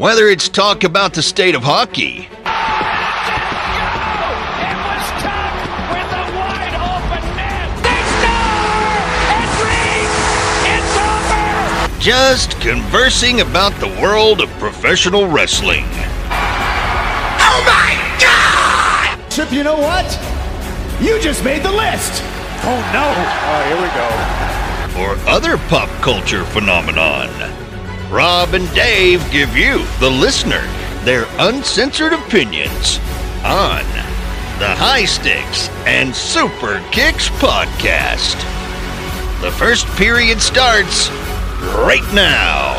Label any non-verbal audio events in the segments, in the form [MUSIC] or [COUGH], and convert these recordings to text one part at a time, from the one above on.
Whether it's talk about the state of hockey, It was Tuck with a wide open net. They score! It's Reed! It's over! just conversing about the world of professional wrestling. Oh my God! Chip, you know what? You just made the list. Oh no! Oh, here we go. or other pop culture phenomenon. Rob and Dave give you, the listener, their uncensored opinions on the High Sticks and Super Kicks podcast. The first period starts right now.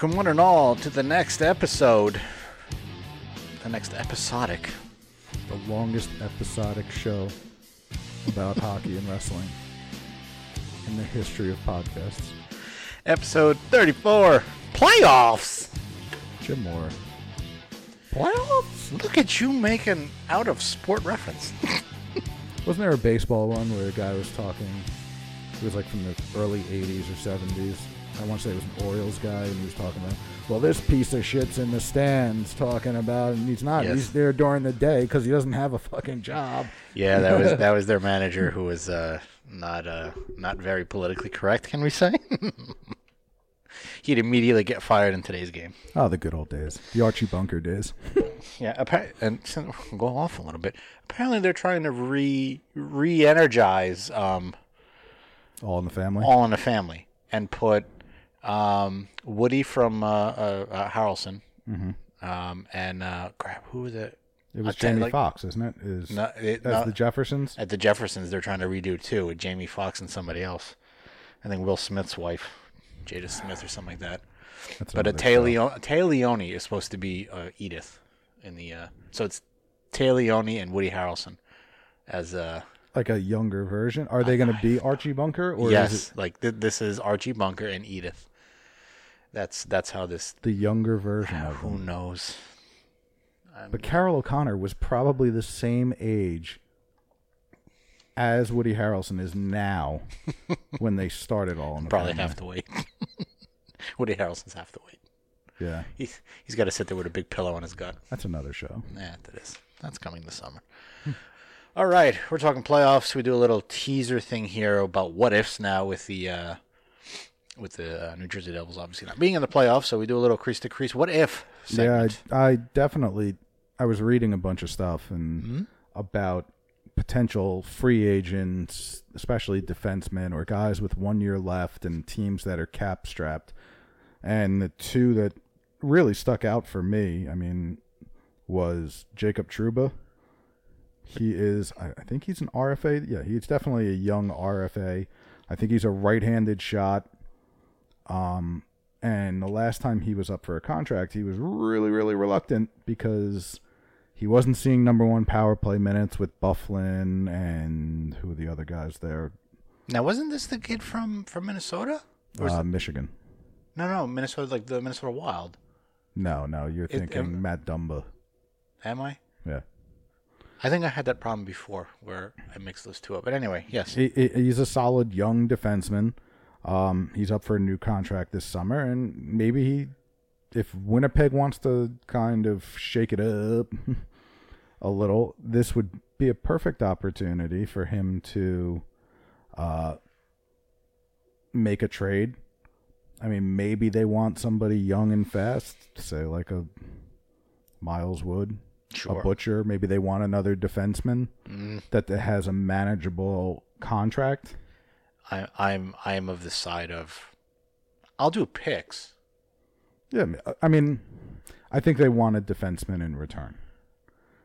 Welcome, one and all, to the next episode. The next episodic. the longest episodic show about [LAUGHS] hockey and wrestling in the history of podcasts. Episode 34. Playoffs! Jim Mora. Playoffs? Look at you making out of sport reference. [LAUGHS] Wasn't there a baseball one where a guy was talking? It was like from the early 80s or 70s. I want to say it was an Orioles guy, and he was talking about, well, this piece of shit's in the stands talking about, and he's not. Yes. He's there during the day because he doesn't have a fucking job. yeah, that was [LAUGHS] that was their manager who was uh, not uh, not very politically correct, can we say? [LAUGHS] He'd immediately get fired in today's game. Oh, the good old days. The Archie Bunker days. [LAUGHS] Yeah, appa- and so we'll go off a little bit. Apparently, they're trying to re re-energize um, All in the family. All in the Family and put um, Woody from uh, uh, uh, Harrelson um, and uh, crap, who was it? It was Jamie like- Foxx, isn't it? Is No, it- that's no. the Jeffersons? At the Jeffersons, they're trying to redo too with Jamie Foxx and somebody else. I think Will Smith's wife, Jada Smith or something like that. That's But a another Tay show. Leone, Tay Leone is supposed to be uh, Edith in the. Uh, so it's Tay Leone and Woody Harrelson as uh, like a younger version. Are they going to be Archie Bunker or yes, is it like th- this is Archie Bunker and Edith. That's that's how this. the younger version of Who them? knows? But Carroll O'Connor was probably the same age as Woody Harrelson is now [LAUGHS] when they started all in the Probably have to wait. [LAUGHS] Woody Harrelson's have to wait. Yeah, He's he's got to sit there with a big pillow on his gut. that's another show. Yeah, that is. That's coming this summer. All right, we're talking playoffs. We do a little teaser thing here about what ifs now with the uh, with the uh, New Jersey Devils obviously not being in the playoffs. So we do a little crease to crease. What if? Segment. Yeah, I, I definitely. I was reading a bunch of stuff and Mm-hmm. about potential free agents, especially defensemen or guys with one year left, and teams that are cap strapped. And the two that really stuck out for me, I mean, was Jacob Trouba. He is, I think he's an RFA. Yeah, he's definitely a young RFA. I think he's a right-handed shot. Um, and the last time he was up for a contract, he was really, really reluctant because he wasn't seeing number one power play minutes with Byfuglien and who are the other guys there? now wasn't this the kid from from Minnesota? Or Uh, Michigan. no, no, Minnesota, like the Minnesota Wild. No, no, you're It- thinking um, Matt Dumba. Am I? Yeah, I think I had that problem before where I mixed those two up. But anyway, yes. he, he- he's a solid young defenseman. Um, he's up for a new contract this summer, and maybe he, if Winnipeg wants to kind of shake it up [LAUGHS] a little, this would be a perfect opportunity for him to uh, make a trade. I mean, maybe they want somebody young and fast, say like a Miles Wood, Sure. a Butcher. Maybe they want another defenseman Mm. that has a manageable contract. I, I'm I'm of the side of I'll do picks. Yeah, I mean, I think they want a defenseman in return.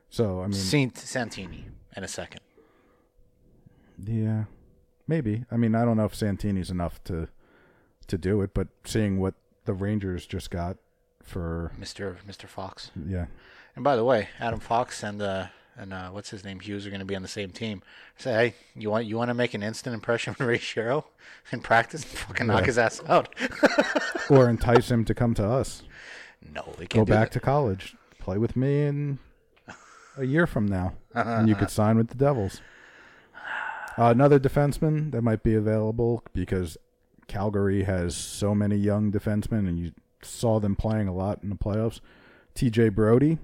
So I mean, Saint Santini in a second. yeah, maybe. I mean, I don't know if Santini's enough to to do it. But seeing what the Rangers just got for Mr. Mr. Fox. yeah, And by the way, Adam Fox and uh, and uh, what's his name Hughes are going to be on the same team. Say, hey, you want you want to make an instant impression on [LAUGHS] Ray Shero in practice? [LAUGHS] Fucking knock Yeah. his ass out. [LAUGHS] or entice him to come to us. no, they Go can't do back that. to college, play with me in a year from now, and you could sign with the Devils. Uh, another defenseman that might be available because Calgary has so many young defensemen, and you saw them playing a lot in the playoffs. T.J. Brodie,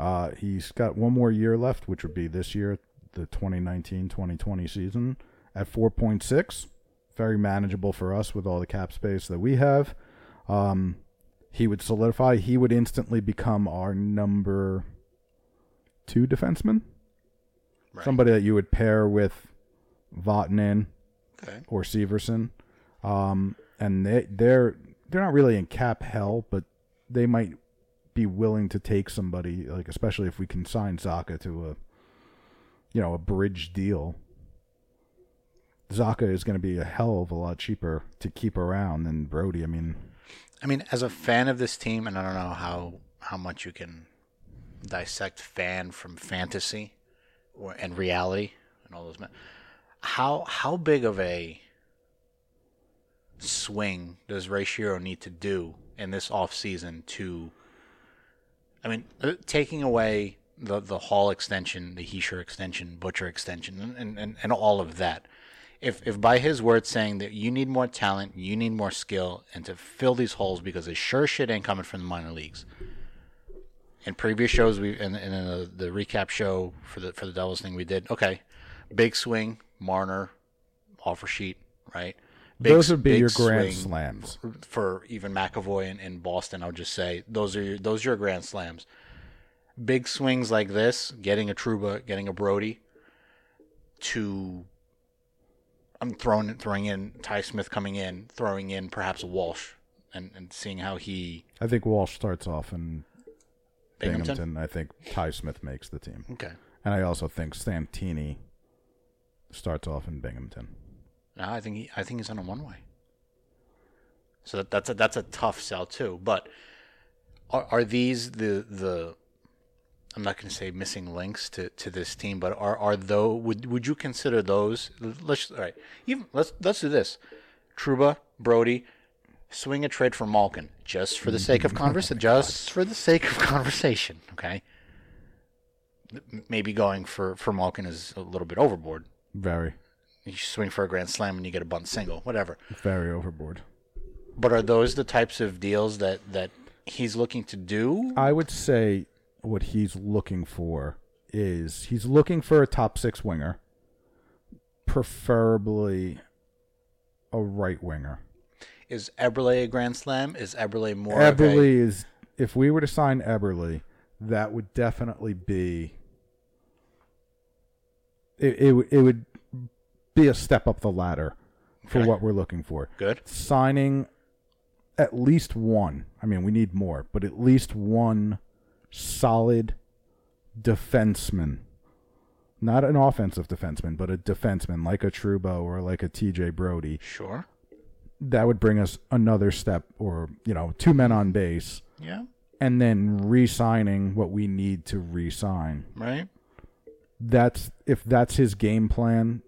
uh, he's got one more year left, which would be this year, the 2019-2020 season, at 4.6. Very manageable for us with all the cap space that we have. Um, he would solidify. He would instantly become our number two defenseman. Right. Somebody that you would pair with Vatanen Okay. or Severson. Um, and they they're they're not really in cap hell, but they might be willing to take somebody like especially if we can sign Zacha to a you know a bridge deal. Zacha is going to be a hell of a lot cheaper to keep around than Brodie. I mean, I mean, as a fan of this team, and I don't know how how much you can dissect fan from fantasy or and reality and all those. ma- How how big of a swing does Ray Shero need to do in this off season to? I mean, uh, taking away the the Hall extension, the Hischier extension, Butcher extension, and, and, and all of that. If if by his words saying that you need more talent, you need more skill, and to fill these holes because it sure shit ain't coming from the minor leagues. In previous shows, we in, in the, the recap show for the for the Devils thing we did. Okay, big swing, Marner, offer sheet, right? Big, those would be your grand slams. for even McAvoy in, Boston. I'll just say those are your, those are your grand slams. Big swings like this, getting a Trouba, getting a Brodie, to I'm throwing throwing in Ty Smith coming in, throwing in perhaps Walsh, and, and seeing how he I think Walsh starts off in Binghamton. Binghamton. I think Ty Smith makes the team, Okay, and I also think Santini starts off in Binghamton. No, I think he I think he's on a one way. So that, that's a that's a tough sell too. But are are these the the I'm not going to say missing links to, to this team, but are are though would would you consider those? Let's all right. Even let's let's do this. Trouba, Brodie, swing a trade for Malkin just for the sake of [LAUGHS] oh conversation. just for the sake of conversation. Okay. Maybe going for for Malkin is a little bit overboard. Very, You swing for a grand slam and you get a bunt single, whatever. very overboard. But are those the types of deals that that he's looking to do? I would say what he's looking for is he's looking for a top six winger, preferably a right winger. Is Eberle a grand slam? Is Eberle more of a- is if we were to sign Eberle, that would definitely be it it, would- it would be a step up the ladder for Okay. what we're looking for. good? Signing at least one. I mean, we need more, but at least one solid defenseman. Not an offensive defenseman, but a defenseman like a Trouba or like a TJ Brodie Sure. that would bring us another step or you know two men on base Yeah. and then re-signing what we need to re-sign Right. that's if that's his game plan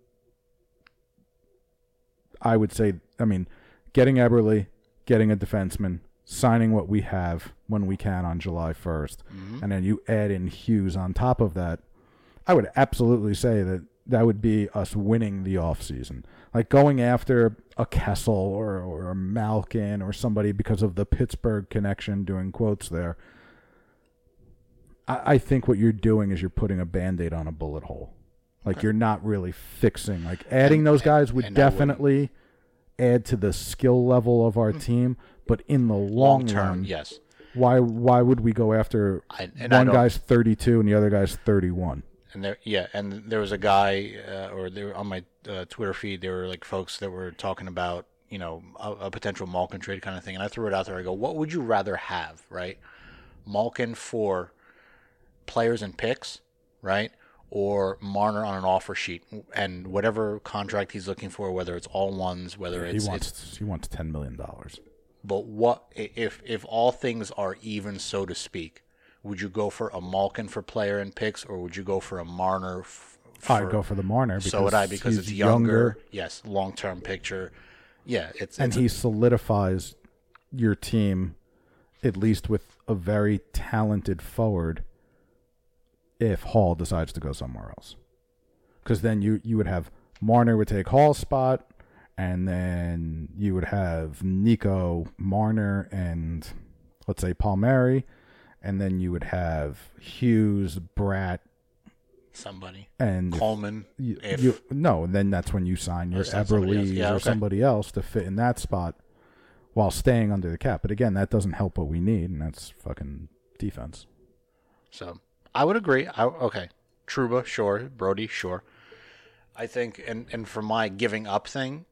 i would say i mean getting eberle getting a defenseman signing what we have when we can on july 1st mm-hmm. and then you add in hughes on top of that i would absolutely say that that would be us winning the offseason. Like going after a kessel or, or a malkin or somebody because of the pittsburgh connection doing quotes there I, I think what you're doing is you're putting a band-aid on a bullet hole like you're not really fixing like adding And- those guys would and definitely add to the skill level of our team but in the long. Long term, run yes. why why would we go after I- and one guy's 32 and the other guy's 31 And there, yeah, and there was a guy, uh, or they were on my uh, Twitter feed. There were like folks that were talking about, you know, a, a potential Malkin trade kind of thing. And I threw it out there. I go, what would you rather have, right? Malkin for players and picks, right? Or Marner on an offer sheet, and whatever contract he's looking for, whether it's all ones, whether He it's, wants it's he wants ten million dollars. but what if if all things are even, so to speak? Would you go for a Malkin for player and picks, or would you go for a Marner? F- for, I'd go for the Marner because so would I because it's younger. Yes, long term picture. Yeah, it's, and it's he solidifies your team at least with a very talented forward if Hall decides to go somewhere else. Because then you, you would have Marner would take Hall's spot, and then you would have Nico, Marner, and let's say Palmieri, and then you would have Hughes, Bratt, somebody. and Coleman. you, if you- no, and then that's when you sign your sign somebody else. Eberle Yeah, or okay. somebody else to fit in that spot while staying under the cap. But again, that doesn't help what we need, and that's fucking defense. So I would agree. I, okay, Trouba, sure. Brodie, sure. I think, and and for my giving up thing,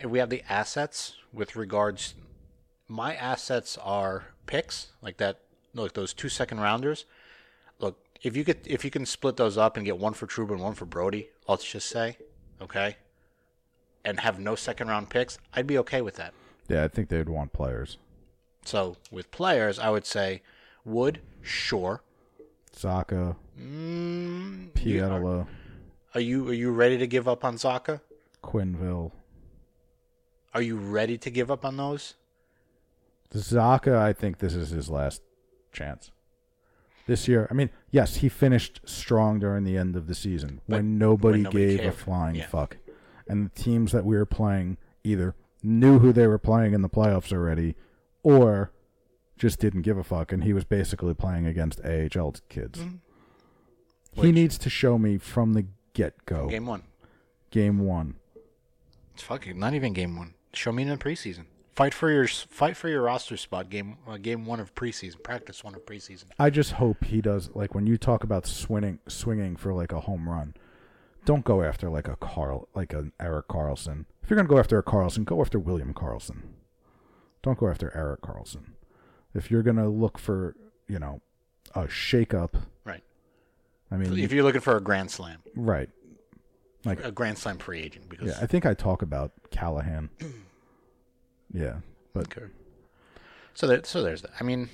if we have the assets with regards, my assets are picks like that. Like those two second rounders. Look, if you get if you can split those up and get one for Trouba and one for Brodie, let's just say, okay, and have no second round picks, I'd be okay with that. Yeah, I think they'd want players. So with players, I would say Wood, sure. Zacha, Mm, you- Pietila, Are you are you ready to give up on Zacha? Quenneville. Are you ready to give up on those? Zacha, I think this is his last chance. This year, I mean, yes, he finished strong during the end of the season But when nobody, when nobody gave a flying Yeah. fuck. And the teams that we were playing either knew who they were playing in the playoffs already or just didn't give a fuck. And he was basically playing against AHL kids. He Mm-hmm. Which- needs to show me from the get go, Game one. game one. It's fucking not even game one. Show me in the preseason. Fight for your fight for your roster spot. Game uh, game one of preseason. Practice one of preseason. I just hope he does like when you talk about swinging swinging for like a home run. Don't go after like a Carl like an Erik Karlsson. If you're gonna go after a Karlsson, go after William Karlsson. Don't go after Erik Karlsson. If you're gonna look for you know a shakeup, Right. I mean, If you're looking for a grand slam, right? Like a grand slam free agent, because Yeah, I think I talk about Callahan. [CLEARS THROAT] yeah, but Okay. So there, so there's that. I mean,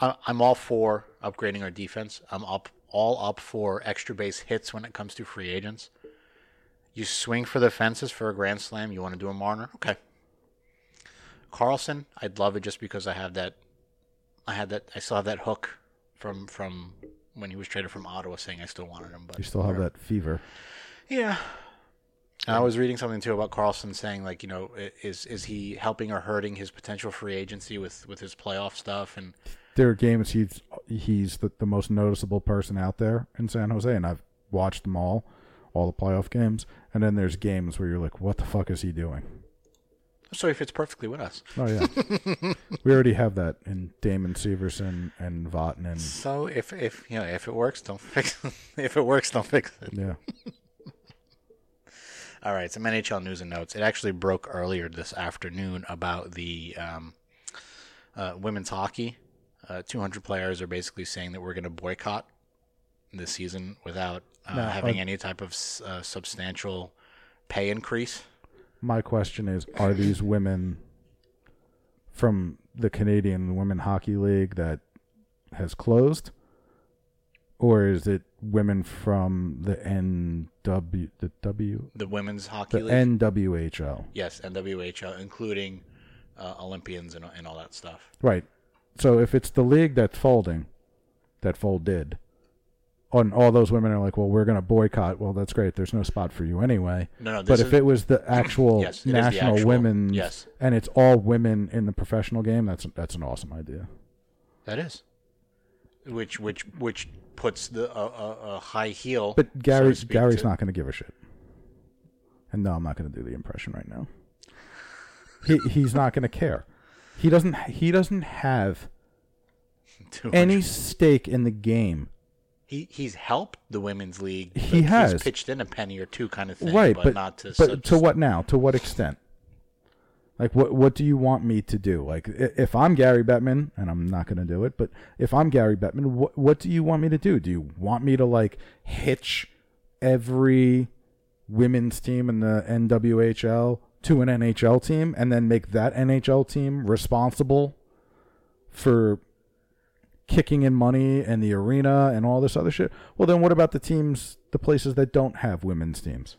I, I'm all for upgrading our defense. I'm up all up for extra base hits when it comes to free agents. You swing for the fences for a grand slam. You want to do a Marner? Okay. Karlsson, I'd love it just because I have that. I had that. I still have that hook from from when he was traded from Ottawa, saying I still wanted him. But you still have that fever. yeah. And I was reading something too about Karlsson saying like, you know, is is he helping or hurting his potential free agency with with his playoff stuff and there are games he's he's the, the most noticeable person out there in San Jose, and I've watched them all, all the playoff games. And then there's games where you're like, what the fuck is he doing? So he fits perfectly with us. Oh yeah, [LAUGHS] we already have that in Damon Severson and Vatanen. So if if you know if it works, don't [LAUGHS] fix it. if it works, don't fix it. Yeah, [LAUGHS] All right, some NHL news and notes. It actually broke earlier this afternoon about the um, uh, women's hockey. Uh, 200 players are basically saying that we're going to boycott this season without uh, having uh, any type of uh, substantial pay increase. My question is: Are these women from the Canadian Women Hockey League that has closed, or is it women from the NW the W The women's hockey the league. NWHL? yes, NWHL, including uh, Olympians and, and all that stuff. Right. So if it's the league that's folding, that folded, and all those women are like, "Well, we're going to boycott." Well, that's great. There's no spot for you anyway. No, no. But if is, it was the actual [CLEARS THROAT] Yes, it is the national actual- women's, yes. and it's all women in the professional game, that's that's an awesome idea. that is, which which which puts the a uh, uh, high heel. But so Gary speak, Gary's not going to give a shit. And no, I'm not going to do the impression right now. [LAUGHS] He he's not going to care. He doesn't he doesn't have [LAUGHS] any stake in the game. He he's helped the women's league. He has. He's pitched in a penny or two kind of thing, right, but, but not to. but to what now? To what extent? Like what what do you want me to do? Like if I'm Gary Bettman and I'm not going to do it, but if I'm Gary Bettman, what what do you want me to do? Do you want me to like hitch every women's team in the NWHL to an NHL team and then make that NHL team responsible for kicking in money and the arena and all this other shit? Well, then what about the teams, the places that don't have women's teams?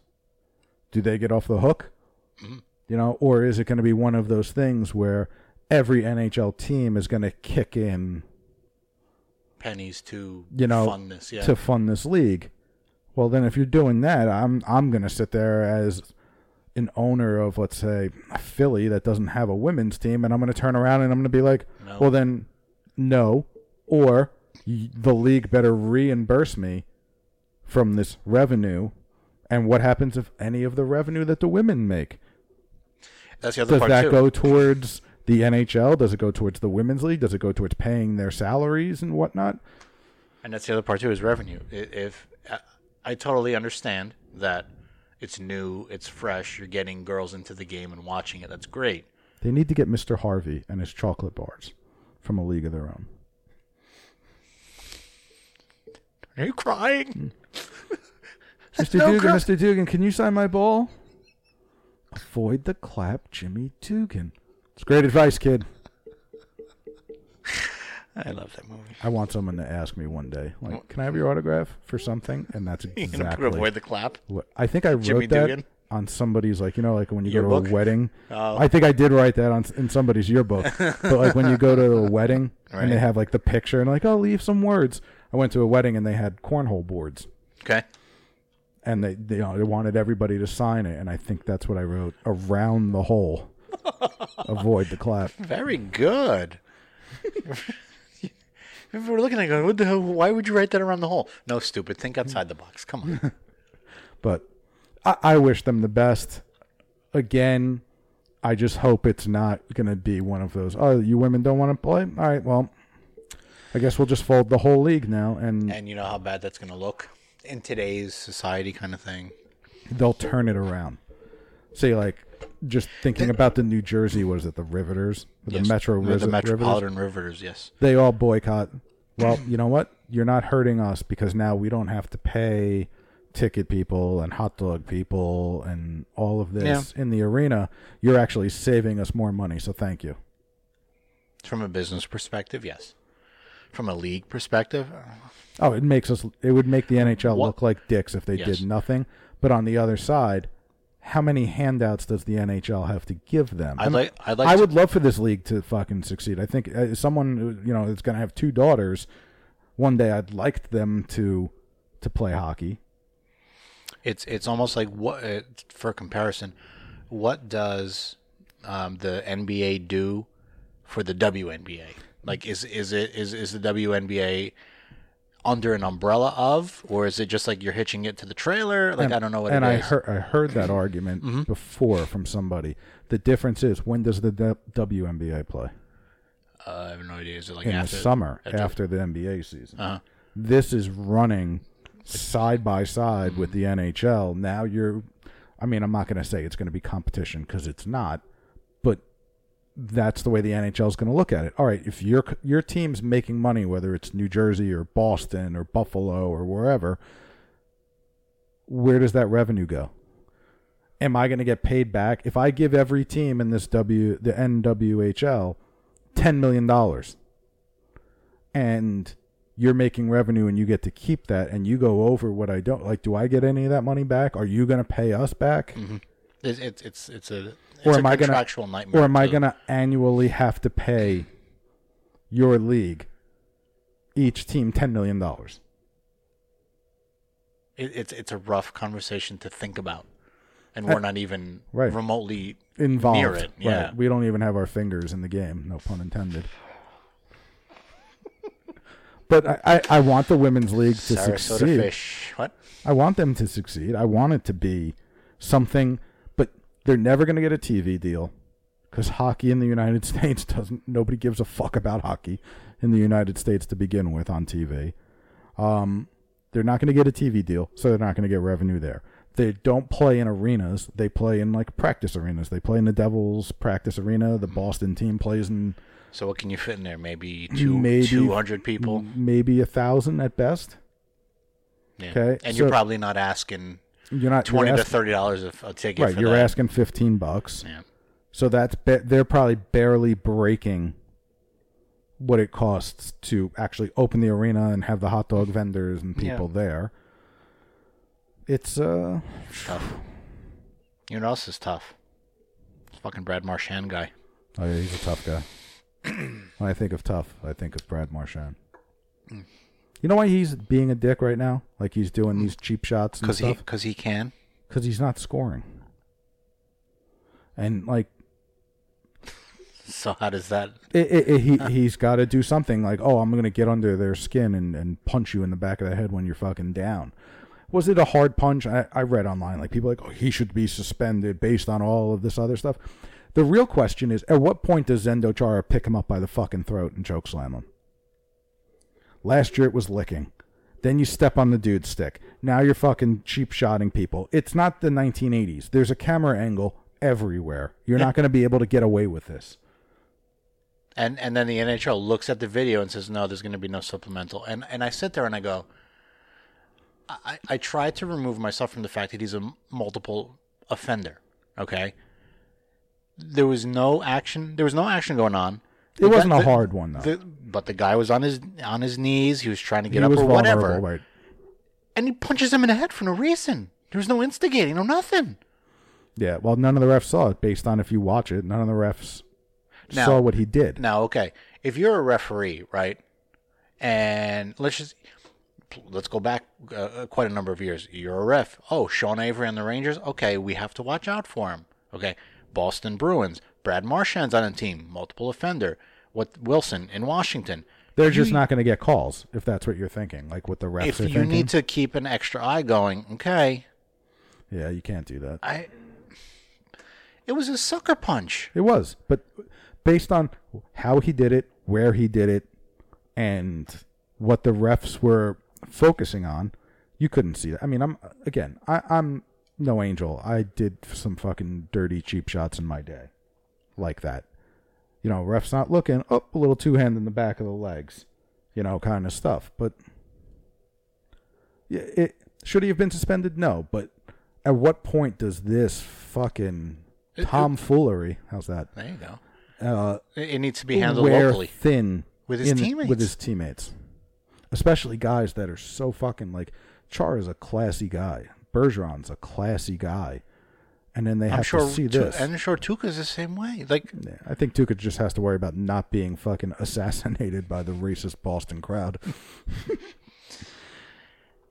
Do they get off the hook? Mm-hmm. You know, or is it going to be one of those things where every NHL team is going to kick in Pennies to you know, fund this. Yeah. to fund this league. Well, then if you're doing that, I'm I'm going to sit there as an owner of let's say Philly that doesn't have a women's team, and I'm going to turn around and I'm going to be like, No. well then, no, or the league better reimburse me from this revenue. And what happens if any of the revenue that the women make That's the other does part that too. go towards the NHL? Does it go towards the women's league? Does it go towards paying their salaries and whatnot? And that's the other part too is revenue. If I- I totally understand that it's new, it's fresh, you're getting girls into the game and watching it. That's great. They need to get Mr. Harvey and his chocolate bars from a league of their own. Are you crying? Hmm. [LAUGHS] Mr. No Dugan, cry- Mr. Dugan, can you sign my ball? Avoid the clap, Jimmy Dugan. It's great advice, kid. [SIGHS] I love that movie. I want someone to ask me one day, like, can I have your autograph for something? And that's [LAUGHS] You gonna exactly avoid the clap? what I think I wrote Jimmy that Dugan? on somebody's like you know like when you go Yearbook? to a wedding. Oh. I think I did write that on in somebody's yearbook. [LAUGHS] but like when you go to a wedding and they have like the picture and like oh leave some words. I went to a wedding and they had cornhole boards Okay. and they they, you know, they wanted everybody to sign it and I think that's what I wrote around the hole. [LAUGHS] Avoid the clap. Very good. [LAUGHS] If we're looking at it going, what the hell? Why would you write that around the hole? No, stupid. Think outside the box. Come on. [LAUGHS] But I, I wish them the best. Again, I just hope it's not going to be one of those. Oh, you women don't want to play? All right, well, I guess we'll just fold the whole league now, and and you know how bad that's going to look in today's society, kind of thing. they'll turn it around. Say like, just thinking about the New Jersey, was it the Riveters, the Yes. Metro the, the Riveters? Metropolitan Riveters. Yes. They all boycott. Well, you know what? You're not hurting us because now we don't have to pay ticket people and hot dog people and all of this in the arena. You're actually saving us more money, so thank you. From a business perspective, yes. From a league perspective, Oh, it makes us. It would make the NHL What- look like dicks if they Yes. did nothing. But on the other side, how many handouts does the NHL have to give them? I'd like- I'd like I to- would love for this league to fucking succeed. I think uh, someone you know is going to have two daughters. One day, I'd like them to to play hockey. it's it's almost like what uh, for comparison, what does um, the NBA do for the WNBA? Like, is is it is is the WNBA under an umbrella of, or is it just like you're hitching it to the trailer? Like, I don't know what and it I is. Mm-hmm. heard I heard that argument before from somebody. The difference is when does the WNBA play? Uh, I have no idea. Is it like in after the summer after- after, the NBA season. Uh-huh. This is running side by side with the NHL. Now you're, I mean, I'm not going to say it's going to be competition because it's not, that's the way the NHL is going to look at it. All right, if your your team's making money, whether it's New Jersey or Boston or Buffalo or wherever, where does that revenue go? Am I going to get paid back if I give every team in this W the NWHL ten million dollars, and you're making revenue and you get to keep that, and you go over what I don't like? Do I get any of that money back? Are you going to pay us back, mm-hmm. It's it's it's, it's a it's or a am I gonna, nightmare. or am I going to annually have to pay your league each team ten million dollars? It, it's it's a rough conversation to think about, and eh, we're not even right. remotely Involved, near it. Yeah. Right. We don't even have our fingers in the game. No pun intended. [LAUGHS] But I, I, I want the women's league to Sarasota succeed. fish. What? I want them to succeed. I want it to be something, they're never going to get a TV deal because hockey in the United [LAUGHS] States doesn't. Nobody gives a fuck about hockey in the United States to begin with on TV. Um, they're not going to get a TV deal, so they're not going to get revenue there. They don't play in arenas. They play in like practice arenas. They play in the Devils practice arena. The Boston team plays in So what can you fit in there? Maybe two Maybe- two hundred people. maybe a thousand at best. Yeah. okay, and you're probably not asking You're not you're twenty to thirty dollars a, ticket. Right, for you're that. asking fifteen bucks. Yeah. So that's ba- they're probably barely breaking what it costs to actually open the arena and have the hot dog vendors and people there. It's uh It's tough. You know what else is tough? This fucking Brad Marchand guy. oh yeah, he's a tough guy. [CLEARS THROAT] when I think of tough, I think of Brad Marchand. You know why he's being a dick right now? Like he's doing these cheap shots and Because he, stuff? cause he can. Because he's not scoring. And like [LAUGHS] So how does that? it, it, it, he he's got to do something like, oh, I'm gonna get under their skin and, and punch you in the back of the head when you're fucking down. Was it a hard punch? I, I read online like people like, oh, he should be suspended based on all of this other stuff. The real question is, at what point does Zdeno Chara pick him up by the fucking throat and choke slam him? Last year it was licking. Then you step on the dude's stick. Now you're fucking cheap shotting people. It's not the 1980s. There's a camera angle everywhere. You're not going to be able to get away with this. And and then the NHL looks at the video and says, no, there's going to be no supplemental. And and I sit there and I go, I, I try to remove myself from the fact that he's a multiple offender. Okay. There was no action. There was no action going on. It wasn't The- a the- hard one though. the- but the guy was on his on his knees. He was trying to get he up or whatever, right? and he punches him in the head for no reason. There was no instigating, no nothing. Yeah. Well, none of the refs saw it. Based on if you watch it, none of the refs Now- saw what he did. Now, okay, if you're a referee, right, and let's just let's go back uh, quite a number of years. You're a ref. Oh, Sean Avery and the Rangers. Okay, we have to watch out for him. Okay, Boston Bruins. Brad Marchand's on a team, multiple offender. What Wilson in Washington. They're just not going to get calls if that's what you're thinking. Like what the refs If are you thinking. need to keep an extra eye going, okay, yeah, you can't do that. I. It was a sucker punch. It was, but based on how he did it, where he did it, and what the refs were focusing on, you couldn't see that. I mean, I'm again, I, I'm no angel. I did some fucking dirty cheap shots in my day, like that. You know, refs not looking, up a little two hand in the back of the legs, you know, kind of stuff. But yeah, it should he have been suspended? No, but at what point does this fucking it- tomfoolery? How's that? There you go. Uh, It, it needs to be handled wear locally. thin With his in- teammates. With his teammates, especially guys that are so fucking like Char is a classy guy. Bergeron's a classy guy, and then they I'm have sure. to see Tu- this. and I'm sure Tuukka's the same way. Like Yeah, I think Tuukka just has to worry about not being fucking assassinated by the racist Boston crowd. [LAUGHS]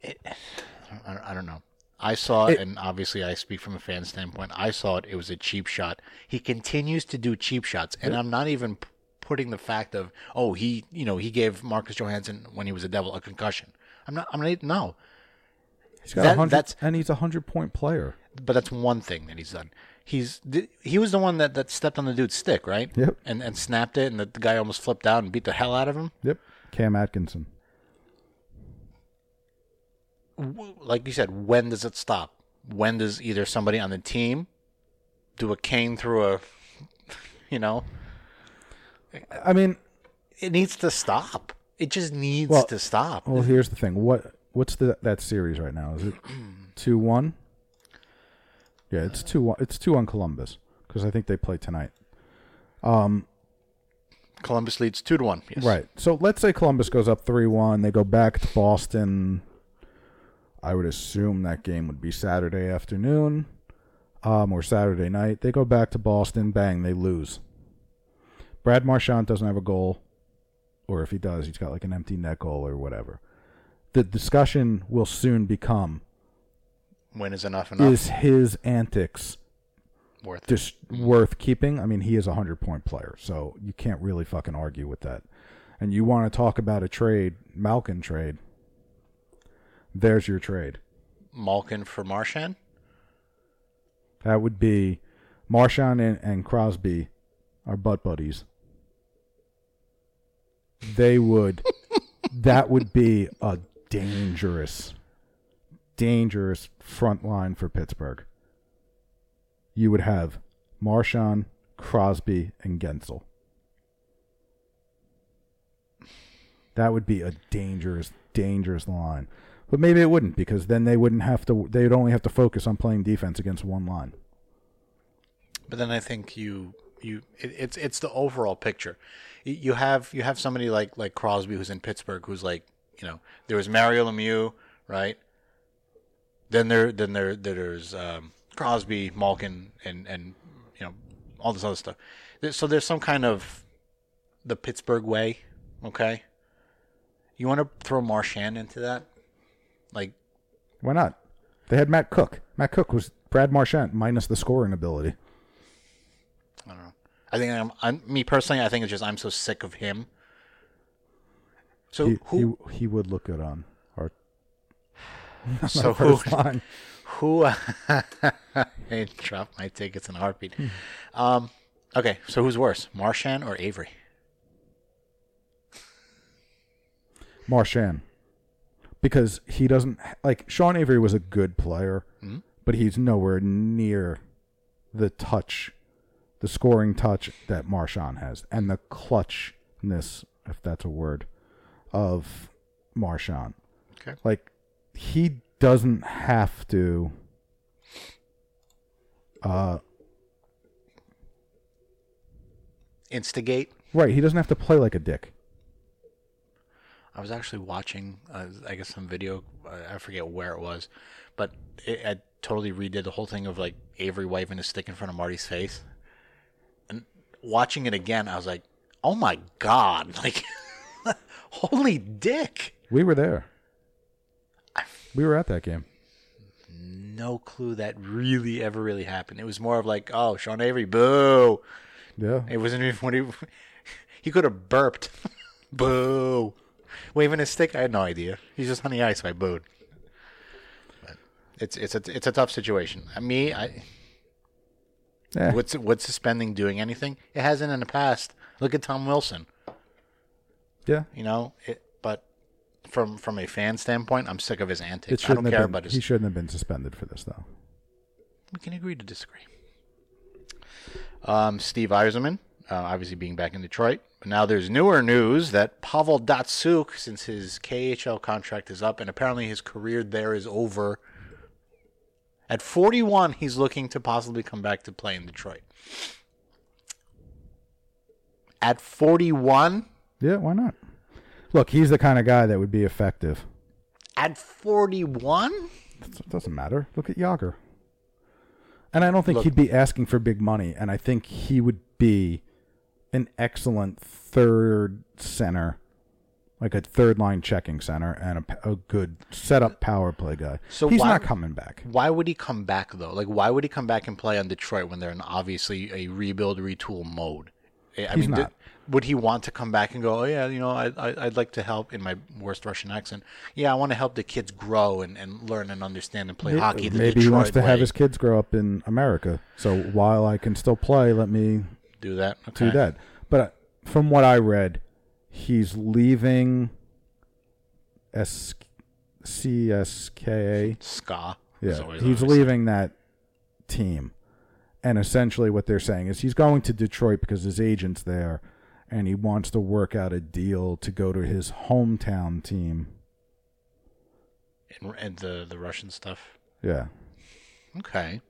I, I don't know. I saw it, and obviously I speak from a fan standpoint. I saw it. It was a cheap shot. He continues to do cheap shots, and I'm not even p- putting the fact of oh he you know he gave Marcus Johansson when he was a Devil a concussion. I'm not. I'm not. No, He's got That- a hundred, that's- and he's a hundred point player. But that's one thing that he's done. He's he was the one that, that stepped on the dude's stick, right? Yep. And and snapped it, and the, the guy almost flipped out and beat the hell out of him. Yep, Cam Atkinson. like you said, when does it stop? When does either somebody on the team do a cane through a, [LAUGHS] you know, I mean, it needs to stop. It just needs Well- to stop. well, here's the thing. What what's the that series right now? Is it two one? Yeah, it's two. It's two on Columbus because I think they play tonight. Columbus leads two to one. Yes. Right. So let's say Columbus goes up 3 1. They go back to Boston. I would assume that game would be Saturday afternoon um, or Saturday night. They go back to Boston. Bang, they lose. Brad Marchand doesn't have a goal. Or if he does, he's got like an empty net goal or whatever. The discussion will soon become When is enough enough? is his antics Worth just worth keeping. I mean, he is a hundred point player, so you can't really fucking argue with that. And you want to talk about a trade, Malkin trade? There's your trade. Malkin for Marchand. That would be Marchand and, and Crosby are butt buddies. They would. [LAUGHS] that would be a dangerous, dangerous front line for Pittsburgh. You would have Marchand, Crosby, and Guentzel. That would be a dangerous, dangerous line. But maybe it wouldn't because then they wouldn't have to. They'd only have to focus on playing defense against one line. But then I think you you it, it's it's the overall picture. You have you have somebody like like Crosby who's in Pittsburgh who's like you know there was Mario Lemieux right. Then there then there there's um, Crosby, Malkin, and and you know all this other stuff. So there's some kind of the Pittsburgh way, okay. You want to throw Marchand into that, like Why not? They had Matt Cooke. Matt Cooke was Brad Marchand minus the scoring ability. I don't know. I think I'm, I'm me personally. I think it's just I'm so sick of him. So He, who he he would look good on [LAUGHS] so who [LAUGHS] who [LAUGHS] I dropped my tickets in a heartbeat. Hmm. Um, okay, so who's worse, Marchand or Avery? Marchand. Because he doesn't like Sean Avery was a good player, but he's nowhere near the touch, the scoring touch that Marchand has, and the clutchness, if that's a word, of Marchand. Okay. Like he doesn't have to uh Instigate. right, he doesn't have to play like a dick. I was actually watching, uh, I guess, some video. Uh, I forget where it was, but it, I totally redid the whole thing of like Avery waving his stick in front of Marty's face, and watching it again, I was like, "Oh my god!" [LAUGHS] Like, [LAUGHS] holy dick! We were there. We were at that game. No clue that really ever really happened. It was more of like, "Oh, Sean Avery, boo!" Yeah. It wasn't even what he [LAUGHS] he could have burped, [LAUGHS] boo, waving his stick. I had no idea. He's just on the ice. So I booed. But it's it's a it's a tough situation. I me I Eh, what's what's suspending doing anything? It hasn't in the past. Look at Tom Wilson. yeah. You know it, from from a fan standpoint, I'm sick of his antics. I don't care been, about his. he shouldn't have been suspended for this though. We can agree to disagree. Um, Steve Yzerman, uh, obviously being back in Detroit. But now there's newer news that Pavel Datsyuk, since his KHL contract is up and apparently his career there is over, at 41, he's looking to possibly come back to play in Detroit. At 41? Yeah, why not? Look, he's the kind of guy that would be effective. At 41? It doesn't matter. Look at Jagr. And I don't think Look- he'd be asking for big money, and I think he would be an excellent third center, like a third line checking center, and a good setup power play guy. So he's why- not coming back. Why would he come back though? Like, why would he come back and play on Detroit when they're in obviously a rebuild, retool mode? I I He's mean, not. Would he want to come back and go? Oh yeah, you know, I, I I'd like to help in my worst Russian accent. Yeah, I want to help the kids grow and, and learn and understand and play hockey. The Maybe he wants to Detroit have his kids grow up in America. So while I can still play, let me do that. Okay. do that. But uh, from what I read, he's leaving S C S K A. Ska. Yeah, he's leaving that team, and essentially what they're saying is he's going to Detroit because his agent's there, and he wants to work out a deal to go to his hometown team. and, and the the Russian stuff. Yeah, Okay.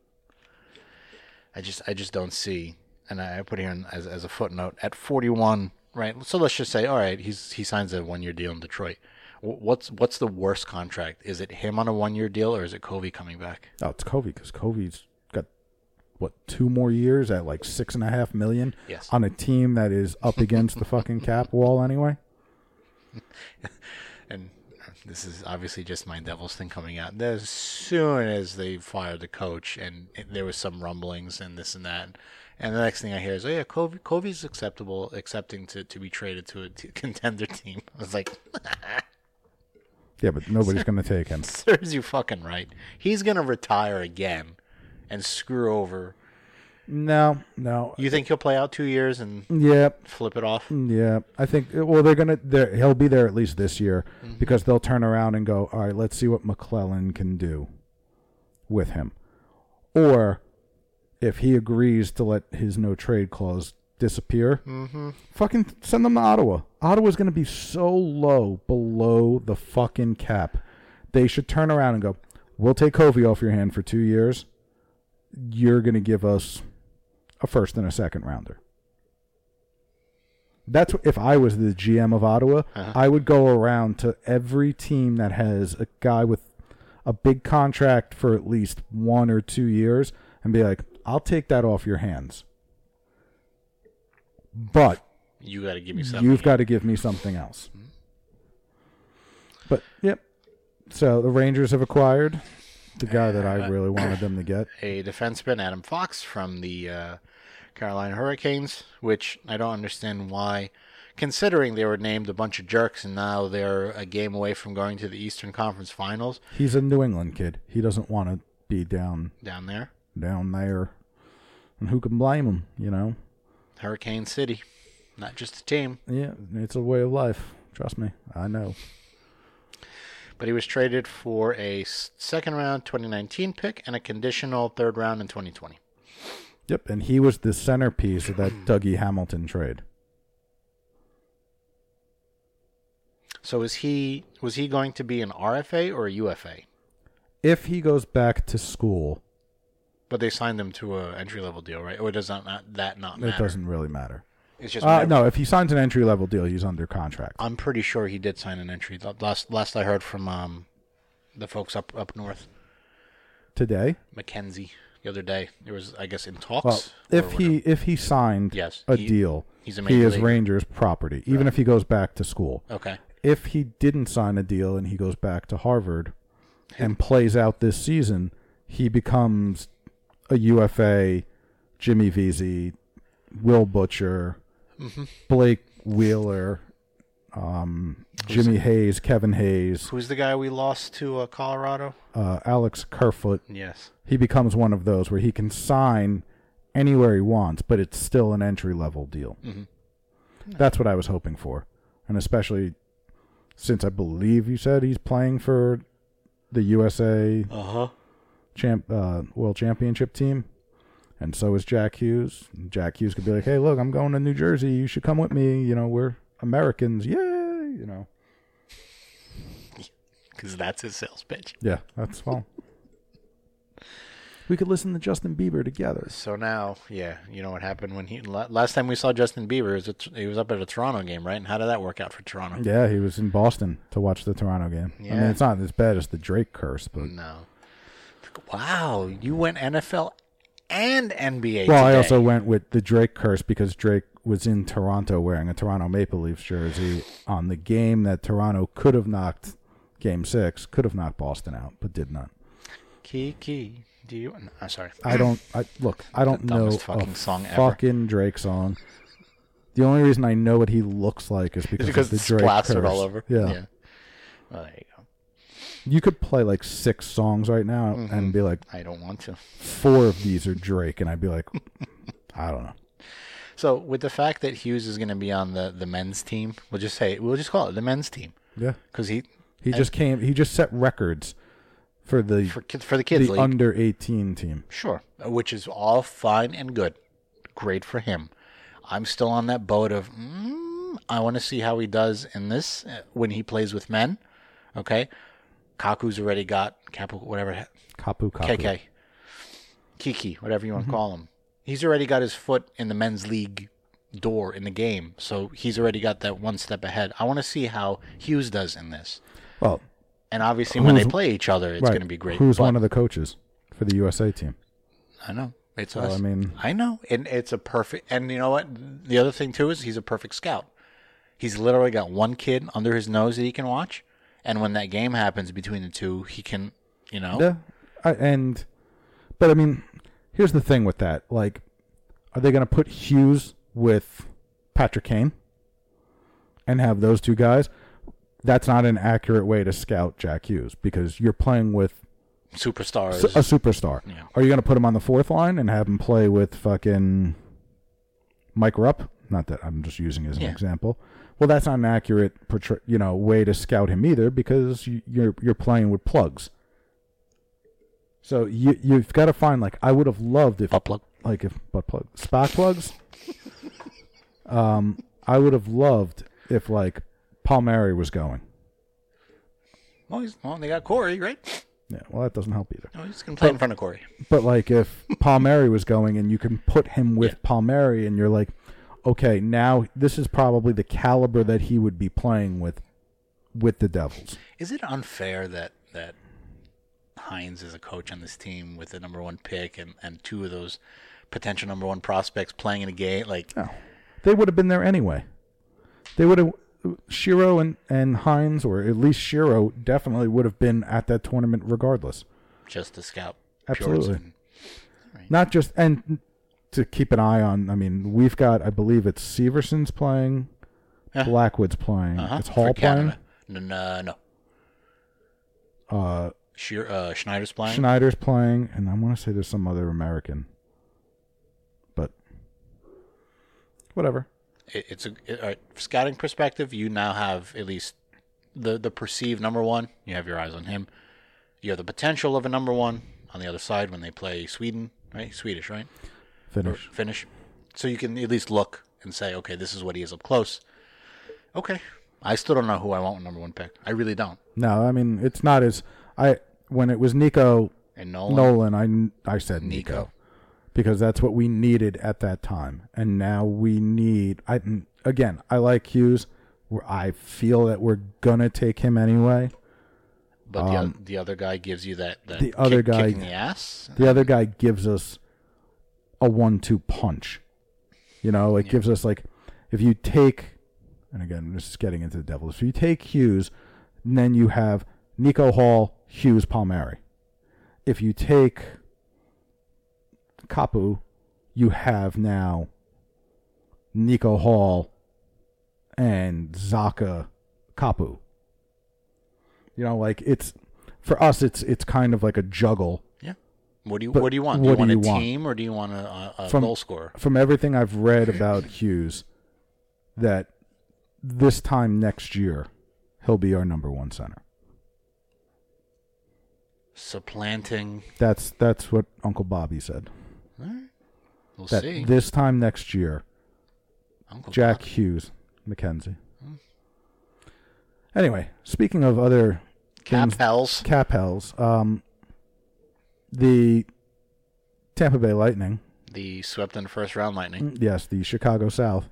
I just I just don't see, and I I put here in, as as a footnote at 41, right? So let's just say, all right, he's he signs a one year deal in Detroit. What's what's the worst contract? Is it him on a one year deal, or is it Covey coming back? oh, it's Covey because Covey's got what two more years at like six and a half million Yes. on a team that is up against the fucking cap wall anyway. [LAUGHS] And uh, this is obviously just my Devils thing coming out. As soon as they fired the coach, and there was some rumblings and this and that, and the next thing I hear is, oh yeah, Covey, Covey's acceptable, accepting to, to be traded to a t- [LAUGHS] contender team. I was like, [LAUGHS] Yeah, but nobody's going to take him. serves you fucking right. He's gonna retire again and screw over No, no. You think he'll play out two years and Yeah, flip it off? yeah. I think well they're gonna they're, he'll be there at least this year mm-hmm. because they'll turn around and go, all right, let's see what McLellan can do with him, or if he agrees to let his no trade clause disappear, mm-hmm. fucking send them to Ottawa. Ottawa's gonna be so low below the fucking cap. They should turn around and go, we'll take Covey off your hand for two years. You're gonna give us a first and a second rounder. That's if I was the GM of Ottawa, uh-huh. I would go around to every team that has a guy with a big contract for at least one or two years and be like, "I'll take that off your hands." But You got to give me something. you've got to give me something else. Mm-hmm. But yep. So the Rangers have acquired the guy that I really wanted them to get. a defenseman, Adam Fox, from the uh, Carolina Hurricanes, which I don't understand why, considering they were named a bunch of jerks and now they're a game away from going to the Eastern Conference Finals He's a New England kid. He doesn't want to be down down there. down there. And who can blame him, you know? Hurricane City, not just a team. Yeah, it's a way of life. Trust me. I know. But he was traded for a second round 2019 pick and a conditional third round in 2020. Yep, and he was the centerpiece of that Dougie Hamilton trade. So is he was he going to be an RFA or a UFA? If he goes back to school, But they signed him to a entry level deal, right? Or does that not that not matter? it doesn't really matter. It's just Uh, no, if he signs an entry level deal, he's under contract. I'm pretty sure he did sign an entry. Last last I heard from um, the folks up up north, Today, McKenzie, the other day. It was I guess in talks. well, if he whatever. if he signed Yes, a he- deal, he's a he is leaguer. Rangers property, even if he goes back to school. okay, If he didn't sign a deal and he goes back to Harvard and plays out this season, he becomes a UFA, Jimmy Vesey, Will Butcher, Mm-hmm. Blake Wheeler, um, Jimmy Hayes, Kevin Hayes, who's the guy we lost to uh, Colorado? uh, Alex Kerfoot. Yes, He becomes one of those where he can sign anywhere he wants, but it's still an entry level deal. That's what I was hoping for, and especially since I believe you said he's playing for the USA uh huh. champ uh, World Championship team, and so is Jack Hughes. Jack Hughes could be like, "Hey, look, I'm going to New Jersey. You should come with me. You know, we're Americans. Yay! You know, [LAUGHS] Because that's his sales pitch. yeah, that's well. we could listen to Justin Bieber together. So now, yeah, you know what happened when he last time we saw Justin Bieber at, he was up at a Toronto game, right? And how did that work out for Toronto? Yeah, he was in Boston to watch the Toronto game. I mean, Yeah. it's not as bad as the Drake curse, but No. Wow, you went NFL and NBA. well, I also went with the Drake curse because Drake was in Toronto wearing a Toronto Maple Leafs jersey on the game that Toronto could have knocked Game Six, could have knocked Boston out, but did not. Kiki, do you? I'm sorry. I don't. I look. [LAUGHS] I don't know fucking song ever. fucking Drake song. The only reason I know what he looks like is because, It's because of the Drake curse. all over. Yeah. Well, there you could play like six songs right now Mm-hmm. and be like, I don't want to. four of these are Drake, and I'd be like, [LAUGHS] I don't know. So with the fact that Hughes is going to be on the the men's team, we'll just say we'll just call it the men's team Yeah, because he he just came. He just set records for the for kids for the kids the league. under eighteen team. Sure, which is all fine and good. Great for him. I'm still on that boat of mm, I want to see how he does in this uh, when he plays with men. Okay, Kakko's already got Kapu, whatever Kapu Kapu. KK, Kiki, whatever you want to mm-hmm. call him. He's already got his foot in the men's league door in the game, so he's already got that one step ahead. I want to see how Hughes does in this, Well, and obviously when they play each other, it's right. going to be great. Who's one of the coaches for the USA team? I know. It's So, us. I mean- I know. And it's a perfect. And you know what? The other thing too is he's a perfect scout. He's literally got one kid under his nose that he can watch, and when that game happens between the two, he can, you know, Yeah, I, and but I mean, here's the thing with that. Like, are they going to put Hughes with Patrick Kane and have those two guys? That's not an accurate way to scout Jack Hughes because you're playing with superstars. A superstar. Yeah. Are you going to put him on the fourth line and have him play with fucking Mike Rupp? Not that I'm just using as an Yeah. example. Well, that's not an accurate, you know, way to scout him either because you, you're you're playing with plugs. So you you've got to find like I would have loved if Butt plug. like if butt plug spark plugs. [LAUGHS] um, I would have loved if like Palmieri was going. well, he's, well, they got Cory, right? Yeah, well, that doesn't help either. No, he's gonna play in front of Cory. But like if [LAUGHS] Palmieri was going and you can put him with Palmieri and you're like, okay, now this is probably the caliber that he would be playing with with the Devils. Is it unfair that that Hynes is a coach on this team with the number one pick and, and two of those potential number one prospects playing in a game? Like, No. They would have been there anyway. They would have Shero and, and Hynes, or at least Shero, definitely would have been at that tournament regardless. just to scout. Absolutely. And- Not just and to keep an eye on. I mean, we've got. I believe it's Severson's playing. Blackwood's playing, uh-huh, it's Hall playing, No, no, no. uh, Sheer, uh, Schneider's playing. Schneider's playing, and I want to say there's some other American, but whatever. it, it's a it, right, scouting perspective. You now have at least the the perceived number one. You have your eyes on him. You have the potential of a number one on the other side when they play Sweden, right? Swedish, right? Or Finnish. So you can at least look and say, okay, this is what he is up close. Okay. I still don't know who I want with number one pick. I really don't. No, I mean it's not as I when it was Nico And Nolan, Nolan. I I said Nico. Nico. because that's what we needed at that time, and now we need. I again, I like Hughes. I feel that we're gonna take him anyway. but the, the other guy gives you that, that um, the other kick- guy- kick in the ass. The other guy gives us a one-two punch. You know, it gives us like if you take, and again, this is getting into the devil. If you take Hughes, then you have Nico Hall, Hughes, Palmieri. If you take Kapu, you have now Nico Hall and Zacha Kapu. You know, like it's for us, it's it's kind of like a juggle Yeah. What do you But What do you want? Do what you do want you a want? team or do you want a, a, From- goal scorer? from everything I've read about [LAUGHS] Hughes, that this time next year, he'll be our number one center. Supplanting. That's that's what Uncle Bobby said. We'll That see. this time next year, Uncle Jack Bob. Hughes, McKenzie. Anyway, speaking of other Cap things, Hells. cap hells, um, the Tampa Bay Lightning The swept in the first round Lightning. Yes, the Chicago South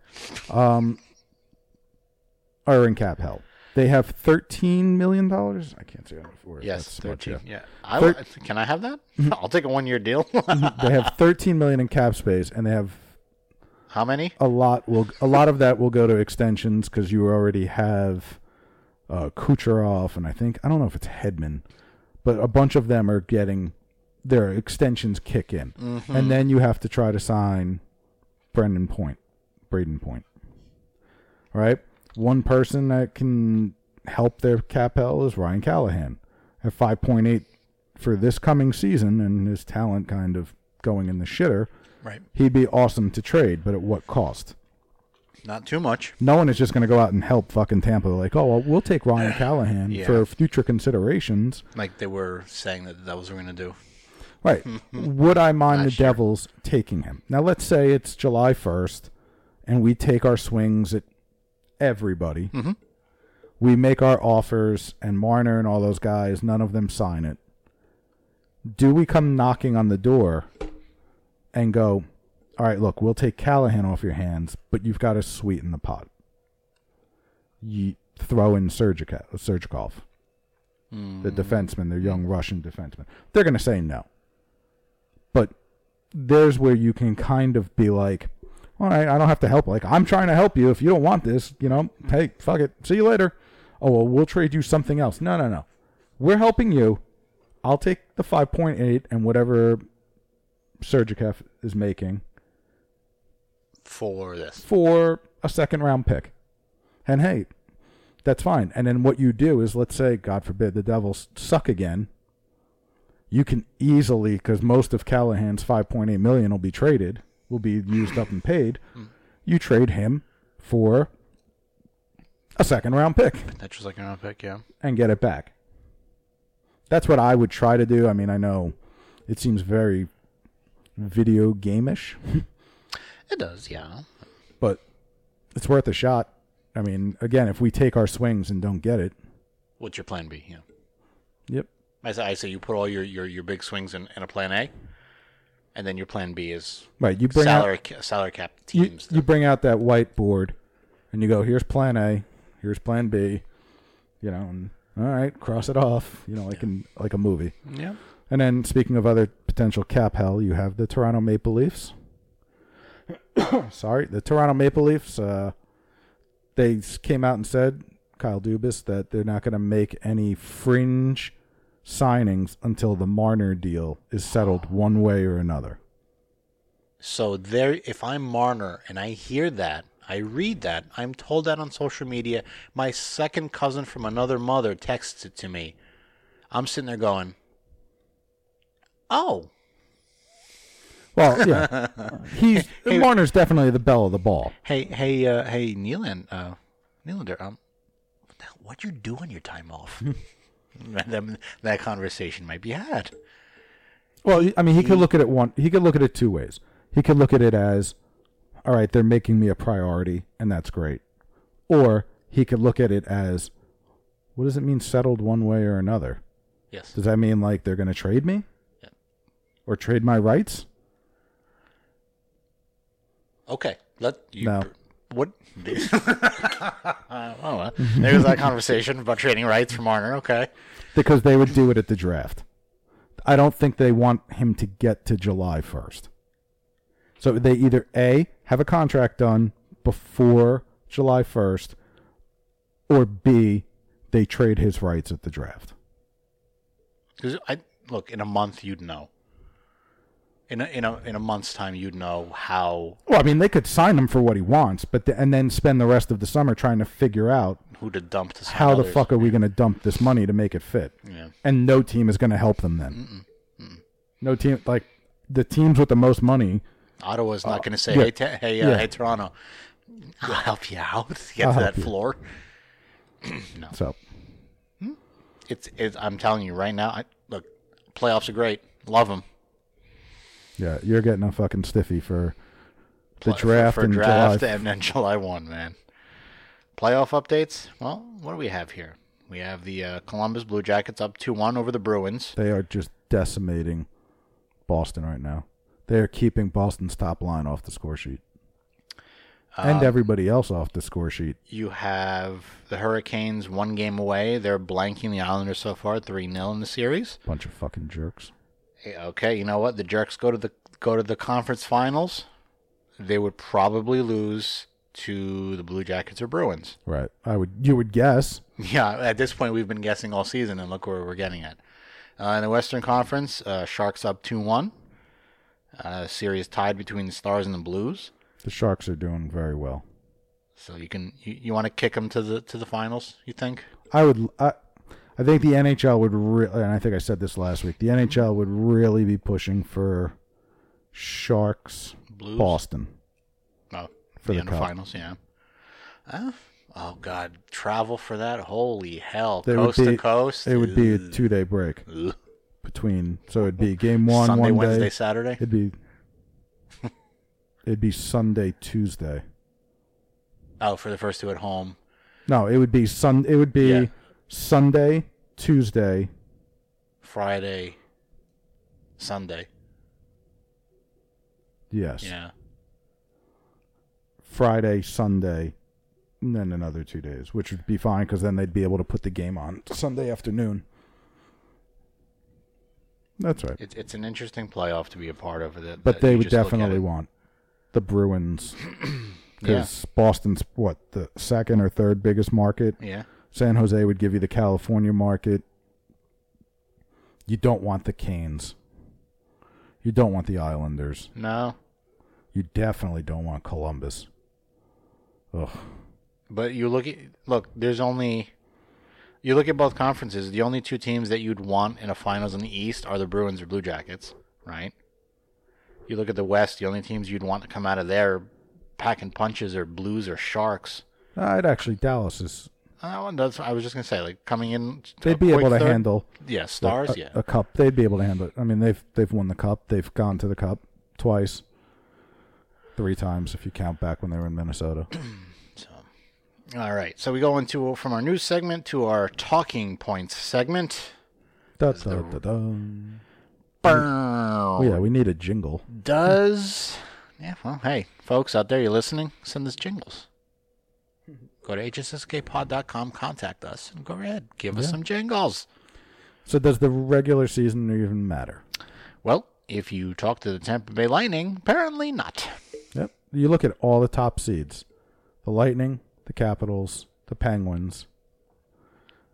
um, are in cap hell. They have thirteen million dollars. I can't say for it. Yes, so much, yeah. Yeah. I, Thir- can I have that? I'll take a one year deal. [LAUGHS] They have thirteen million in cap space, and they have How many? a lot. Will a lot of that will go to extensions because you already have uh, Kucherov, and I think I don't know if it's Hedman, but a bunch of them are getting their extensions kick in, Mm-hmm. and then you have to try to sign Brendan Point, Brayden Point. Right, one person that can help their cap hell is Ryan Callahan at five point eight for this coming season, and his talent kind of going in the shitter. Right. He'd be awesome to trade, but at what cost? Not too much. No one is just going to go out and help fucking Tampa. Like, oh, well, we'll take Ryan [SIGHS] Callahan Yeah. for future considerations. Like they were saying that the we're going to do. Right. [LAUGHS] Would I mind the year. Devils taking him? Now, let's say it's July 1st and we take our swings at everybody. Mhm. We make our offers, and Marner and all those guys, none of them sign it. Do we come knocking on the door and go, all right, look, we'll take Callahan off your hands, but you've got to sweeten the pot? You throw in Sergika- Sergachev, the defenseman, the young Russian defenseman. They're going to say no. There's where you can kind of be like, all right, I don't have to help. Like, I'm trying to help you. If you don't want this, you know, hey, fuck it. See you later. Oh, well, we'll trade you something else. No, no, no. We're helping you. I'll take the 5.8 and whatever Sergachev is making For this. for a second round pick. And hey, that's fine. And then what you do is, let's say, God forbid, the Devils suck again. You can easily because most of Callahan's 5.8 million will be traded, will be used up and paid. You trade him for a second round pick like an round pick, yeah. and get it back. That's what I would try to do. I mean, I know it seems very video game-ish, It does, yeah. but it's worth a shot. I mean, again, if we take our swings and don't get it, What's your plan B? Yeah. yep. I say, I say you put all your, your, your big swings in, in a plan A, and then your plan B is Right, you bring out salary ca- salary cap teams. you bring out that whiteboard and you go, here's plan A, here's plan B, you know, and all right, cross it off, you know, like in like a movie. yeah. And then speaking of other potential cap hell, you have the Toronto Maple Leafs. [COUGHS] Sorry, the Toronto Maple Leafs. Uh, they came out and said, Kyle Dubas, that they're not going to make any fringe signings until the Marner deal is settled one way or another. So there, if I'm Marner and I hear that, I read that, I'm told that on social media. My second cousin from another mother texts it to me. I'm sitting there going, "Oh, Well, yeah, [LAUGHS] he's Marner's definitely the belle of the ball. hey, hey, uh, hey, Nylander, uh, um, what the hell, what'd you do on your time off?" [LAUGHS] [LAUGHS] that, that conversation might be had. Well, I mean, he could look at it one. He could look at it two ways. He could look at it as, all right, they're making me a priority, and that's great. Or he could look at it as, what does it mean settled one way or another? Yes. Does that mean like they're going to trade me? Yeah. Or trade my rights? Okay. Let you. No. What? uh, [LAUGHS] oh, well, there's that conversation about trading rights for Marner. Okay. Because they would do it at the draft. I don't think they want him to get to July 1st. So they either A, have a contract done before July 1st, or B, they trade his rights at the draft. Because I look in a month, you'd know. In a, in a in a month's time, you'd know how Well, I mean, they could sign him for what he wants, but the, and then spend the rest of the summer trying to figure out who to dump to. how the fuck are we going to dump this money to make it fit. Yeah. And no team is going to help them then. No team like the teams with the most money. Ottawa's not going to say, yeah. "Hey, te- hey, uh, Yeah. hey, Toronto, I'll help you out [LAUGHS] to get I'll to that you." floor." [CLEARS THROAT] No. So It's, it's. I'm telling you right now. I, look, playoffs are great. Love them. Yeah, you're getting a fucking stiffy for the for- draft for in draft July. and then [LAUGHS] July one, man. Playoff updates. Well, what do we have here? We have the uh, Columbus Blue Jackets up two one over the Bruins. They are just decimating Boston right now. They are keeping Boston's top line off the score sheet. Um, and everybody else off the score sheet. You have the Hurricanes one game away. They're blanking the Islanders so far, three 0 in the series. Bunch of fucking jerks. Okay, you know what? The Jerks go to the go to the conference finals. They would probably lose to the Blue Jackets or Bruins. Right. I would you would guess. Yeah, at this point, we've been guessing all season, and look where we're getting at. Uh, in the Western Conference, uh, Sharks up 2 1. Uh, series tied between the Stars and the Blues. The Sharks are doing very well. So you can you, you want to kick them to the to the finals? You think? I would. I, I think the NHL would really, and I think I said this last week. The NHL would really be pushing for Sharks, Blues? Boston. No, For the, the finals. Yeah. Uh, oh God, travel for that? Holy hell! They coast be- to coast. It would be a two day break Ugh. between. So it'd be game one Sunday, one Wednesday, day. Saturday. It'd be. it'd be Sunday, Tuesday. Oh, for the first two at home. No, it would be sun. It would be Yeah. Sunday, Tuesday. Friday, Sunday. Yes. Yeah. Friday, Sunday, and then another two days, which would be fine because then they'd be able to put the game on Sunday afternoon. That's right. It's it's an interesting playoff to be a part of. That, But that they would just look at definitely want the Bruins [CLEARS THROAT] Yeah. because Boston's what the second or third biggest market. Yeah. San Jose would give you the California market. You don't want the Canes. You don't want the Islanders. No, You definitely don't want Columbus. Ugh. but you look at look. There's only You look at both conferences. The only two teams that you'd want in a finals in the East are the Bruins or Blue Jackets, right? You look at the West. The only teams you'd want to come out of there packing punches are Blues or Sharks. I'd actually Dallas is. Uh, that's, I was just gonna say, like coming in, They'd be able to third- handle Yeah, stars. a, yeah, a cup. They'd be able to handle it. I mean, they've they've won the cup. They've gone to the cup twice, three times if you count back when they were in Minnesota. [CLEARS THROAT] so, All right, so we go into from our news segment to our talking points segment. Da, da, da, da. Oh, Oh yeah, we need a jingle. Does yeah? Well, hey, folks out there, you listening? Send us jingles. Go to hsskpod.com, contact us, and go ahead, give us Yeah. some jingles. So does the regular season even matter? Well, if you talk to the Tampa Bay Lightning, apparently not. Yep. You look at all the top seeds: the Lightning, the Capitals, the Penguins,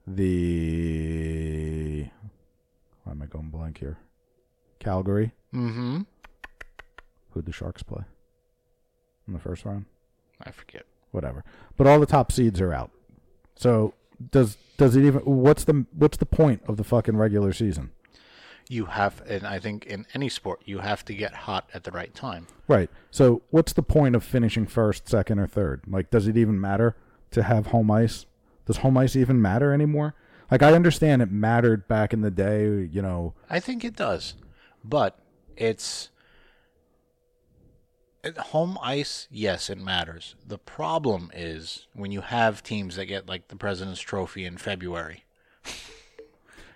the. Why am I going blank here? Calgary. Mm-hmm. Who'd the Sharks play in the first round? I forget. Whatever. But all the top seeds are out. So does does it even? What's the what's the point of the fucking regular season? You have, and I think in any sport, you have to get hot at the right time. Right. So what's the point of finishing first, second, or third? Like, does it even matter to have home ice? Does home ice even matter anymore? Like, I understand it mattered back in the day. You know, I think it does, but it's home ice. Yes, it matters. The problem is when you have teams that get like the President's Trophy in February.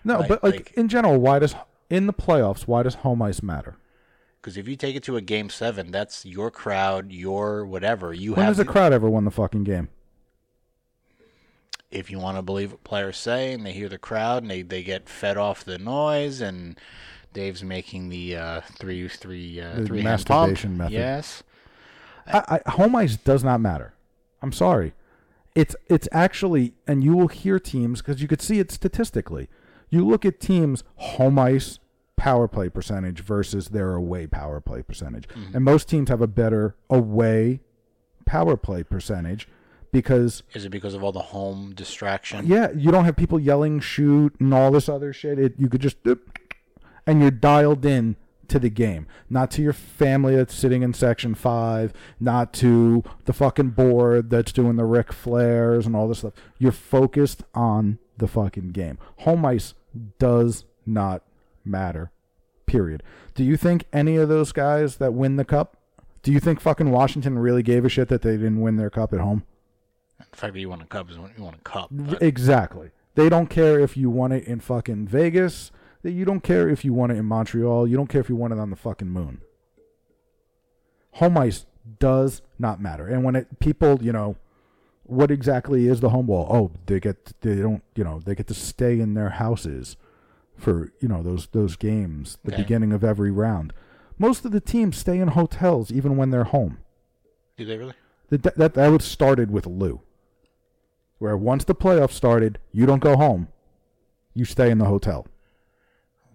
no, Like- but like, like- in general, why does in the playoffs why does home ice matter? Because if you take it to a game seven, that's your crowd, your whatever. You When have has the the- crowd ever won the fucking game? if you want to believe what players say and they hear the crowd and they, they get fed off the noise and Dave's making the uh, three three uh, The three masturbation method. Yes. I, I, home ice does not matter. I'm sorry. It's it's actually, and you will hear teams because you could see it statistically. You look at teams home ice power play percentage versus their away power play percentage, and most teams have a better away power play percentage because Is it because of all the home distraction? yeah, you don't have people yelling shoot and all this other shit. It, you could just and you're dialed in to the game, not to your family that's sitting in section five, not to the fucking board that's doing the Ric Flairs and all this stuff. You're focused on the fucking game. Home ice does not matter. Period. Do you think any of those guys that win the cup? Do you think fucking Washington really gave a shit that they didn't win their cup at home? The fact that you want a cup is when you want a cup. but- Exactly. They don't care if you won it in fucking Vegas. That You don't care if you won it in Montreal. You don't care if you won it on the fucking moon. Home ice does not matter. And when it people, you know, what exactly is the home wall? Oh, they get they don't, you know, they get to stay in their houses for, you know, those those games, the Okay. beginning of every round. Most of the teams stay in hotels even when they're home. Do they really? That that that was started with Lou. Where once the playoffs started, you don't go home. You stay in the hotel.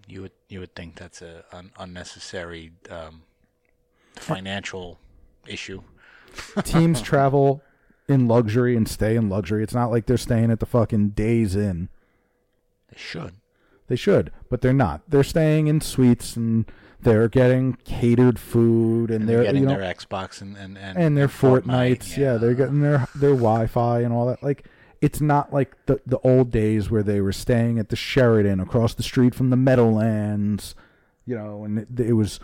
You would you would think that's a un- unnecessary um, financial issue. [LAUGHS] Teams travel in luxury and stay in luxury. It's not like they're staying at the fucking Days Inn. They should. They should, but they're not. They're staying in suites and they're getting catered food and, And they're they're getting you know, their Xbox and and and, and their Fortnite, fortnights. Yeah. they're getting their their Wi-Fi and all that. Like it's not like the the old days where they were staying at the Sheraton across the street from the Meadowlands, you know, and it, it was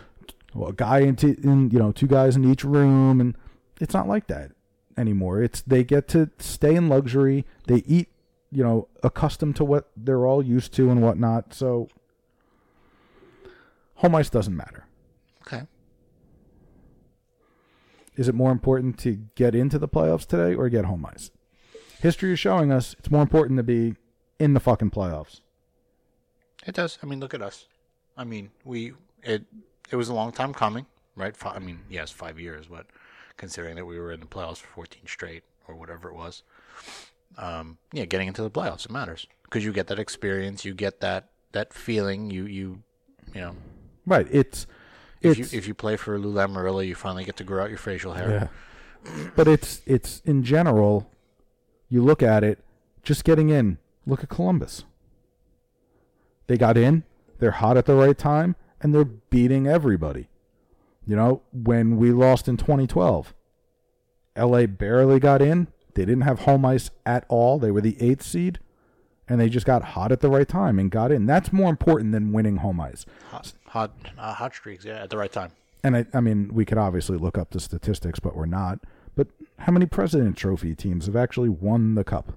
well, a guy in, t- in you know two guys in each room, and it's not like that anymore. It's they get to stay in luxury. They eat, you know, accustomed to what they're all used to and whatnot. So home ice doesn't matter. Okay. Is it more important to get into the playoffs today or get home ice? History is showing us it's more important to be in the fucking playoffs. It does. I mean, look at us. I mean, we it it was a long time coming, right? Fi I mean, yes, five years, but considering that we were in the playoffs for 14 straight or whatever it was, um, yeah, getting into the playoffs it matters because you get that experience, you get that that feeling, you you you know, Right. It's if it's you if you play for Lou Lamoriello, you finally get to grow out your facial hair. yeah. But it's it's in general you look at it just getting in Look at Columbus. They got in, they're hot at the right time, and they're beating everybody. You know, when we lost in 2012, LA barely got in. They didn't have home ice at all. They were the eighth seed, and they just got hot at the right time and got in. That's more important than winning home ice. Hot, hot, uh, hot streaks. Yeah, at the right time. And I, I mean, we could obviously look up the statistics, but we're not. How many President Trophy teams have actually won the cup?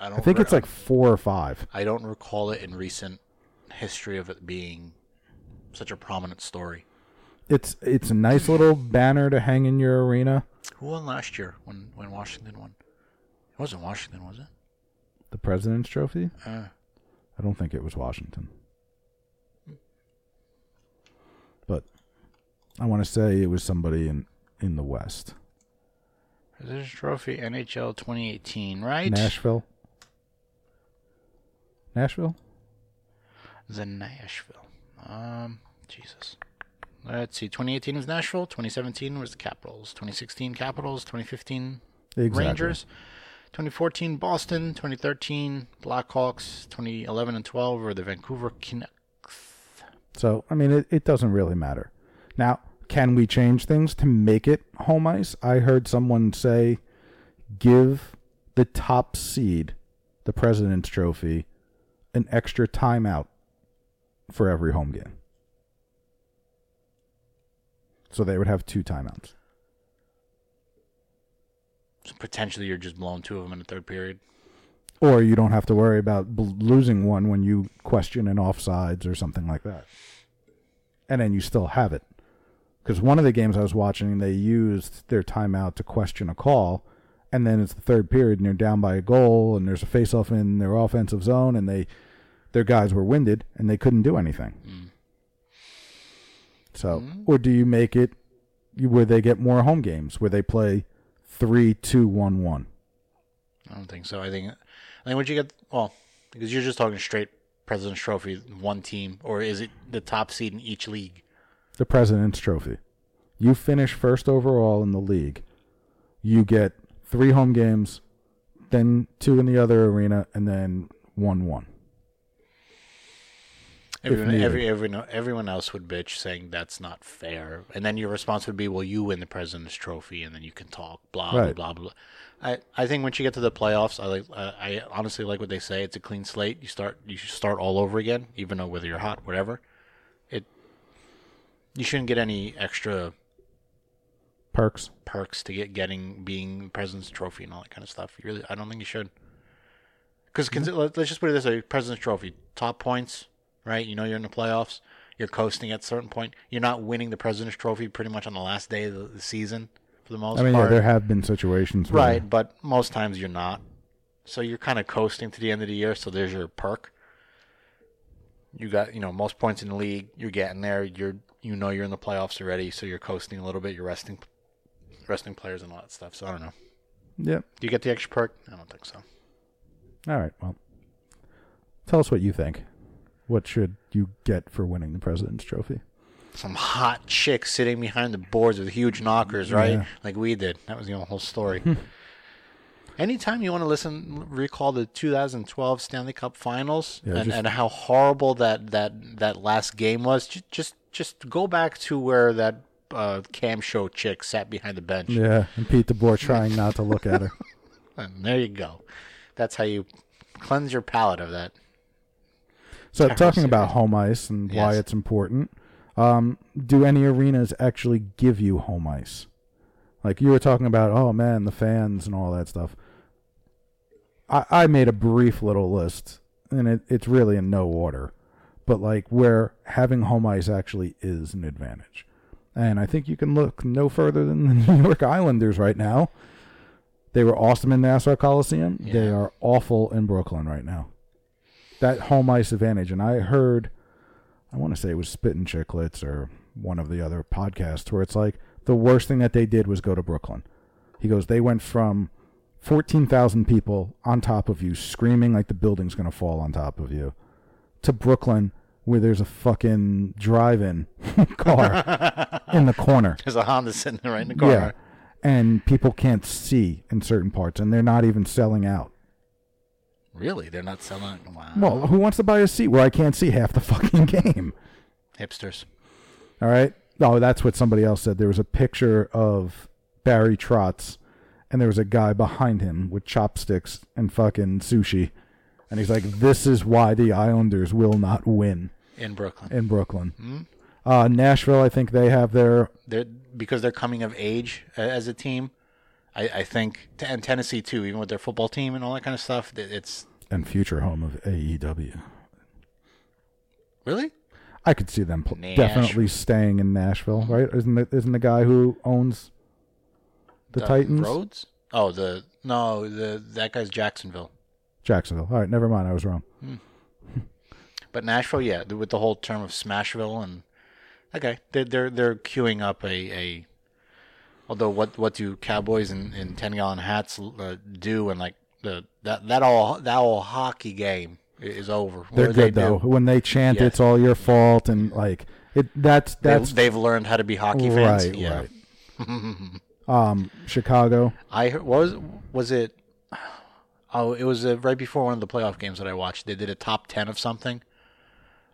I don't. I think re- it's like four or five. I don't recall it in recent history of it being such a prominent story. It's it's a nice little banner to hang in your arena. Who won last year when when Washington won? It wasn't Washington, was it? The President's Trophy. Uh, I don't think it was Washington. But I want to say it was somebody in in the West. President's Trophy NHL 2018, right? Nashville. Nashville? The Nashville. Um, Jesus. Let's see. 2018 was Nashville. 2017 was the Capitals. 2016 Capitals. 2015 Exactly. Rangers. 2014 Boston. 2013 Blackhawks. 2011 and 12 were the Vancouver Canucks. So, I mean, it, it doesn't really matter. Now, can we change things to make it home ice? I heard someone say give the top seed, the President's Trophy, an extra timeout for every home game. So they would have two timeouts. So potentially you're just blowing two of them in the third period. Or you don't have to worry about bl- losing one when you question an offsides or something like that. And then you still have it. Because one of the games I was watching, they used their timeout to question a call, and then it's the third period, and they're down by a goal, and there's a face-off in their offensive zone, and they their guys were winded, and they couldn't do anything. Hmm. So, hmm. or do you make it where they get more home games, where they play three, two, one, one? I don't think so. I think I think what you get well, because you're just talking straight President's Trophy, one team, or is it the top seed in each league? The President's Trophy. You finish first overall in the league. You get three home games, then two in the other arena, and then one one. Everyone, needed. every, everyone, everyone else would bitch saying that's not fair, and then your response would be, "Well, you win the President's Trophy, and then you can talk." Blah Right. blah blah blah. I, I think once you get to the playoffs, I like uh, I honestly like what they say. It's a clean slate. You start you start all over again, even though whether you're hot, whatever. You shouldn't get any extra Perks. perks to get getting being President's Trophy and all that kind of stuff. You really, I don't think you should. Because let's just put it this way: President's Trophy, top points, right? You know you're in the playoffs. You're coasting at a certain point. You're not winning the President's Trophy pretty much on the last day of the, the season for the most I mean, yeah, there have been situations where right, but most times you're not. So you're kind of coasting to the end of the year. So there's your perk. You got you know most points in the league. You're getting there. You're you know you're in the playoffs already. So you're coasting a little bit. You're resting resting players and all that stuff. So I don't know. Yep. Do you get the extra perk? I don't think so. All right. Well, tell us what you think. What should you get for winning the President's Trophy? Some hot chick sitting behind the boards with huge knockers, right? Yeah. Like we did. That was the whole story. [LAUGHS] Anytime you want to listen, recall the 2012 Stanley Cup Finals Yeah, and, just- and how horrible that, that, that last game was. Just just just go back to where that uh, cam show chick sat behind the bench, Yeah, and Pete DeBoer trying not to look at her. [LAUGHS] and there you go. That's how you cleanse your palate of that. So talking about home ice and why it's important, um, do any arenas actually give you home ice? Like you were talking about, oh man, the fans and all that stuff. I, I made a brief little list, and it, it's really in no order, but like where having home ice actually is an advantage. And I think you can look no further than the [LAUGHS] New York Islanders right now. They were awesome in Nassau Coliseum. They are awful in Brooklyn right now that home ice advantage. And I heard, I want to say it was Spittin' Chicklets or one of the other podcasts where it's like the worst thing that they did was go to Brooklyn. He goes, they went from 14,000 people on top of you screaming like the building's going to fall on top of you to Brooklyn where there's a fucking drive-in [LAUGHS] car [LAUGHS] in the corner. There's a Honda sitting there right in the corner. Yeah. And people can't see in certain parts and they're not even selling out. Really? They're not selling. Wow. Well, who wants to buy a seat where I can't see half the [LAUGHS] fucking game? Hipsters. All right. Oh, that's what somebody else said. There was a picture of Barry Trotz, and there was a guy behind him with chopsticks and fucking sushi, and he's like, "This is why the Islanders will not win In Brooklyn. in Brooklyn." Uh, Nashville, I think they have their they're because they're coming of age as a team. I, I think, and Tennessee too, even with their football team and all that kind of stuff. It's and future home of AEW. really I could see them pl- definitely staying in Nashville, right? Isn't isn't the guy who owns the, Titans Rhodes. Oh, the no, the that guy's Jacksonville. Jacksonville? All right, never mind. I was wrong. [LAUGHS] But Nashville, yeah, with the whole term of Smashville and okay, they're they're, they're queuing up a, a although what what do cowboys in, in ten gallon hats uh, do and like the that that all that all hockey game is over. They're good they though. do? When they chant, Yes. "It's all your fault," and like it. That's that's They, they've learned how to be hockey fans. right. yeah. Right. [LAUGHS] [LAUGHS] um, Chicago. I was was it? Oh, it was uh, right before one of the playoff games that I watched. They did a top ten of something,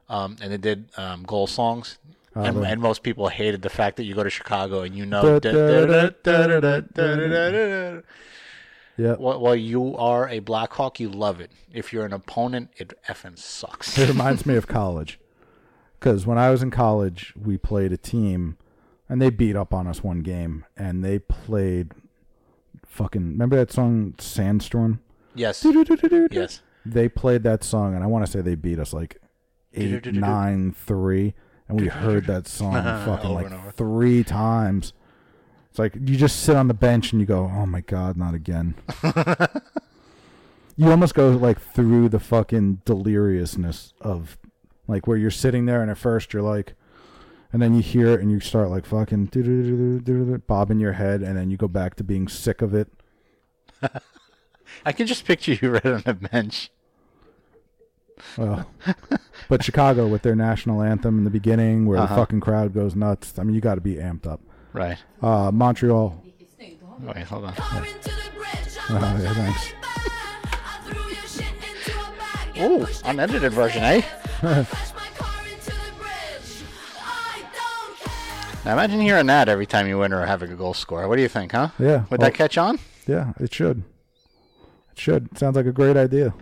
um, and they did um, goal songs. and, the- and most people hated the fact that you go to Chicago and you know. Yeah. Well, well, you are a Blackhawk. You love it. If you're an opponent, it effing sucks. It reminds me of college. Because when I was in college, we played a team, and they beat up on us one game, and they played fucking. Remember that song "Sandstorm"? yes. Yes. They played that song, and I want to say they beat us like eight, nine, three, and we heard that song [LAUGHS] fucking like three times. It's like you just sit on the bench and you go, "Oh my god, not again." [LAUGHS] you almost go like through the fucking deliriousness of like where you're sitting there, and at first you're like, and then you hear it and you start like fucking [LAUGHS] bobbing your head, and then you go back to being sick of it. [LAUGHS] I can just picture you [LAUGHS] right on the bench. Well, but Chicago with their national anthem in the beginning, where the fucking crowd goes nuts. I mean, you got to be amped up. Right. Uh, Montreal. Wait, hold on. Oh, yeah, thanks. Ooh, unedited version, eh? Now imagine hearing that every time you win or have a goal score. What do you think, huh? Yeah, Would well- that catch on? Yeah, it should. It should. Sounds like a great idea.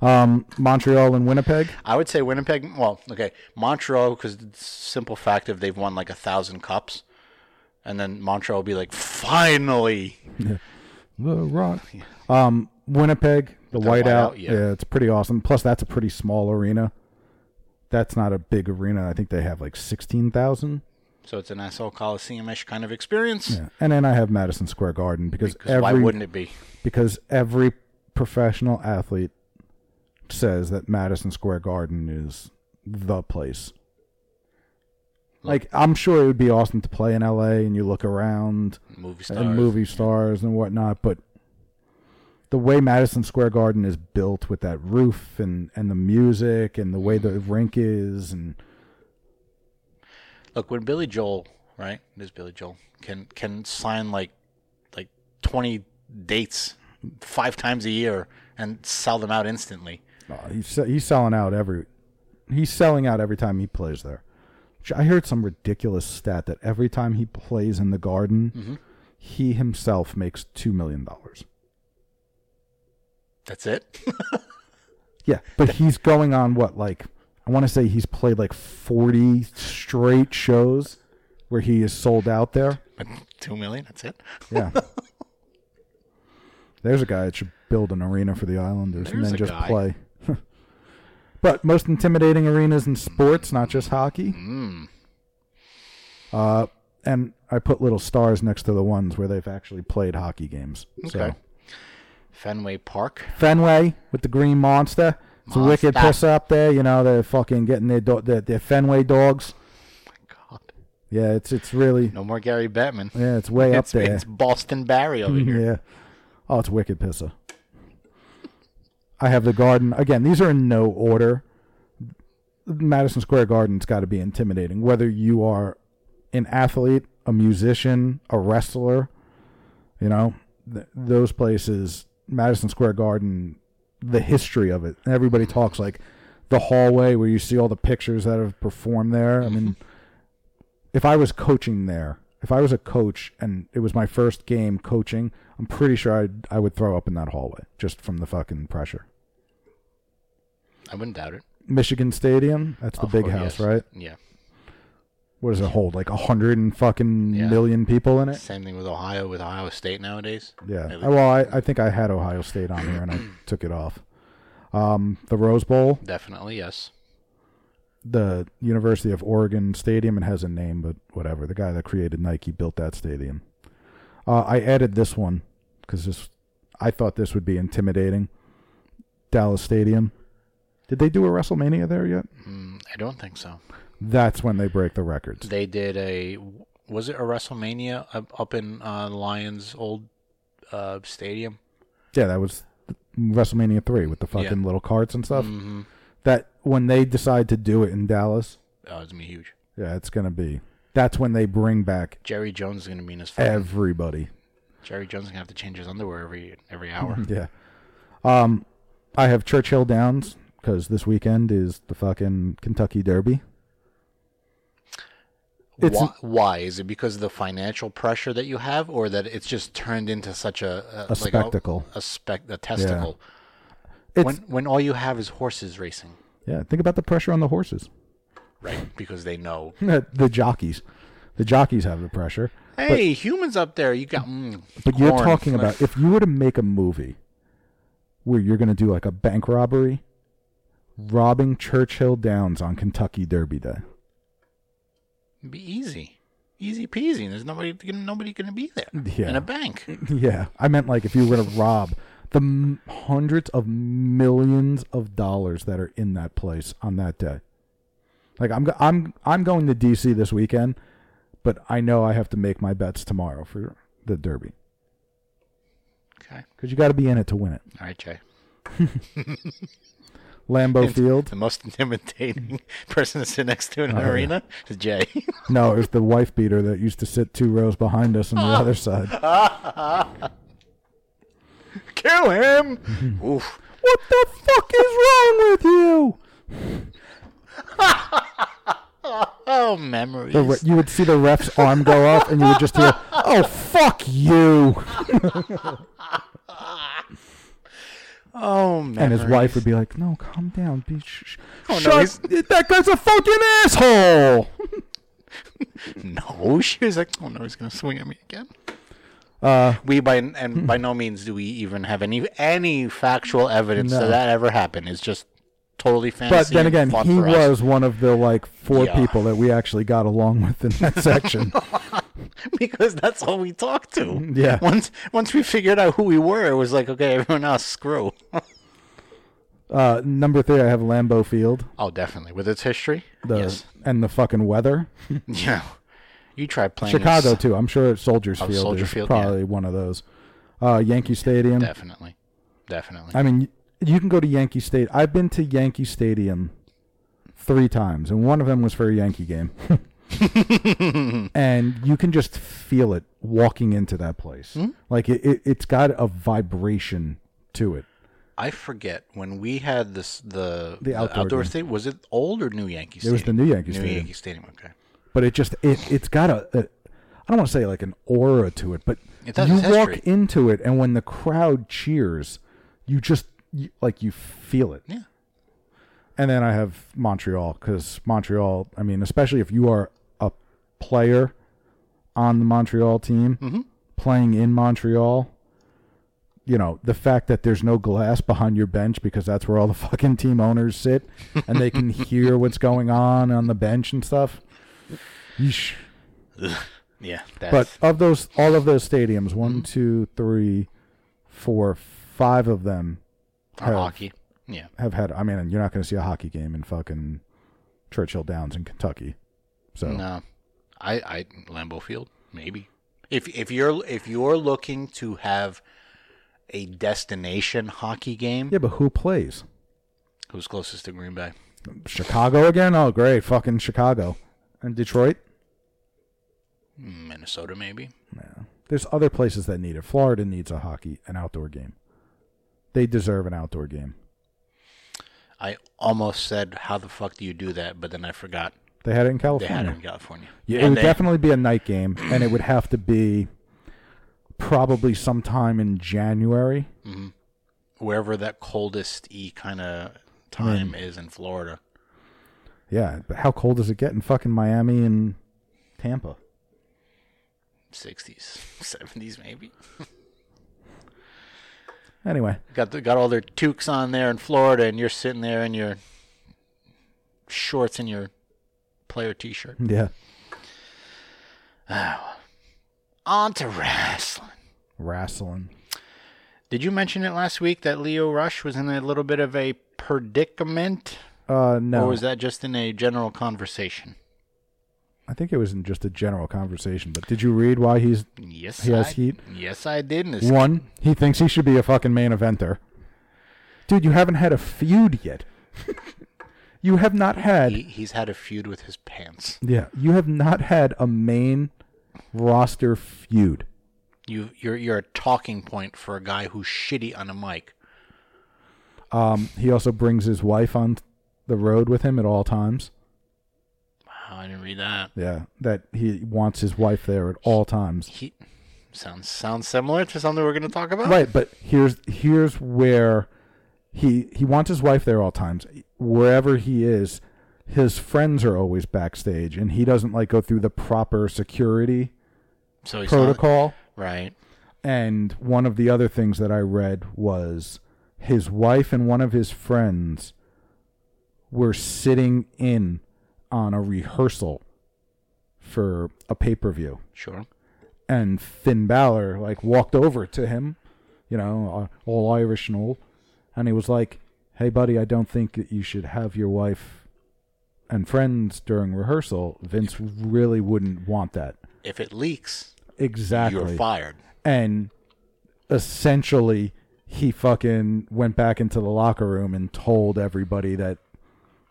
Um, Montreal and Winnipeg. I would say Winnipeg. Well, okay, Montreal because the simple fact of they've won like a thousand cups, and then Montreal will be like, finally. yeah. The Rock. Um, Winnipeg, the The whiteout. whiteout, yeah. yeah. it's pretty awesome. Plus, that's a pretty small arena. That's not a big arena. I think they have like sixteen thousand. So it's an SL Coliseum-ish kind of experience. Yeah, and then I have Madison Square Garden because, Because every why wouldn't it be? because every professional athlete says that Madison Square Garden is the place. Like I'm sure it would be awesome to play in LA and you look around Movie stars. and movie stars and whatnot, but the way Madison Square Garden is built with that roof and, and the music and the way the rink is and Look, when Billy Joel, right? It is Billy Joel can can sign like like twenty dates five times a year and sell them out instantly. uh, he's he's selling out every he's selling out every time he plays there. I heard some ridiculous stat that every time he plays in the Garden, he himself makes two million dollars. That's it. [LAUGHS] Yeah, but he's going on what like I want to say he's played like forty straight shows where he is sold out there. Two million. That's it. Yeah. [LAUGHS] There's a guy that should build an arena for the Islanders and then just guy. play. [LAUGHS] but most intimidating arenas in sports, not just hockey. Mm. Uh, and I put little stars next to the ones where they've actually played hockey games. So Okay. Fenway Park. Fenway with the green monster. It's a wicked Monster. piss up there. You know they're fucking getting their do- their, their Fenway dogs. God. Yeah, it's it's really No more Gary Bettman. yeah, it's way up it's, there. it's Boston Barry over [LAUGHS] here. Yeah. Oh, it's wicked pisser. I have the garden again. These are in no order. Madison Square Garden's got to be intimidating, whether you are an athlete, a musician, a wrestler. You know, th- those places. Madison Square Garden the history of it. Everybody talks like the hallway where you see all the pictures that have performed there. I mean, if I was coaching there, if I was a coach and it was my first game coaching, I'm pretty sure I'd, I would throw up in that hallway just from the fucking pressure. I wouldn't doubt it. Michigan Stadium, that's the Of big course, house, yes. right? Yeah. What does it hold? Like a hundred and fucking Yeah. million people in it? Same thing with Ohio, with Ohio State nowadays. Yeah. Maybe. Well, I, I think I had Ohio State on here and I [CLEARS THROAT] took it off. Um, the Rose Bowl, Definitely, yes. the University of Oregon Stadium, it has a name, but whatever. The guy that created Nike built that stadium. Uh, I added this one because this, I thought this would be intimidating. Dallas Stadium. Did they do a WrestleMania there yet? Mm, I don't think so. That's when they break the records. They did a. Was it a WrestleMania up, in uh, Lions' old uh, stadium? Yeah, that was WrestleMania three with the fucking little carts and stuff. Mm-hmm. That when they decide to do it in Dallas, Oh, it's gonna be huge. yeah, it's gonna be. That's when they bring back Jerry Jones is gonna be in his. Fucking, everybody. Jerry Jones is gonna have to change his underwear every every hour. [LAUGHS] Yeah. Um, I have Churchill Downs because this weekend is the fucking Kentucky Derby. Why, why is it because of the financial pressure that you have, or that it's just turned into such a A spectacle. a, spec, a testicle? It's When when all you have is horses racing, yeah. Think about the pressure on the horses. right? Because they know, [LAUGHS] the jockeys, the jockeys have the pressure. hey, humans up there, you got. Mm, But you're talking about if you were to make a movie where you're going to do like a bank robbery, robbing Churchill Downs on Kentucky Derby Day. It'd be easy, easy peasy. There's nobody, gonna- nobody gonna be there Yeah. in a bank. [LAUGHS] Yeah, I meant like if you were going to rob the m- hundreds of millions of dollars that are in that place on that day. Like I'm go- I'm I'm going to DC this weekend, but I know I have to make my bets tomorrow for the Derby Okay, because you got to be in it to win it. all right, Jay. [LAUGHS] Lambeau Field. The most [LAUGHS] intimidating person to sit next to in an oh, yeah. arena is Jay. [LAUGHS] No, it was the wife beater that used to sit two rows behind us on the ah. other side. [LAUGHS] Kill him! Oof. What the fuck is wrong with you? Oh, memories. Re- you would see the ref's arm go up, and you would just hear, "Oh fuck you!" Oh, memories. And his wife would be like, "No, calm down. bitch. sh- sh- Oh, no, shut. that guy's a fucking asshole." [LAUGHS] No, she was like, oh no, he's gonna swing at me again. Uh, We by and by no means do we even have any any factual evidence No. that that ever happened. It's just totally but then again, he was one of the like four Yeah. people that we actually got along with in that section. [LAUGHS] because that's all we talked to. Yeah. Once once we figured out who we were, it was like okay, everyone else screw. [LAUGHS] uh, number three, I have Lambeau Field. oh, definitely with its history. The yes. and the fucking weather. [LAUGHS] Yeah. You try playing Chicago s- too. I'm sure Soldiers Oh, Field Soldier is Field, yeah. probably one of those. Uh, Yankee Stadium. Definitely. Definitely. I mean, you can go to Yankee State. I've been to Yankee Stadium three times, and one of them was for a Yankee game. [LAUGHS] and you can just feel it walking into that place. Hmm? Like it, it, it's got a vibration to it. I forget when we had this the The outdoor game. thing. Was it old or new Yankee Stadium? It was the new Yankee new Stadium. Yankee Stadium. Okay. But it just it it's got a, a I don't want to say like an aura to it, but It you walk into it, and when the crowd cheers, you just you, like you feel it. Yeah. And then I have Montreal because Montreal. I mean, especially if you are a player on the Montreal team Mm-hmm. playing in Montreal. You know the fact that there's no glass behind your bench because that's where all the [LAUGHS] fucking team owners sit, and they can hear [LAUGHS] what's going on on the bench and stuff. Yeesh. Yeah. But of those, all of those stadiums, Mm-hmm. one, two, three, four, five of them have, hockey. Yeah. have had. I mean, you're not going to see a hockey game in fucking Churchill Downs in Kentucky. So No. I I Lambeau Field maybe. If if you're if you're looking to have a destination hockey game, yeah, but who plays? who's closest to Green Bay? Chicago again? Oh, great, fucking Chicago and Detroit. Hmm, Minnesota maybe. Yeah. There's other places that need it. Florida needs a hockey, an outdoor game. They deserve an outdoor game. I almost said, "How the fuck do you do that?" But then I forgot They had it in California. they had it in California. Yeah, it would they- definitely be a night game, and it would have to be probably sometime in January. Mm-hmm. wherever that coldest e kind of time hmm. is in Florida. Yeah, but how cold does it get in fucking Miami and Tampa? 60s, 70s [LAUGHS] maybe. [LAUGHS] Anyway, Got the, got all their toques on there in Florida, and you're sitting there in your shorts and your player T-shirt. yeah, Oh. On to wrestling. wrestling. Did you mention it last week that Lio Rush was in a little bit of a predicament, Uh, no, or was that just in a general conversation? I think it was in just a general conversation. But did you read why he's Yes, He has I, heat? Yes, I did. And one? He thinks he should be a fucking main eventer. Dude, you haven't had a feud yet. you have not had. he, he's had a feud with his pants. Yeah, you have not had a main roster feud. You, you're you're a talking point for a guy who's shitty on a mic. Um, he also brings his wife on the road with him at all times. Wow, I didn't read that. Yeah, that he wants his wife there at all times. He sounds sounds similar to something we're going to talk about. Right, but here's here's where he he wants his wife there all times. Wherever he is, his friends are always backstage, and he doesn't like go through the proper security So protocol. Not, right. And one of the other things that I read was his wife and one of his friends were sitting in on a rehearsal for a pay per view. Sure. And Finn Balor like walked over to him, you know, uh, all Irish and all, and he was like, "Hey, buddy, I don't think that you should have your wife and friends during rehearsal. Vince really wouldn't want that." If it leaks, Exactly. you're fired. and essentially he fucking went back into the locker room and told everybody that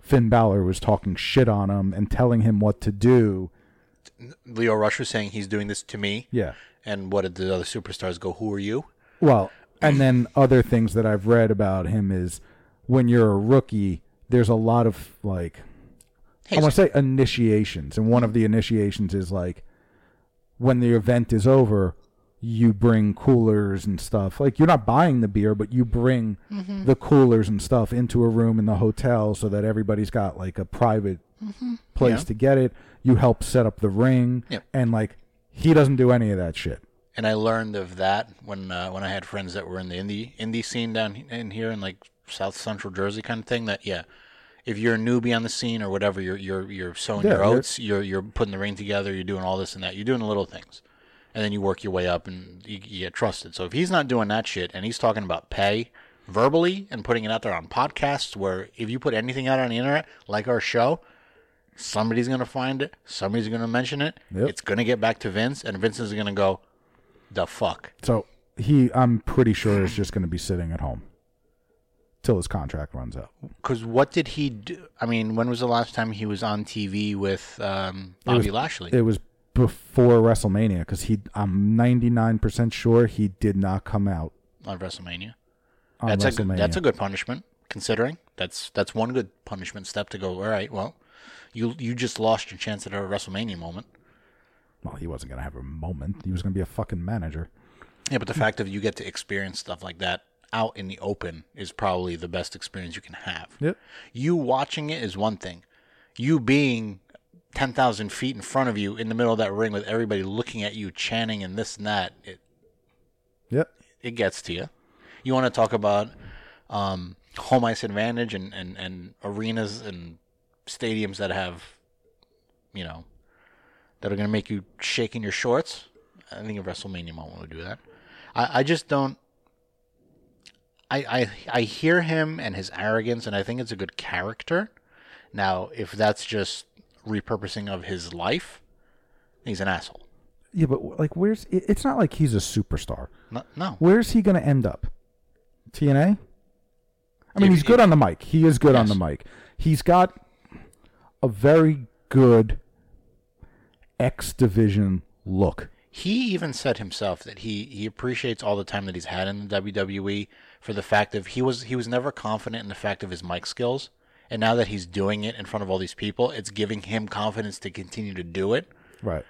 Finn Balor was talking shit on him and telling him what to do. Lio Rush was saying he's doing this to me. Yeah. And what did the other superstars go? Who are you? Well, and then other things that I've read about him is when you're a rookie, there's a lot of like I want to say initiations, and one of the initiations is like when the event is over, you bring coolers and stuff. Like you're not buying the beer, but you bring the coolers and stuff into a room in the hotel so that everybody's got like a private place Yeah. to get it. You help set up the ring, Yep. and like he doesn't do any of that shit. And I learned of that when uh, when I had friends that were in the indie indie scene down in here in like South Central Jersey kind of thing. That yeah, if you're a newbie on the scene or whatever, you're you're you're sowing Yeah, your oats. You're you're putting the ring together. You're doing all this and that. You're doing the little things, and then you work your way up and you, you get trusted. So if he's not doing that shit and he's talking about pay verbally and putting it out there on podcasts, where if you put anything out on the internet like our show. Somebody's gonna find it. Somebody's gonna mention it. Yep. It's gonna get back to Vince, and Vince is gonna go, "The fuck." So he, I'm pretty sure, is just going to be sitting at home till his contract runs out. Because what did he do? I mean, when was the last time he was on TV with um, was- Bobby Lashley? It was before WrestleMania because he, I'm 99% sure he did not come out on WrestleMania. on That's a WrestleMania. good, that's a good punishment, considering that's that's one good punishment step to go. All right, well, you you just lost your chance at a WrestleMania moment. well, he wasn't going to have a moment. He was going to be a fucking manager. Yeah, but the fact of you get to experience stuff like that out in the open is probably the best experience you can have. Yep. You watching it is one thing. You being ten thousand feet in front of you in the middle of that ring with everybody looking at you, chanting and this and that, it Yep. it gets to you. You want to talk about um, home ice advantage and, and, and arenas and stadiums that have, you know, that are going to make you shake in your shorts. I think a WrestleMania moment would do that. I, I just don't. I, I I hear him and his arrogance, and I think it's a good character. Now, if that's just repurposing of his life, he's an asshole. Yeah, but like, where's? It's not like he's a superstar. No, no. Where's he going to end up? TNA. I mean, If- he's good on the mic. He is good on Yes. the mic. He's got a very good X division look. He even said himself that he, he appreciates all the time that he's had in the WWE for the fact of he was he was never confident in the fact of his mic skills, and now that he's doing it in front of all these people, it's giving him confidence to continue to do it. Right.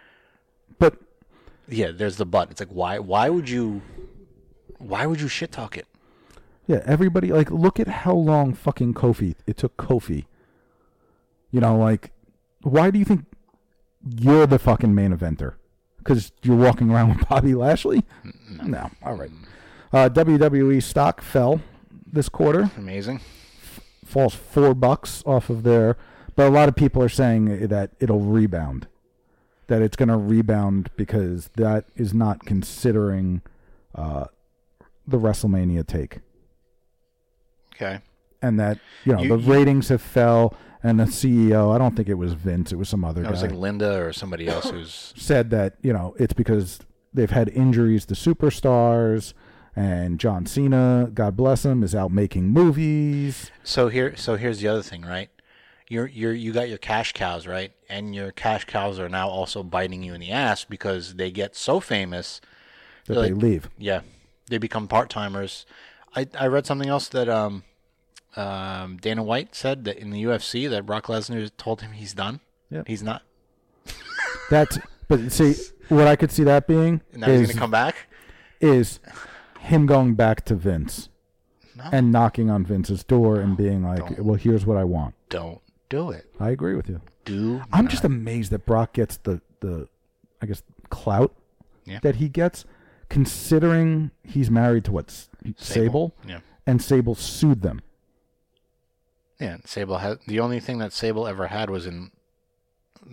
But Yeah, there's the but. It's like why why would you why would you shit talk it? yeah, everybody like look at how long fucking Kofi it took Kofi. You know, like why do you think you're the fucking main eventer? Because you're walking around with Bobby Lashley? No. All right. Uh, WWE stock fell this quarter. Amazing. Falls four bucks off of there. But a lot of people are saying that it'll rebound, that it's going to rebound because that is not considering uh, the WrestleMania take, Okay. and that you know You- the you- ratings have fell, and the CEO, I don't think it was Vince, it was some other It guy, was like Linda or somebody else who's [COUGHS] said that you know it's because they've had injuries to superstars. And John Cena, God bless him, is out making movies. So here, so here's the other thing, right? You're you're you got your cash cows, right? And your cash cows are now also biting you in the ass because they get so famous That They're like- leave. Yeah, they become part timers. I I read something else that um, um, Dana White said that in the UFC that Brock Lesnar told him he's done. Yep. He's not. That's but see what I could see that being [LAUGHS] Now he's is gonna come back. is him going back to Vince No. and knocking on Vince's door and being like, Don't. "Well, here's what I want." Don't do it. I agree with you. Do. I'm not. just amazed that Brock gets the the I guess clout Yeah. that he gets considering he's married to what S- Sable, Yeah. and Sable sued them. Yeah. and Sable had the only thing that Sable ever had was in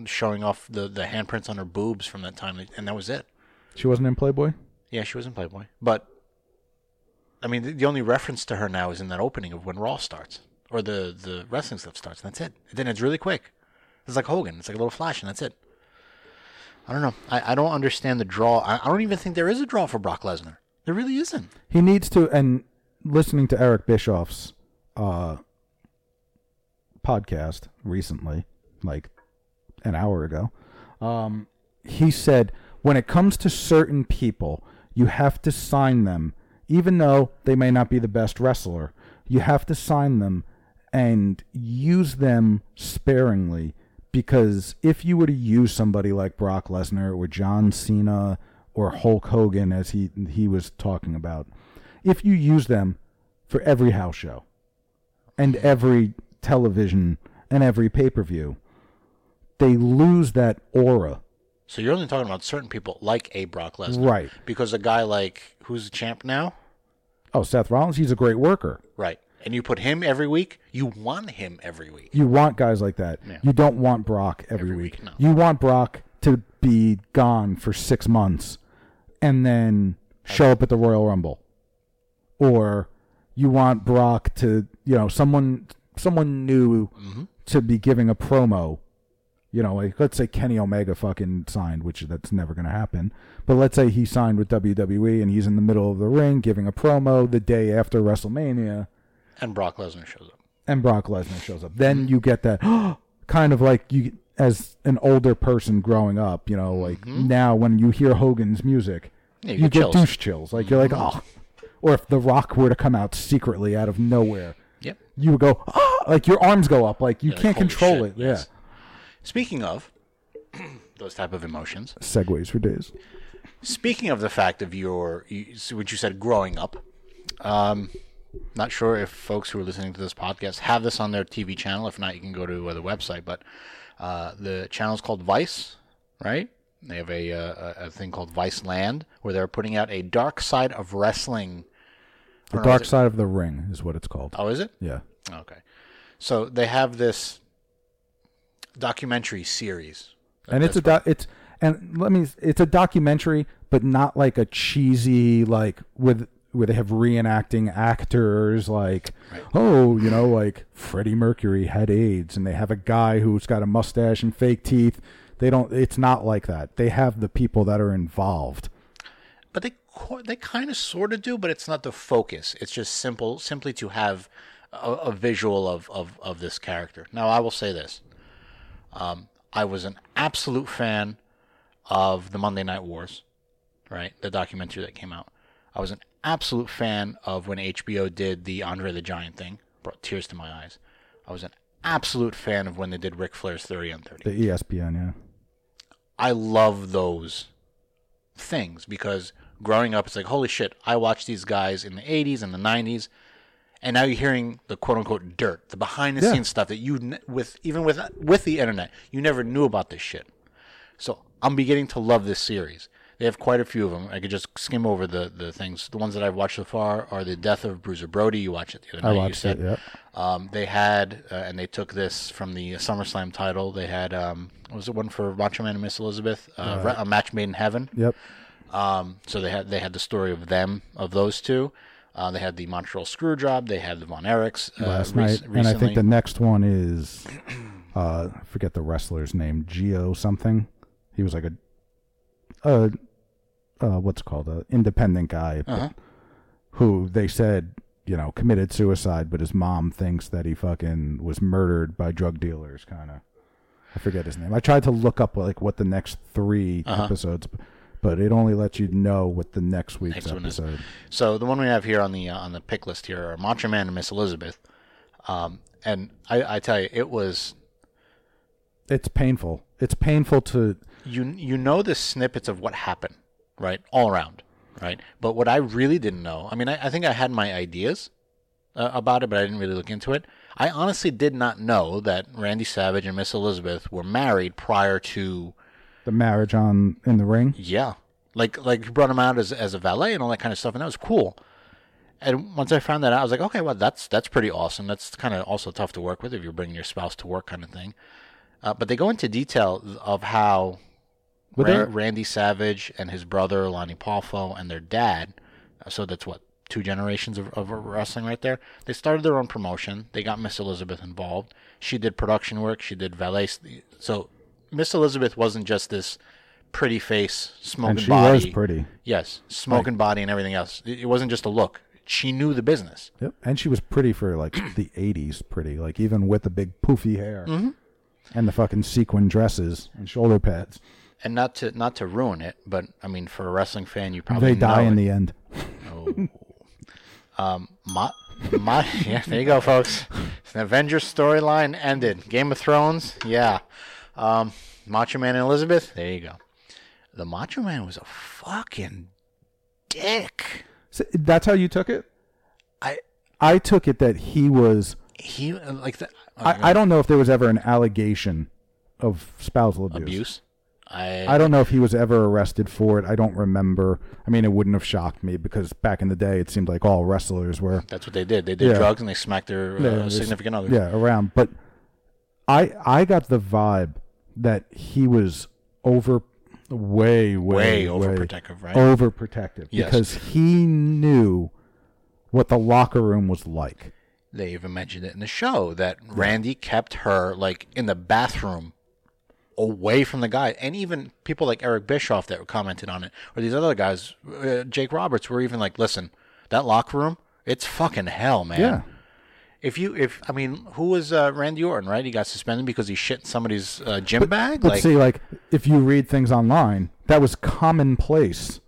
showing off the the handprints on her boobs from that time, and that was it. She wasn't in Playboy. Yeah, she was in Playboy, but I mean, the, only reference to her now is in that opening of when Raw starts or the the wrestling stuff starts, and that's it. And then it's really quick. It's like Hogan. It's like a little flash, and that's it. I don't know. I, I don't understand the draw. I, I don't even think there is a draw for Brock Lesnar. There really isn't. He needs to. And listening to Eric Bischoff's uh, podcast recently, like an hour ago, um, he said when it comes to certain people, you have to sign them, even though they may not be the best wrestler. You have to sign them and use them sparingly because if you were to use somebody like Brock Lesnar or John Cena or Hulk Hogan, as he he was talking about, if you use them for every house show and every television and every pay per view, they lose that aura. So you're only talking about certain people like a Brock Lesnar, Right. Because a guy like who's the champ now, Oh, Seth Rollins, he's a great worker. right? And you put him every week. You want him every week. You want guys like that. Yeah. You don't want Brock every, Every week. week, no. You want Brock to be gone for six months and then show up at the Royal Rumble. Or you want Brock to, you know, someone someone new Mm-hmm. to be giving a promo. You know, like let's say Kenny Omega fucking signed, which that's never going to happen. But let's say he signed with WWE and he's in the middle of the ring giving a promo the day after WrestleMania And Brock Lesnar shows up. and Brock Lesnar shows up. Then you get that [GASPS] kind of like you as an older person growing up, you know, like mm-hmm. now when you hear Hogan's music, Yeah, you you, get chills. douche chills. Like you're like, mm-hmm. oh. Or if The Rock were to come out secretly out of nowhere, Yep. you would go, oh, [GASPS] like your arms go up, like you Yeah, can't holy control shit, it. yes. Speaking of [CLEARS THROAT] those type of emotions, segues for days. speaking of the fact of your, you, what you said, growing up, um, not sure if folks who are listening to this podcast have this on their TV channel. If not, you can go to uh, the website. But uh, the channel is called Vice, right? They have a, uh, a a thing called Viceland where they're putting out a Dark Side of Wrestling. The Dark is it- Side of the Ring is what it's called. Oh, is it? Yeah. Okay. So they have this documentary series. and it's a doc it's and let me it's a documentary but not like a cheesy like with where they have reenacting actors like oh you know like freddie mercury had aids and they have a guy who's got a mustache and fake teeth they don't it's not like that they have the people that are involved but they they kind of sort of do, but it's not the focus. It's just simple, simply to have a, a visual of, of of this character. Now, I will say this: um, I was an absolute fan of the Monday Night Wars, right? The documentary that came out. I was an absolute fan of when HBO did the Andre the Giant thing. Brought tears to my eyes. I was an absolute fan of when they did Ric Flair's 30 on 30. The ESPN, yeah. I love those things because growing up, it's like, holy shit, I watched these guys in the 80s and the 90s, and now you're hearing the quote unquote dirt, the behind the Yeah. scenes stuff that you, with even with with the internet, you never knew about this shit. So I'm beginning to love this series. They have quite a few of them. I could just skim over the, the things. The ones that I've watched so far are the death of Bruiser Brody. You watched it the other I night. you watched said. it, yep. Um, they had, uh, and they took this from the SummerSlam title. They had, um, what was it one for Macho Man and Miss Elizabeth? Uh, Ra- a match made in heaven. Yep. Um, so they had they had the story of them of those two. Uh, they had the Montreal Screwjob. They had the Von Erichs uh, Last night. And I think the next one is [CLEARS THROAT] uh I forget the wrestler's name, Geo something. He was like a uh uh what's it called? an independent guy Uh-huh. who they said, you know, committed suicide, but his mom thinks that he fucking was murdered by drug dealers kinda. I forget his name. I tried to look up like what the next 3 Uh-huh. episodes but it only lets you know what the next week's Next episode. So the one we have here on the uh, on the pick list here are Macho Man and Miss Elizabeth. Um, and I, I tell you, it was It's painful. It's painful to you you know the snippets of what happened, right, all around, right. But what I really didn't know, I mean, I, I think I had my ideas uh, about it, but I didn't really look into it. I honestly did not know that Randy Savage and Miss Elizabeth were married prior to the marriage on in the ring. Yeah, like like you brought him out as as a valet and all that kind of stuff, and that was cool. And once I found that out, I was like, okay, well, that's that's pretty awesome. That's kind of also tough to work with if you're bringing your spouse to work, kind of thing. Uh, but they go into detail of how But Ran- there- Randy Savage and his brother Lanny Poffo and their dad. uh, So that's what two generations of, of wrestling right there. They started their own promotion. They got Miss Elizabeth involved. She did production work. She did valet. So Miss Elizabeth wasn't just this pretty face, smoking body. And she body. was pretty. Yes, smoking body and everything else. It it wasn't just a look. She knew the business. Yep. And she was pretty for like [CLEARS THROAT] the 80s, pretty. Like even with the big poofy hair Mm-hmm. and the fucking sequin dresses and shoulder pads. And not to not to ruin it, but I mean, for a wrestling fan, you probably They die in it. the end. Oh. um, My, my, [LAUGHS] yeah, there you go, folks. It's An Avengers storyline ended. Game of Thrones, yeah. Um, Macho Man and Elizabeth, there you go. The Macho Man was a fucking dick. So that's how you took it? I I took it that he was. he like the I, I don't know if there was ever an allegation of spousal abuse. abuse. I, I don't know if he was ever arrested for it. I don't remember. I mean, it wouldn't have shocked me because back in the day, it seemed like all wrestlers were that's what they did. They did Yeah. drugs and they smacked their uh, there's- significant other. Yeah, around. But I I got the vibe that he was over way Way way overprotective, right? Overprotective Yes. because he knew what the locker room was like. They even mentioned it in the show that Randy kept her like in the bathroom away from the guy. And even people like Eric Bischoff that commented on it, or these other guys, uh, Jake Roberts, were even like, listen, that locker room, it's fucking hell, man. Yeah. If you, if, I mean, who was uh, Randy Orton, right? He got suspended because he shit in somebody's uh, gym bag? But like, see, like if you read things online, that was commonplace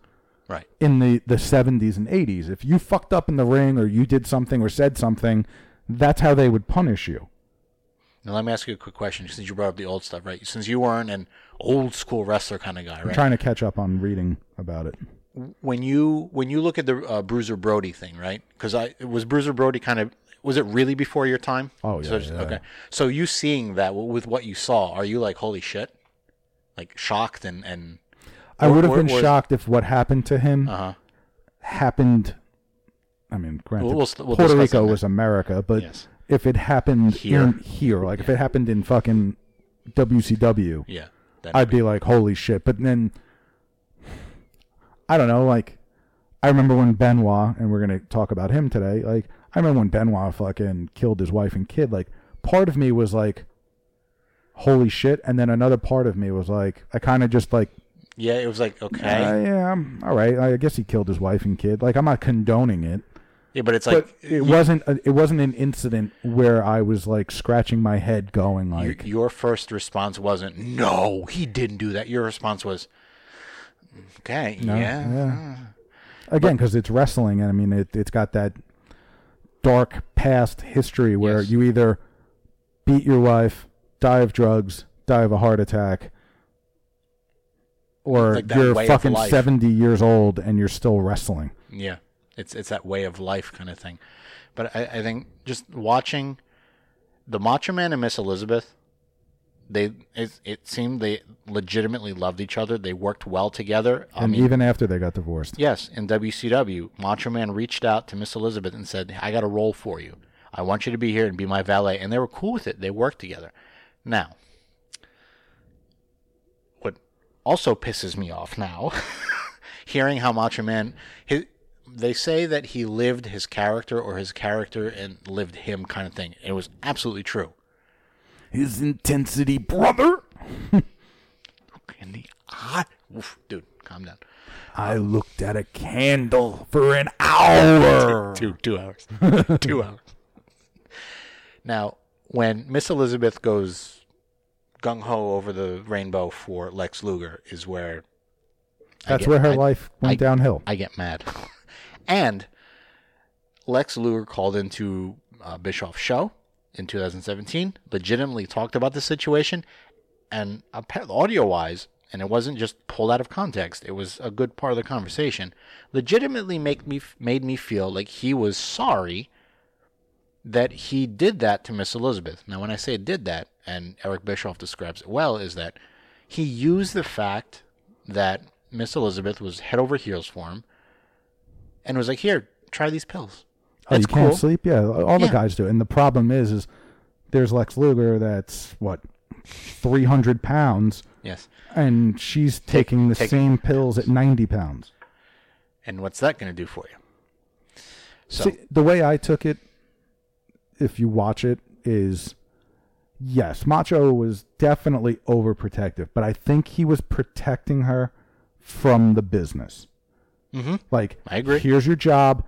right. in the the 70s and 80s. If you fucked up in the ring or you did something or said something, that's how they would punish you. Now, let me ask you a quick question since you brought up the old stuff, right? Since you weren't an old school wrestler kind of guy, right? I'm trying to catch up on reading about it. when you when you look at the uh, Bruiser Brody thing, right? Because I was Bruiser Brody kind of was it really before your time? Oh, So yeah, just- yeah. Okay. So you seeing that with what you saw, are you like holy shit, like shocked and and I would have been or- shocked if what happened to him Uh-huh. happened. I mean, granted, We'll- we'll we'll Puerto Rico was America, but Yes. if it happened Here. in here, like if it happened in fucking WCW, yeah, I'd be like, holy shit. But then, I don't know, like, I remember when Benoit, and we're going to talk about him today, like, I remember when Benoit fucking killed his wife and kid, like, part of me was like, holy shit. And then another part of me was like, I kind of just like, yeah, it was like okay, uh, yeah, I'm all right. I guess he killed his wife and kid. Like, I'm not condoning it. yeah, but it's like But it wasn't. A, it wasn't an incident where I was like scratching my head, going your, like, your first response wasn't no, he didn't do that. Your response was okay, No, yeah. yeah. again because it's wrestling, and I mean it, it's got that dark past history where Yes. you either beat your wife, die of drugs, die of a heart attack, or Like you're fucking seventy years old and you're still wrestling. Yeah, it's it's that way of life kind of thing. But I, I think just watching the Macho Man and Miss Elizabeth, they it, it seemed they legitimately loved each other. They worked well together. I and mean, even after they got divorced, yes, in WCW, Macho Man reached out to Miss Elizabeth and said, "I got a role for you. I want you to be here and be my valet." And they were cool with it. They worked together. Now, what also pisses me off now, [LAUGHS] hearing how Macho Man, his, they say that he lived his character or his character and lived him kind of thing. It was absolutely true. His intensity, brother. [LAUGHS] Look In the eye, Oof, dude, calm down. I looked at a candle for an hour. [LAUGHS] two two hours [LAUGHS] two hours now when miss elizabeth goes gung-ho over the rainbow for lex luger is where That's get- where her I- life went I- downhill. i get mad and lex luger called into uh, bischoff's show in 2017 legitimately talked about the situation and audio wise and it wasn't just pulled out of context it was a good part of the conversation legitimately make me made me feel like he was sorry that he did that to miss elizabeth. Now when i say did that and eric bischoff describes it well is that he used the fact that miss elizabeth was head over heels for him and was like here try these pills Oh, you can't cool. sleep? Yeah, all the Yeah. guys do. And the problem is, is there's Lex Luger that's what, three hundred pounds, yes and she's taking the take- same pills at ninety pounds. and what's that going to do for you so See, the way I took it, if you watch it, is yes, Macho was definitely overprotective, but I think he was protecting her from the business. Mhm. Like, I agree. Here's your job.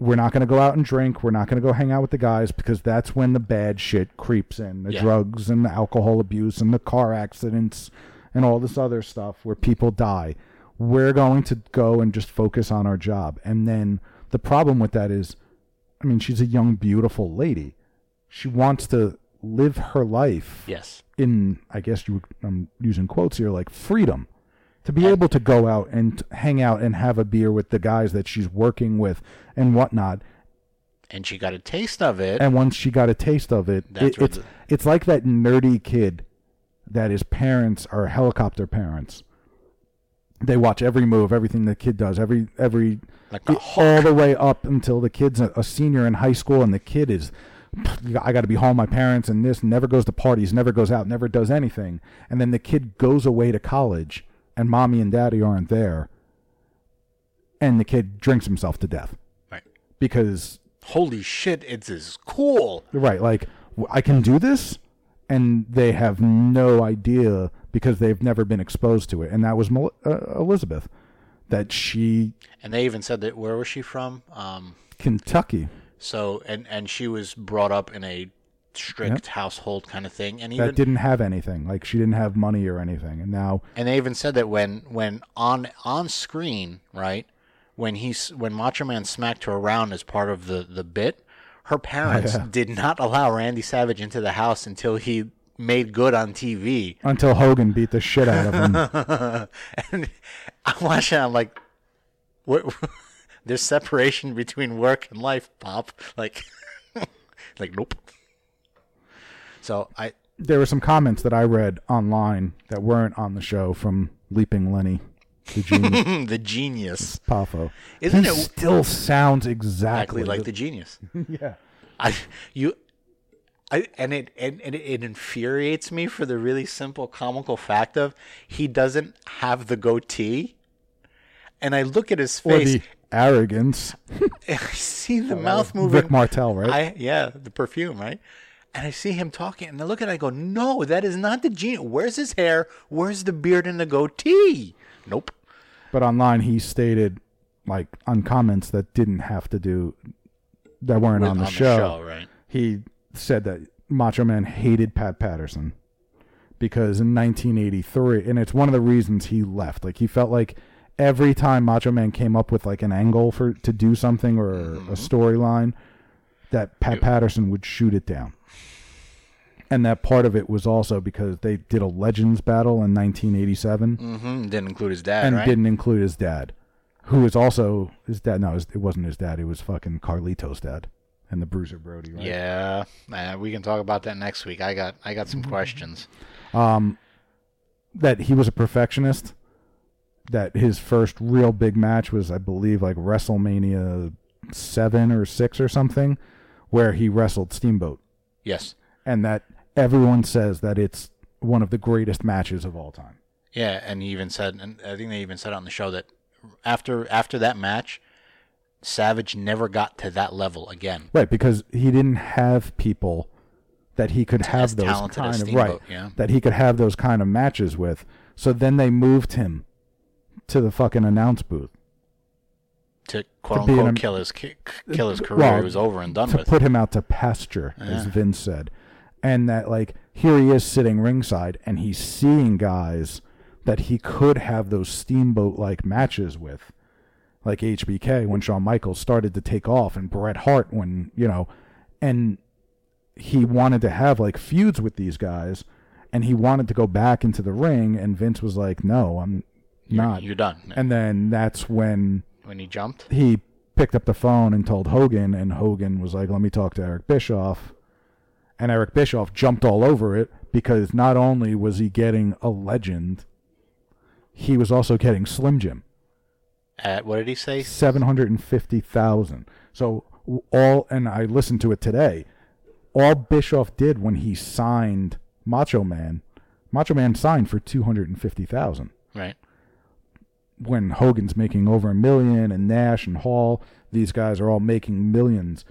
We're not going to go out and drink. We're not going to go hang out with the guys because that's when the bad shit creeps in the Yeah. drugs and the alcohol abuse and the car accidents and all this other stuff where people die. We're going to go and just focus on our job. And then the problem with that is, I mean, she's a young, beautiful lady. She wants to live her life yes in, I guess you, I'm using quotes here, like freedom. To be able to go out and hang out and have a beer with the guys that she's working with and whatnot. and she got a taste of it And once she got a taste of it, it it's the- it's like that nerdy kid that his parents are helicopter parents. They watch every move, everything the kid does, every every Like all the way up until the kid's a, a senior in high school, and the kid is, I got to be home. My parents and this never goes to parties, never goes out, never does anything, and then the kid goes away to college, and mommy and daddy aren't there, and the kid drinks himself to death. Right. Because holy shit it's is cool. Right, like i can do this, and they have no idea because they've never been exposed to it. And that was Mel- uh, Elizabeth, that she and they even said that where was she from? Um Kentucky. so and and she was brought up in a strict household kind of thing and that didn't have anything, like she didn't have money or anything, and now and they even said that when when on on screen right when he's when macho man smacked her around as part of the the bit her parents [LAUGHS] yeah. did not allow randy savage into the house until he made good on tv until Hogan beat the shit out of him. [LAUGHS] and I'm watching. I'm like, what? [LAUGHS] There's separation between work and life, Pop. Like, like nope. So I there were some comments that I read online that weren't on the show from Leaping Lanny, the [LAUGHS] genius the genius, Poffo. Isn't he it- still sounds exactly, exactly like the genius. [LAUGHS] yeah. I you. I, and it and, and it infuriates me for the really simple comical fact of he doesn't have the goatee, and I look at his Or face the arrogance. [LAUGHS] I see the mouth moving. Rick Martel, right? I yeah, the perfume, right? And I see him talking, and I look at it, I go, no, that is not the genius. Where's his hair? Where's the beard and the goatee? Nope. But online, he stated, like, on comments that didn't have to do, that weren't With- on the show. right? He said that Macho Man hated Pat Patterson because in 1983, and it's one of the reasons he left. Like, he felt like every time Macho Man came up with like an angle for to do something or Mm-hmm. a storyline, that Pat Patterson would shoot it down. And that part of it was also because they did a Legends battle in 1987 hmm Didn't include his dad, and right? didn't include his dad, who is also his dad. No, it wasn't his dad. It was fucking Carlito's dad and the Bruiser Brody, right? Yeah, uh, we can talk about that next week. I got I got some Mm-hmm. questions. that he was a perfectionist. That his first real big match was, I believe, like WrestleMania seven or six or something, where he wrestled Steamboat, Yes. and that everyone says that it's one of the greatest matches of all time. Yeah, and he even said, and I think they even said on the show that after after that match, Savage never got to that level again. Right, because he didn't have people that he could have those talented kind as of Steamboat, right yeah. that he could have those kind of matches with. So then they moved him to the fucking announce booth To quote an unquote am- kill his ki- kill his career, Well, it was over and done to with. put him out to pasture, as Yeah. Vince said, and that like here he is sitting ringside and he's seeing guys that he could have those steamboat like matches with, like HBK when Shawn Michaels started to take off, and Bret Hart when you know, and he wanted to have like feuds with these guys, and he wanted to go back into the ring, and Vince was like, "No, I'm You're- not." You're done. and then that's when when he jumped, he picked up the phone and told Hogan, and Hogan was like, "Let me talk to Eric Bischoff." And Eric Bischoff jumped all over it because not only was he getting a legend, he was also getting Slim Jim, at what did he say? seven hundred and fifty thousand. So all, and I listened to it today. All Bischoff did when he signed Macho Man, Macho Man signed for two hundred and fifty thousand Right. When Hogan's making over a million and Nash and Hall, these guys are all making millions.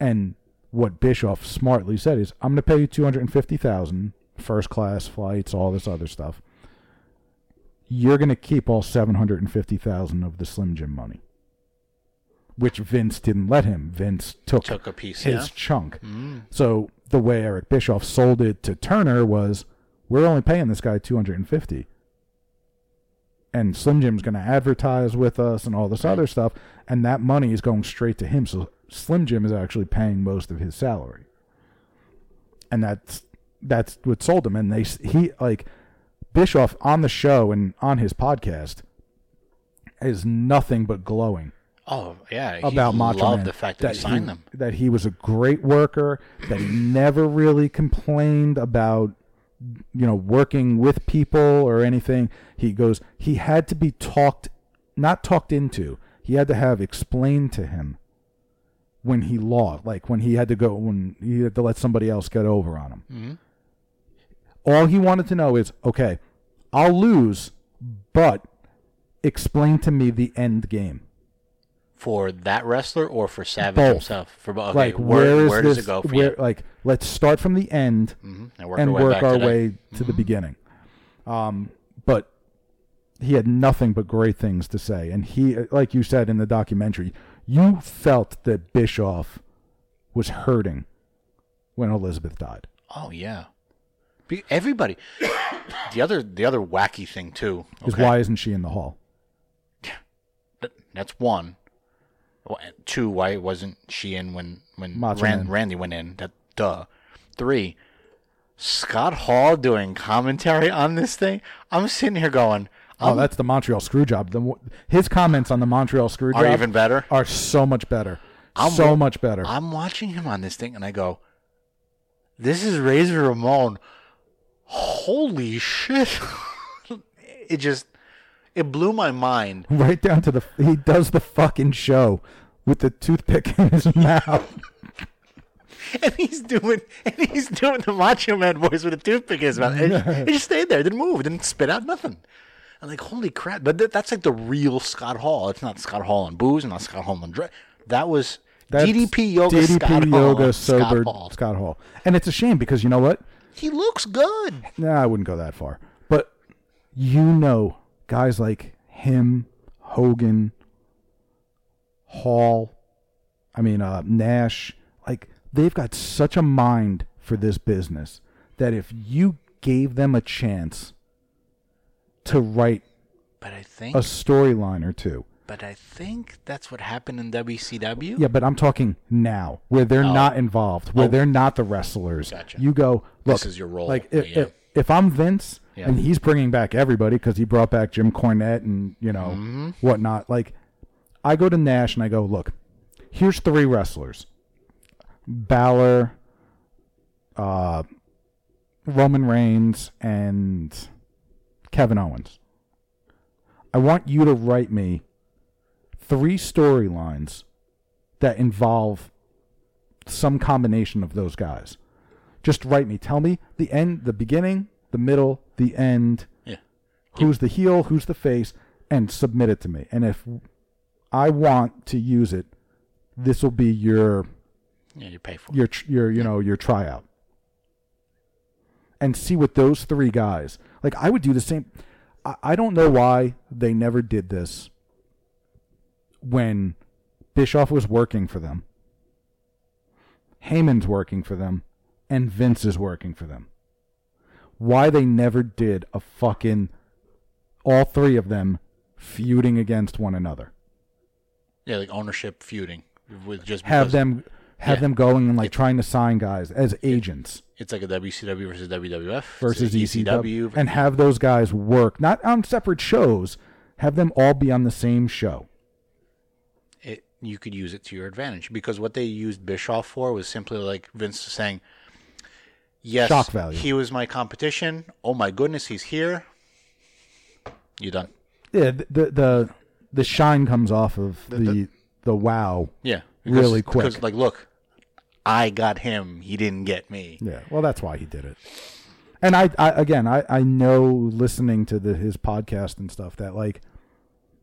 And what Bischoff smartly said is, I'm going to pay you 250,000 first class flights, all this other stuff. You're going to keep all 750,000 of the Slim Jim money. Which Vince didn't let him. Vince took, Took a piece, his yeah. Mm. chunk. So the way Eric Bischoff sold it to Turner was, we're only paying this guy 250 and Slim Jim's going to advertise with us and all this other stuff, and that money is going straight to him. So Slim Jim is actually paying most of his salary, and that's that's what sold him. And they he like Bischoff on the show and on his podcast is nothing but glowing Oh yeah, he about Macho loved Man. the fact that, he signed them. That he was a great worker. That he never really complained about, you know, working with people or anything. He goes. He had to be talked, not talked into. He had to have explained to him when he lost, like when he had to go when he had to let somebody else get over on him. Mm-hmm. All he wanted to know is, okay, I'll lose, but explain to me the end game. For that wrestler or for Savage Both. himself? For both. Okay, like where, where where this, does it go for where, you? like let's start from the end Mhm, And work and our way work our to way to the beginning um but he had nothing but great things to say and he like you said in the documentary you felt that bischoff was hurting when elizabeth died Oh yeah. Everybody. [COUGHS] the other the other wacky thing too. is why isn't she in the hall That's one. Two. Why wasn't she in when when Ran- Randy went in? That duh. Three. Scott Hall doing commentary on this thing. I'm sitting here going. oh that's the montreal screw job the, his comments on the montreal screw Are job even better? are so much better I'm so much better I'm watching him on this thing and I go, this is Razor Ramon. Holy shit. [LAUGHS] it just, it blew my mind. [LAUGHS] right down to the he does the fucking show with the toothpick in his [LAUGHS] mouth And he's doing, and he's doing the Macho Man voice with a toothpick in his mouth. And it just stayed there, didn't move, didn't spit out nothing. I'm like, holy crap. But th- that's like the real Scott Hall. It's not Scott Hall on booze, and not Scott Hall on drug. That was That's DDP Yoga DDP Scott yoga Hall. sobered Scott Hall. Scott Hall. And it's a shame because you know what? He looks good. Nah, I wouldn't go that far. But you know, guys like him, Hogan, Hall, I mean uh, Nash, like they've got such a mind for this business that if you gave them a chance to write But I think a storyline or two. but I think that's what happened in WCW. Yeah, but I'm talking now, where they're Oh. not involved, where Oh. they're not the wrestlers. Gotcha. You go, look, This is your role, Like if, yeah. if, if I'm Vince Yeah. and he's bringing back everybody because he brought back Jim Cornette and you know Mm-hmm. whatnot, like I go to Nash and I go, look, here's three wrestlers: Balor, uh, Roman Reigns, and Kevin Owens. I want you to write me three storylines that involve some combination of those guys. Just write me. Tell me the end, the beginning, the middle, the end. Yeah. Who's the heel? Who's the face? And submit it to me. And if I want to use it, this will be your Yeah, you pay for your your you know your tryout. And see what those three guys like. I would do the same. I, I don't know why they never did this when Bischoff was working for them. Heyman's working for them, and Vince is working for them. Why they never did a fucking all three of them feuding against one another. Yeah, like ownership feuding with just Have them have Yeah. them going and like trying to sign guys as agents It's like a WCW versus WWF versus ECW and have those guys work not on separate shows. Have them all be on the same show. it, you could use it to your advantage because what they used Bischoff for was simply like Vince saying, "Yes, Shock value. he was my competition. Oh my goodness, he's here. You done? Yeah, the the the, the shine comes off of the the, wow. Yeah, Really quick. Because like, look, I got him. He didn't get me. Yeah, well, that's why he did it. And I, I again, I, I know listening to the, his podcast and stuff that like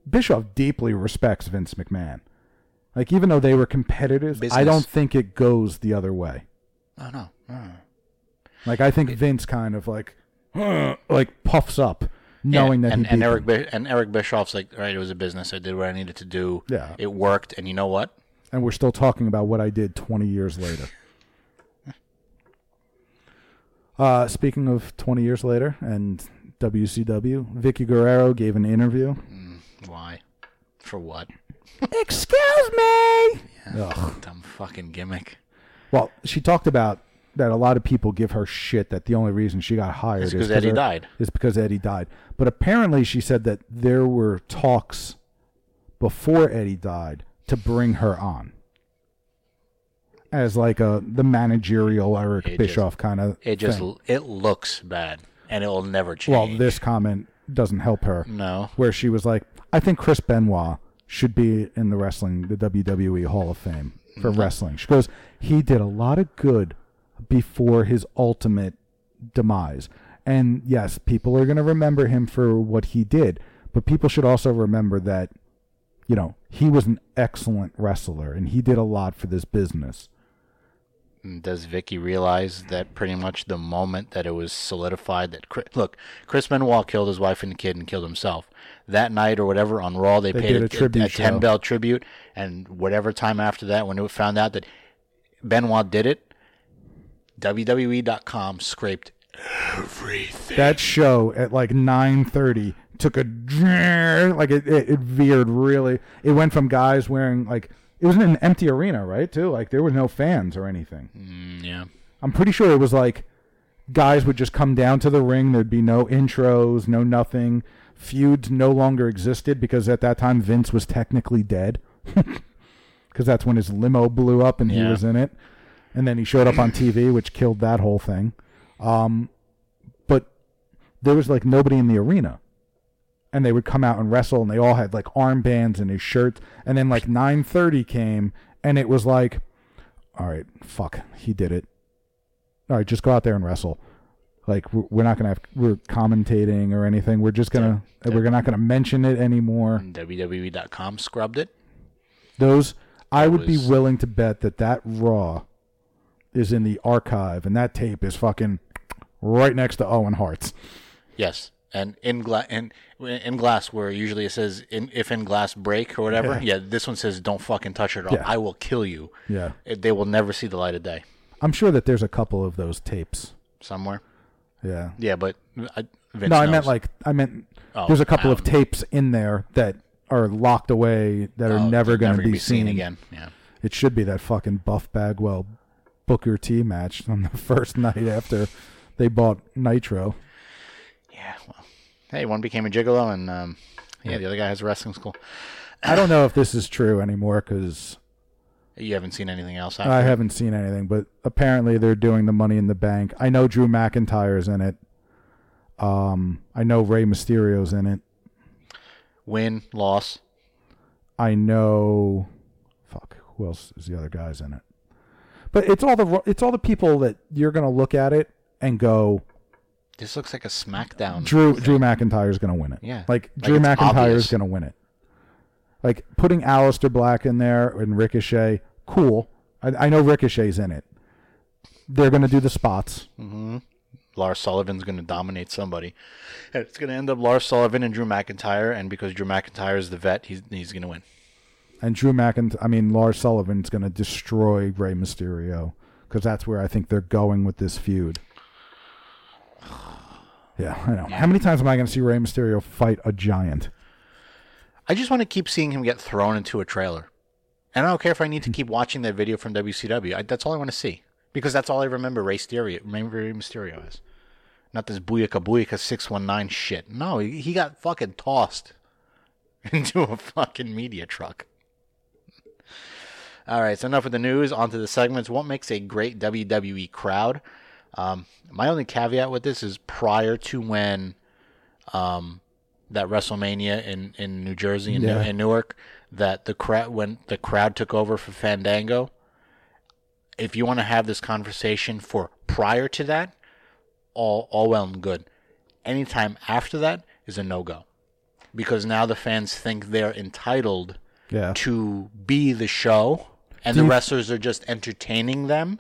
Bischoff deeply respects Vince McMahon. Like even though they were competitors, I don't think it goes the other way. Oh no. Oh. Like I think Vince kind of like [GASPS] like puffs up knowing that and, he and Eric and Eric Bischoff's like, all right, it was a business. I did what I needed to do. Yeah. it worked. And you know what? and we're still talking about what I did 20 years later. [LAUGHS] Uh, speaking of 20 years later and WCW, Vickie Guerrero gave an interview. Why? For what? [LAUGHS] Excuse me. Yeah, Ugh. Dumb fucking gimmick. Well, she talked about that a lot of people give her shit that the only reason she got hired It's is 'cause Eddie her- died. Is because Eddie died. But apparently, she said that there were talks before Eddie died to bring her on as like a the managerial Eric It Bischoff kind of. It just thing. it looks bad, and it will never change. well, this comment doesn't help her. no. Where she was like, "I think Chris Benoit should be in the wrestling, the WWE Hall of Fame for mm. wrestling." She goes, "He did a lot of good before his ultimate demise." And yes, people are going to remember him for what he did, but people should also remember that, you know, he was an excellent wrestler and he did a lot for this business. Mm, does Vicky realize that pretty much the moment that it was solidified that Chris, look, Chris Benoit killed his wife and kid and killed himself that night or whatever on Raw they, They paid a, a tribute a ten bell tribute and whatever time after that when it found out that Benoit did it, WWE.com scraped everything. that show at like 9:30 took a like it, it, it veered really it went from guys wearing like it was in an empty arena right too like there were no fans or anything Mm, yeah. i'm pretty sure it was like guys would just come down to the ring there'd be no intros no nothing feuds no longer existed because at that time vince was technically dead [LAUGHS] because that's when his limo blew up and he Yeah. was in it and then he showed up on tv which killed that whole thing. Um, but there was like nobody in the arena. And they would come out and wrestle and they all had like armbands and his shirts. And then like 9:30 came and it was like all right fuck he did it. All right just go out there and wrestle. Like we're not gonna have we're commentating or anything. We're just gonna we're not gonna mention it anymore. And WWE.com scrubbed it. those i would be willing to bet that that raw is in the archive and that tape is fucking right next to owen hart's Yes, and in glass, in, in glass, where usually it says in, "if in glass break" or whatever. Yeah. this one says, "Don't fucking touch it, or Yeah. I will kill you." yeah It- they will never see the light of day. i'm sure that there's a couple of those tapes Somewhere, Yeah. Yeah, but I, Vince no, I meant like I meant Oh, there's a couple of tapes in there that are locked away that are Oh, never going to gonna be, seen again. Yeah. It should be that fucking Buff Bagwell Booker T match on the [LAUGHS] first night after they bought Nitro. Yeah. Well, hey, one became a gigolo, and um, yeah, the other guy has a wrestling school. I don't know if this is true anymore because You haven't seen anything else. After? I haven't seen anything, but apparently they're doing the Money in the Bank. I know Drew McIntyre's in it. Um, I know Rey Mysterio's in it. Win, loss. I know, fuck, who else is the other guys in it? But it's all the it's all the people that you're gonna look at it and go, This looks like a SmackDown. Drew Drew McIntyre's gonna win it. Yeah. like Like, Drew McIntyre's obvious. gonna win it. Like putting Aleister Black in there and Ricochet, cool. I, I know Ricochet's in it. They're gonna do the spots. Mm-hmm. Lars Sullivan's going to dominate somebody. It's going to end up Lars Sullivan and Drew McIntyre, and because Drew McIntyre is the vet, he's he's going to win. And Drew McIntyre, I mean, Lars Sullivan's going to destroy Rey Mysterio because that's where I think they're going with this feud. [SIGHS] Yeah, I know. How many times am I going to see Rey Mysterio fight a giant? I just want to keep seeing him get thrown into a trailer. And I don't care if I need to keep watching that video from WCW. I, that's all I want to see. Because that's all I remember Rey Mysterio, remember Rey Mysterio as. Not this Booyaka Booyaka 619 shit. No, he, he got fucking tossed [LAUGHS] into a fucking media truck. All right, so enough with the news. On to the segments. What makes a great WWE crowd? Um, my only caveat with this is prior to when um, that WrestleMania in, in New Jersey and Yeah. in Newark, that the crowd when the crowd took over for Fandango. If you want to have this conversation for prior to that, all all well and good. Anytime after that is a no go, because now the fans think they're entitled Yeah. to be the show, and Do the you- wrestlers are just entertaining them.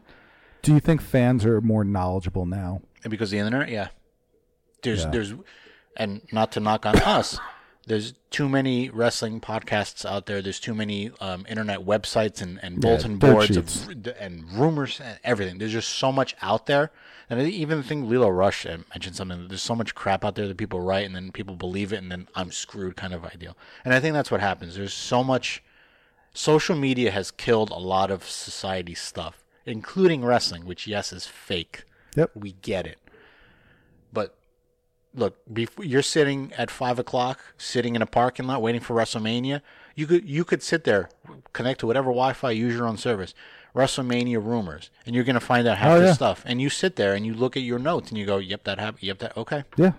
Do you think fans are more knowledgeable now? And because the internet, yeah. There's Yeah. there's and not to knock on us, there's too many wrestling podcasts out there. There's too many um, internet websites and, and bulletin dirt boards of, and rumors and everything. There's just so much out there. And I even think Lio Rush mentioned something. There's so much crap out there that people write, and then people believe it, and then I'm screwed kind of ideal. And I think that's what happens. There's so much. Social media has killed a lot of society stuff, including wrestling, which yes is fake. Yep. We get it. But look, before you're sitting at five o'clock, sitting in a parking lot waiting for WrestleMania. You could you could sit there, connect to whatever Wi-Fi, use your own service. WrestleMania rumors, and you're gonna find out half Oh, the yeah. stuff. And you sit there and you look at your notes and you go, "Yep, that happened. Yep, that okay." Yeah.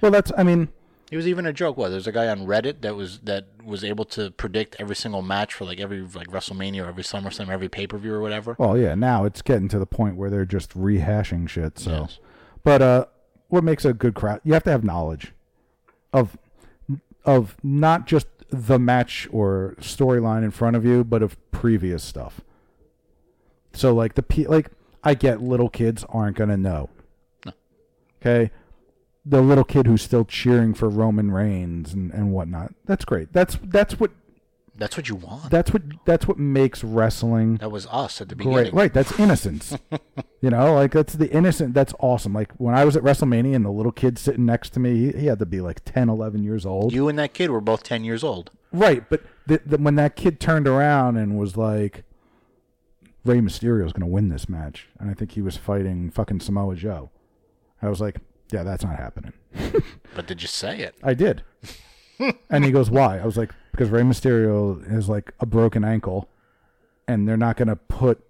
Well, that's. I mean, It was even a joke. What? There's a guy on Reddit that was that was able to predict every single match for like every like WrestleMania or every SummerSlam, every pay per view or whatever. well, yeah. Now it's getting to the point where they're just rehashing shit. So, Yes. but uh, what makes a good crowd? You have to have knowledge of of not just the match or storyline in front of you, but of previous stuff. So, like the like, I get little kids aren't gonna know. Okay, the little kid who's still cheering for Roman Reigns and, and whatnot. That's great. That's that's what That's what you want. that's what that's what makes wrestling That was us at the great. beginning. Right, that's innocence. [LAUGHS] you know, like that's the innocent. That's awesome. Like when I was at WrestleMania and the little kid sitting next to me, he, he had to be like 10, 11 years old. You and that kid were both ten years old. right, but the, the, when that kid turned around and was like, Rey Mysterio's going to win this match, and I think he was fighting fucking Samoa Joe. I was like, yeah, that's not happening. [LAUGHS] But did you say it? I did. [LAUGHS] and he goes, "Why?" I was like, "Because Rey Mysterio has like a broken ankle, and they're not going to put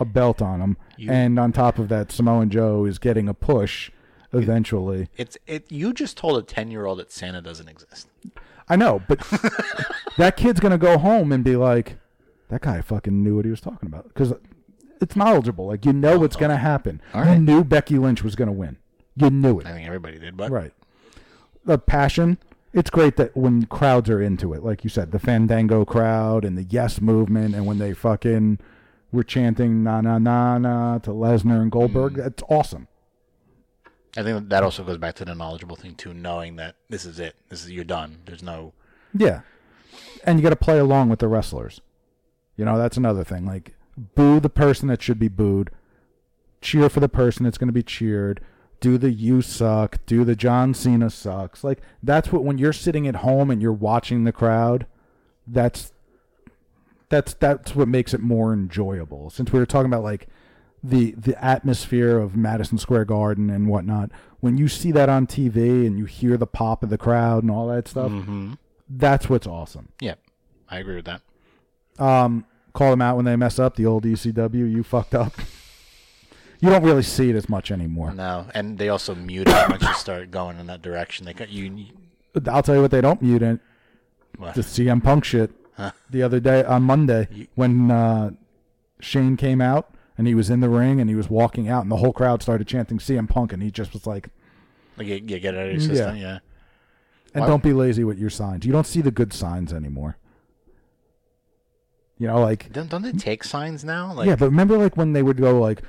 a belt on him. and on top of that, Samoan Joe is getting a push eventually. It's it. You just told a ten year old that Santa doesn't exist. I know, but [LAUGHS] that kid's going to go home and be like, "That guy fucking knew what he was talking about." Because it's knowledgeable. Like you know what's going to happen. All You knew Becky Lynch was going to win. You knew it. I think everybody did, but Right. The passion. It's great that when crowds are into it, like you said, the Fandango crowd and the Yes movement, and when they fucking were chanting "na na na na" to Lesnar and Goldberg, mm. that's awesome. I think that also goes back to the knowledgeable thing too, knowing that this is it. This is you're done. There's no. Yeah, and you got to play along with the wrestlers. You know, that's another thing. Like, boo the person that should be booed, cheer for the person that's going to be cheered. do the you suck, do the John Cena sucks. Like that's what when you're sitting at home and you're watching the crowd, that's that's that's what makes it more enjoyable. Since we were talking about like the the atmosphere of Madison Square Garden and whatnot, when you see that on TV and you hear the pop of the crowd and all that stuff, that's what's awesome. Yeah, I agree with that. Um, call them out when they mess up. The old ECW, you fucked up. [LAUGHS] You don't really see it as much anymore. No, and they also mute it once you start going in that direction. They got you. I'll tell you what they don't mute it. What? The CM Punk shit. The other day on Monday when uh, Shane came out and he was in the ring and he was walking out and the whole crowd started chanting CM Punk and he just was like, Like, you, you get it out of your system. Yeah. and Why- don't be lazy with your signs. You don't see the good signs anymore. You know, like Don't, don't they take signs now? Like, yeah, but remember like when they would go like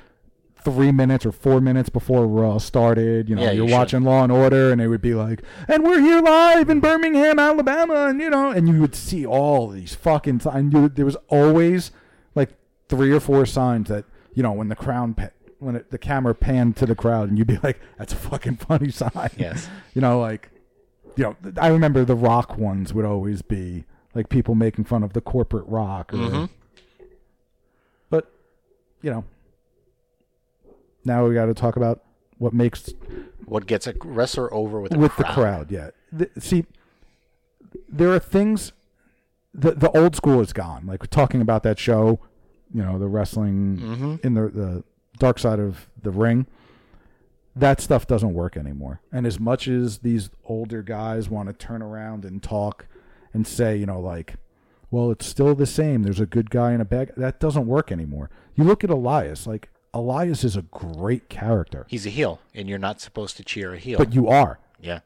three minutes or four minutes before Raw started, you know, Yeah, you're you watching Law and Order and they would be like, and we're here live in Birmingham, Alabama, and you know, and you would see all these fucking signs. You, there was always like three or four signs that, you know, when the crown, pa- when it, the camera panned to the crowd and you'd be like, that's a fucking funny [LAUGHS] sign. Yes. you know, like, you know, I remember the rock ones would always be like people making fun of the corporate rock or, Mm-hmm. but you know, now we got to talk about what makes what gets a wrestler over with, a with crowd. the crowd. Yeah, the, see, there are things. The the old school is gone. Like talking about that show, you know, the wrestling Mm-hmm. in the the dark side of the ring. That stuff doesn't work anymore. And as much as these older guys want to turn around and talk and say, you know, like, well, it's still the same. There's a good guy and a bad. That doesn't work anymore. You look at Elias. Like Elias is a great character, He's a heel, and you're not supposed to cheer a heel. but you are. yeah.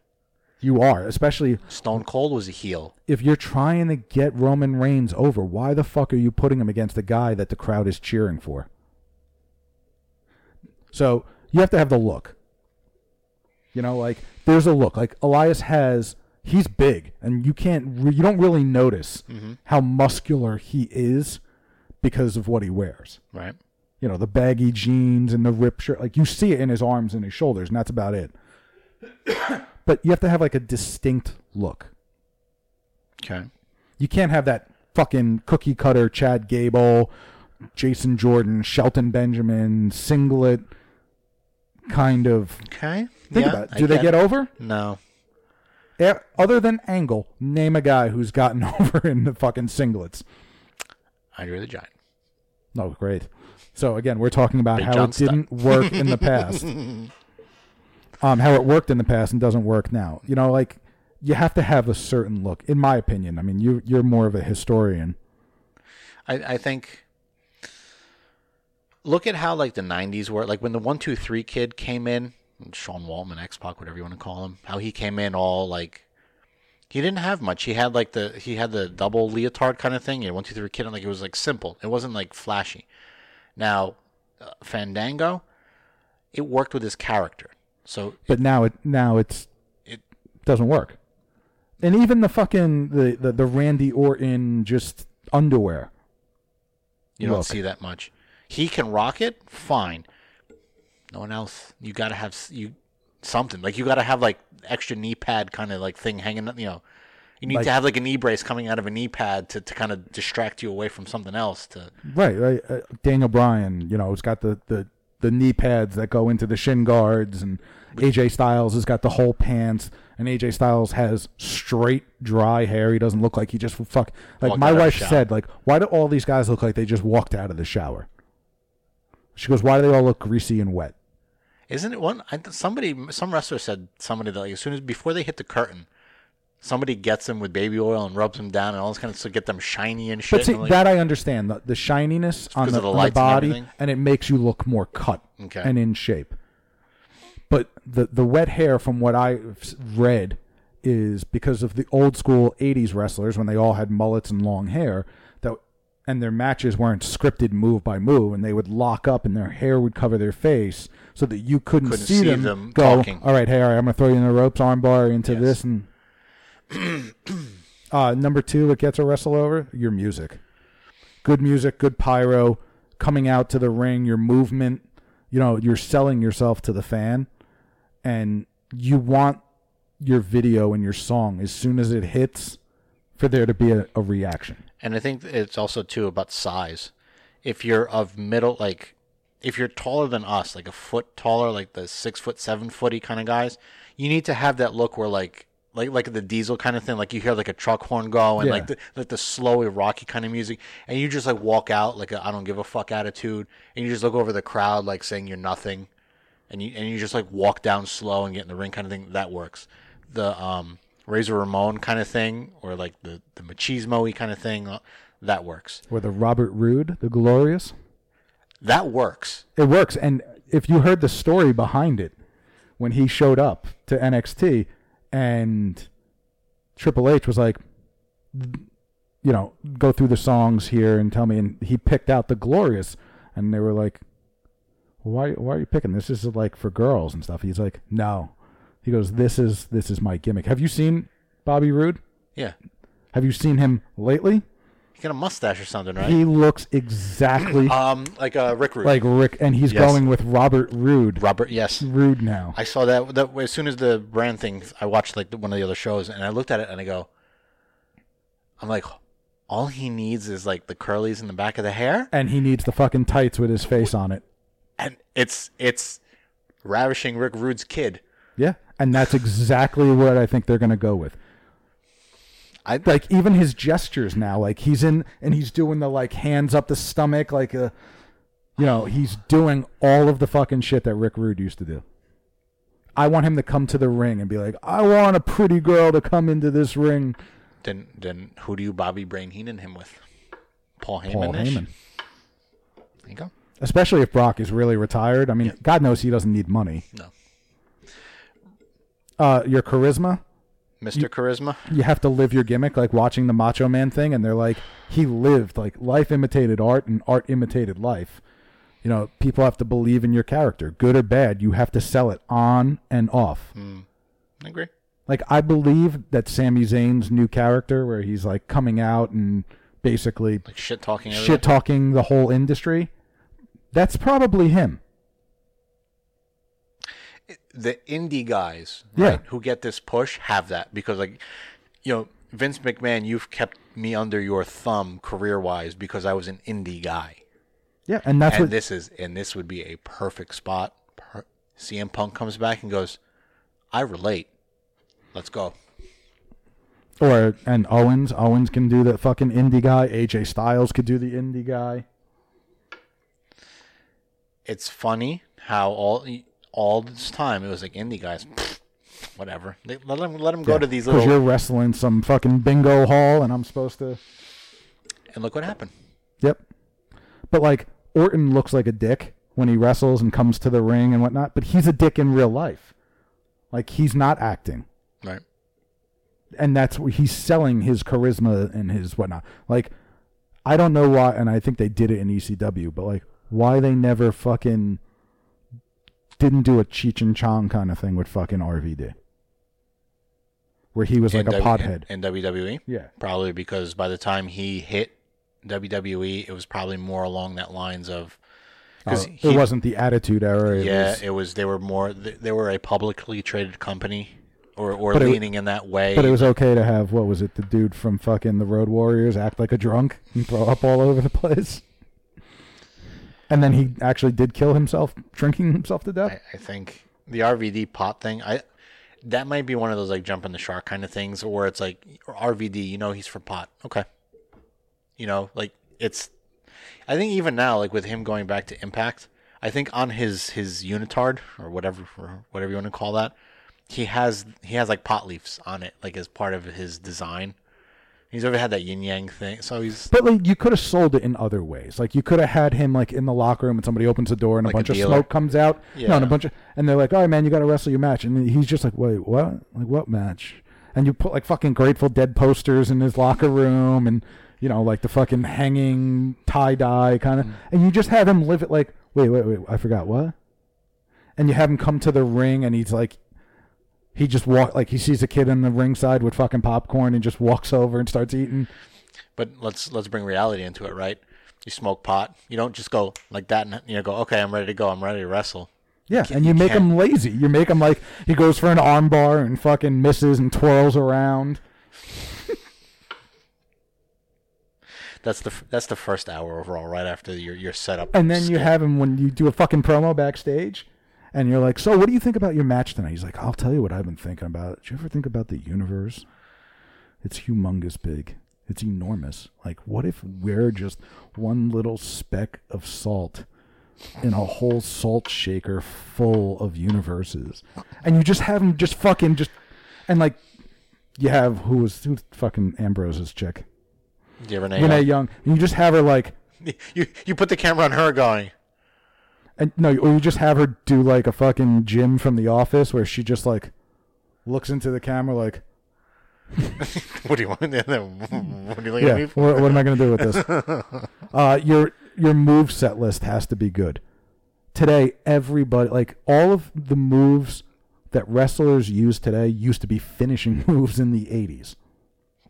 You are, especially Stone Cold was a heel. if you're trying to get Roman Reigns over, why the fuck are you putting him against a guy that the crowd is cheering for? So you have to have the look. You know, like there's a look. Like Elias has, he's big, and you can't, re- you don't really notice mm-hmm. how muscular he is because of what he wears. Right. You know, the baggy jeans and the rip shirt. Like you see it in his arms and his shoulders, and that's about it. [COUGHS] but you have to have like a distinct look. Okay. You can't have that fucking cookie cutter Chad Gable, Jason Jordan, Shelton Benjamin, singlet kind of. Okay. Think yeah, about it. I Do they get it. over? No. Eh, Other than Angle, name a guy who's gotten [LAUGHS] over in the fucking singlets. Andre the Giant. No, great. So again, we're talking about Big how it didn't work in the [LAUGHS] past. Um, how it worked in the past and doesn't work now. You know, like you have to have a certain look, in my opinion. I mean, you you're more of a historian. I, I think. Look at how like the '90s were. Like when the One Two Three Kid came in, Sean Waltman, X Pac, whatever you want to call him. How he came in all like. He didn't have much. He had like the he had the double leotard kind of thing. Yeah, one two three kid. And like it was like simple. It wasn't like flashy. Now, uh, Fandango, it worked with his character. So but now it now it's It- doesn't work. And even the fucking the, the, the Randy Orton just underwear. You don't see that much. He can rock it, fine. No one else. You got to have you something like you got to have like extra knee pad kind of like thing hanging. You know, you need Like- to have like a knee brace coming out of a knee pad to, to kind of distract you away from something else. To Right, right. Uh, Daniel Bryan, you know, it's got the, the, the knee pads that go into the shin guards, and AJ Styles has got the whole pants, and AJ Styles has straight, dry hair. He doesn't look like he just fuck. Like Walked my out of the wife said, like, why do all these guys look like they just walked out of the shower? She goes, why do they all look greasy and wet? Isn't it one? I, somebody, some wrestler said somebody that like as soon as before they hit the curtain. Somebody gets them with baby oil and rubs them down and all this kind of to get them shiny and shit. But see, like, that I understand the, the shininess on the, the on the lights and body, and it makes you look more cut Okay. and in shape. But the the wet hair, from what I've read, is because of the old school '80s wrestlers when they all had mullets and long hair. That and their matches weren't scripted move by move, and they would lock up, and their hair would cover their face so that you couldn't, Couldn't see, see them, them go. talking. All right, hey, all right, I'm gonna throw you in the ropes, armbar into Yes. this, and [CLEARS THROAT] uh, number two, what gets a wrestle over? Your music. Good music, good pyro, coming out to the ring, your movement. You know, you're selling yourself to the fan. and you want your video and your song as soon as it hits for there to be a, a reaction. And I think it's also too about size. If you're of middle, like if you're taller than us, like a foot taller, like the six foot, seven footy kind of guys, you need to have that look where like like like the diesel kind of thing, like you hear like a truck horn go and Yeah. like the like the slow rocky kind of music, and you just like walk out like I I don't give a fuck attitude, and you just look over the crowd like saying you're nothing, and you and you just like walk down slow and get in the ring kind of thing. That works. The um Razor Ramon kind of thing, or like the the machismo kind of thing, uh, that works. Or the Robert Roode, the Glorious. That works. It works. And if you heard the story behind it, when he showed up to NXT and Triple H was like, you know, go through the songs here and tell me. And he picked out the Glorious. And they were like, why, why are you picking this? This is like for girls and stuff. He's like, no. He goes, this is this is my gimmick. Have you seen Bobby Roode? Yeah. Have you seen him lately? He got a mustache or something, right? He looks exactly [CLEARS THROAT] um, like uh, Rick Rude. like Rick, and he's Yes. going with Robert Roode. Robert, yes. Rude now. I saw that, that as soon as the brand thing. I watched like one of the other shows, and I looked at it and I go, I'm like, all he needs is like the curlies in the back of the hair, and he needs the fucking tights with his face on it. and it's it's ravishing Rick Rude's kid. Yeah, and that's exactly what I think they're gonna go with. I Like even his gestures now, like he's in and he's doing the like hands up the stomach, like a, you know, he's doing all of the fucking shit that Rick Rude used to do. I want him to come to the ring and be like, I want a pretty girl to come into this ring. then then who do you Bobby Brain Heenan him with? Paul Heyman. Paul Heyman. There you go. Especially if Brock is really retired. I mean, God knows he doesn't need money. No, Uh, your charisma, Mr. Charisma. you have to live your gimmick like watching the macho man thing and they're like he lived like life imitated art and art imitated life you know people have to believe in your character good or bad you have to sell it on and off hmm. I agree. like i believe that Sami Zayn's new character where he's like coming out and basically Like shit talking. shit talking the whole industry that's probably him the indie guys, Yeah. right, who get this push have that because like you know, Vince McMahon, you've kept me under your thumb career wise because I was an indie guy. yeah and that's and what this is and this would be a perfect spot. Per- CM Punk comes back and goes, I relate. Let's go. or and owens owens can do the fucking indie guy aj styles could do the indie guy It's funny how all all this time it was like indie guys, pfft, [SNIFFS] whatever. They, let them let them go to these Because little you're wrestling some fucking bingo hall, and I'm supposed to. and look what happened. Yep. But like Orton looks like a dick when he wrestles and comes to the ring and whatnot, but he's a dick in real life. Like he's not acting, Right. and that's where he's selling his charisma and his whatnot. Like I don't know why, and I think they did it in ECW, but like why they never fucking didn't do a Cheech and Chong kind of thing with fucking RVD, where he was like In a W- pothead. in, WWE. Yeah. Probably because by the time he hit WWE, it was probably more along that lines of because Uh, it wasn't the Attitude Era. It yeah, was, it was. They were more. They, they were a publicly traded company, or or But it- leaning in that way. But it was okay to have what was it? The dude from fucking the Road Warriors act like a drunk and throw up all over the place. And then he actually did kill himself, drinking himself to death. I, I think the RVD pot thing. I that might be one of those like jumping the shark kind of things, where it's like RVD. You know, he's for pot. Okay. You know, like it's. I think even now, like with him going back to Impact, I think on his his unitard or whatever or whatever you want to call that, he has he has like pot leaves on it, like as part of his design. He's ever had that yin yang thing, so he's But like you could have sold it in other ways. Like you could have had him like in the locker room and somebody opens the door and Like a a bunch of dealer? smoke comes out. Yeah. No, and a bunch of and they're like, "All right, man, you got to wrestle your match." And he's just like, "Wait, what? Like what match?" And you put like fucking Grateful Dead posters in his locker room and you know like the fucking hanging tie dye kind Mm. of, and you just have him live it like, "Wait, wait, wait, I forgot what." And you have him come to the ring and he's like. He just walk like he sees a kid in the ringside with fucking popcorn and just walks over and starts eating. But let's let's bring reality into it, right? You smoke pot. You don't just go like that and you know go, okay, I'm ready to go. I'm ready to wrestle. Yeah, can't- and you, you make can't- him lazy. You make him like he goes for an armbar and fucking misses and twirls around. That's the that's the first hour overall, right after your your setup. And then you have him when you do a fucking promo backstage, and you're like, "So, what do you think about your match tonight?" He's like, "I'll tell you what I've been thinking about. Did you ever think about the universe? It's humongous big. It's enormous. Like, what if we're just one little speck of salt in a whole salt shaker full of universes? And you just have him just fucking just, and like, you have who was who fucking Ambrose's chick, Yeah, Renee. Renee Young. Young, and you just have her like. [LAUGHS] You you put the camera on her going. And no, or you just have her do like a fucking gym from The Office, where she just like looks into the camera, like, [LAUGHS] What do you want? [LAUGHS] what do you look yeah, at me for? what, what am I gonna do with this? [LAUGHS] uh, your your move set list has to be good. Today, everybody like all of the moves that wrestlers use today used to be finishing moves in the '80s.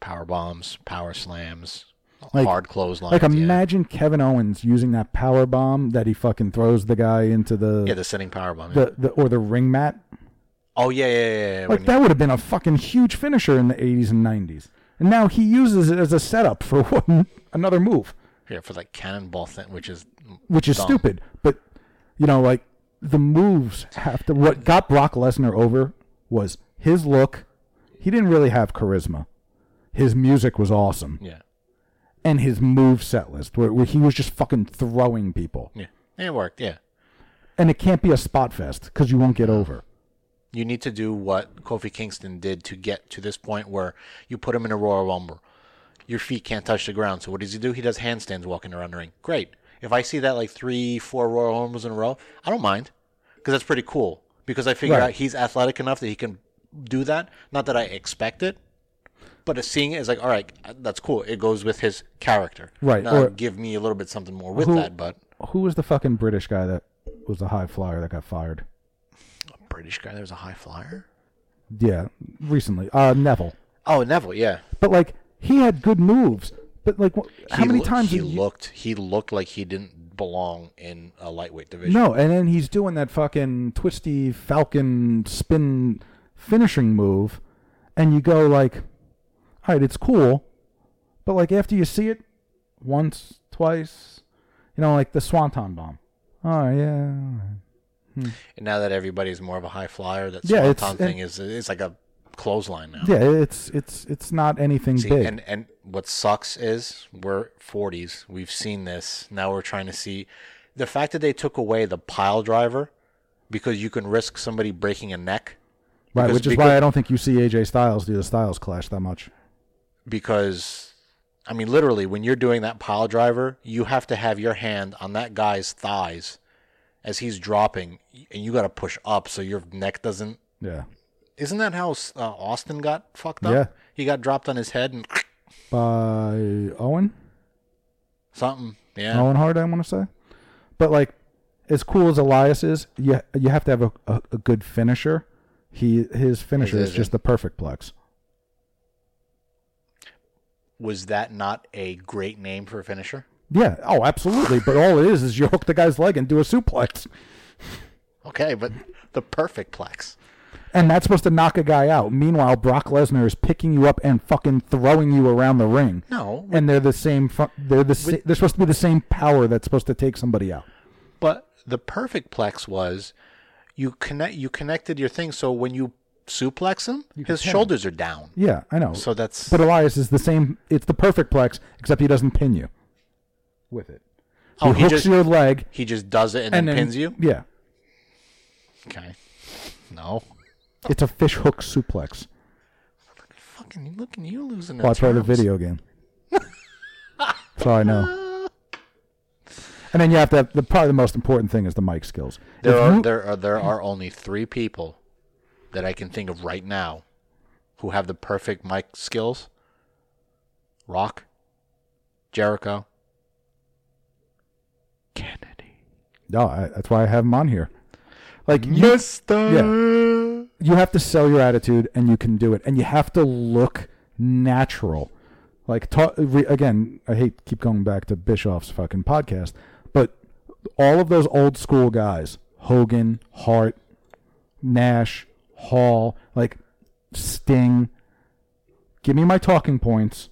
Power bombs, power slams, Like- hard clotheslines. Like, imagine Kevin Owens using that power bomb that he fucking throws the guy into the Yeah, the sitting power bomb. yeah. the, the or the ring mat. oh yeah, yeah, yeah. yeah. Like when you- that would have been a fucking huge finisher in the 80s and 90s. And now he uses it as a setup for [LAUGHS] one another move, yeah, for like cannonball thing, which is which is dumb. stupid. But you know, like the moves have to. What got Brock Lesnar over was his look. He didn't really have charisma. His music was awesome, Yeah, and his move set list, where, where he was just fucking throwing people. yeah, it worked. Yeah, And it can't be a spot fest because you won't get over. you need to do what Kofi Kingston did to get to this point where you put him in a Royal Rumble. Your feet can't touch the ground. So what does he do? He does handstands walking around the ring. Great. If I see that like three, four Royal Rumbles in a row, I don't mind because that's pretty cool. Because I figure Right. out he's athletic enough that he can do that. Not that I expect it, but seeing it is like, all right, that's cool. It goes with his character. Right, Now, or- give me a little bit something more with Who- that. But Who was the fucking British guy that was the high flyer that got fired? a British guy, that was a high flyer. Yeah, recently. Uh, Neville. Oh, Neville, yeah. But like he had good moves. But like, how He many loo- times he looked? He looked like he didn't belong in a lightweight division. No, and then he's doing that fucking twisty falcon spin finishing move, and you go like, all right, it's cool, but like after you see it once, twice, you know, like the swanton bomb. Oh yeah, right. And now that everybody's more of a high flyer, that Yeah, swanton thing and- is it's like a clothesline now. yeah. It's it's it's not anything See, big. and and what sucks is we're 40s. We've seen this. Now we're trying to see the fact that they took away the pile driver because you can risk somebody breaking a neck. right, because- which is because- why I don't think you see AJ Styles do the Styles Clash that much. Because I mean literally when you're doing that pile driver, you have to have your hand on that guy's thighs as he's dropping and you got to push up so your neck doesn't Yeah, Isn't that how uh, Austin got fucked up? Yeah. He got dropped on his head and by Owen. something. Yeah. Owen Hart, I want to say. But like, as cool as Elias is, you you have to have a, a, a good finisher. He his finisher is just the perfect plex. Was that not a great name for a finisher? Yeah. Oh, absolutely. but all it is is you hook the guy's leg and do a suplex, Okay, but the perfect plex. and that's supposed to knock a guy out. Meanwhile, Brock Lesnar is picking you up and fucking throwing you around the ring. No, And they're the same. Fu- they're the. Sa- they're supposed to be the same power that's supposed to take somebody out. but the perfect plex was you connect you connected your thing so when you suplex him, his pin him. shoulders are down. Yeah, I know. So that's But Elias is the same. It's the perfect plex, except he doesn't pin you with it. Oh, he oh he hooks just your leg he just does it and, and then then pins you. Yeah, Okay. No. it's a fish hook suplex. Fucking look at you losing. Well, played a terms. video game, [LAUGHS] so I know. And then you have to. Have, the probably the most important thing is the mic skills. There If are you- there are there are only three people that I can think of right now who have the perfect mic skills. Rock, Jericho, Kennedy. no, I, that's why I have him on here. Like you, Mister. yeah, you have to sell your attitude, and you can do it, and you have to look natural. Like ta- re- again, I hate keep going back to Bischoff's fucking podcast, but all of those old school guys, Hogan, Hart, Nash, Hall, like Sting. Give me my talking points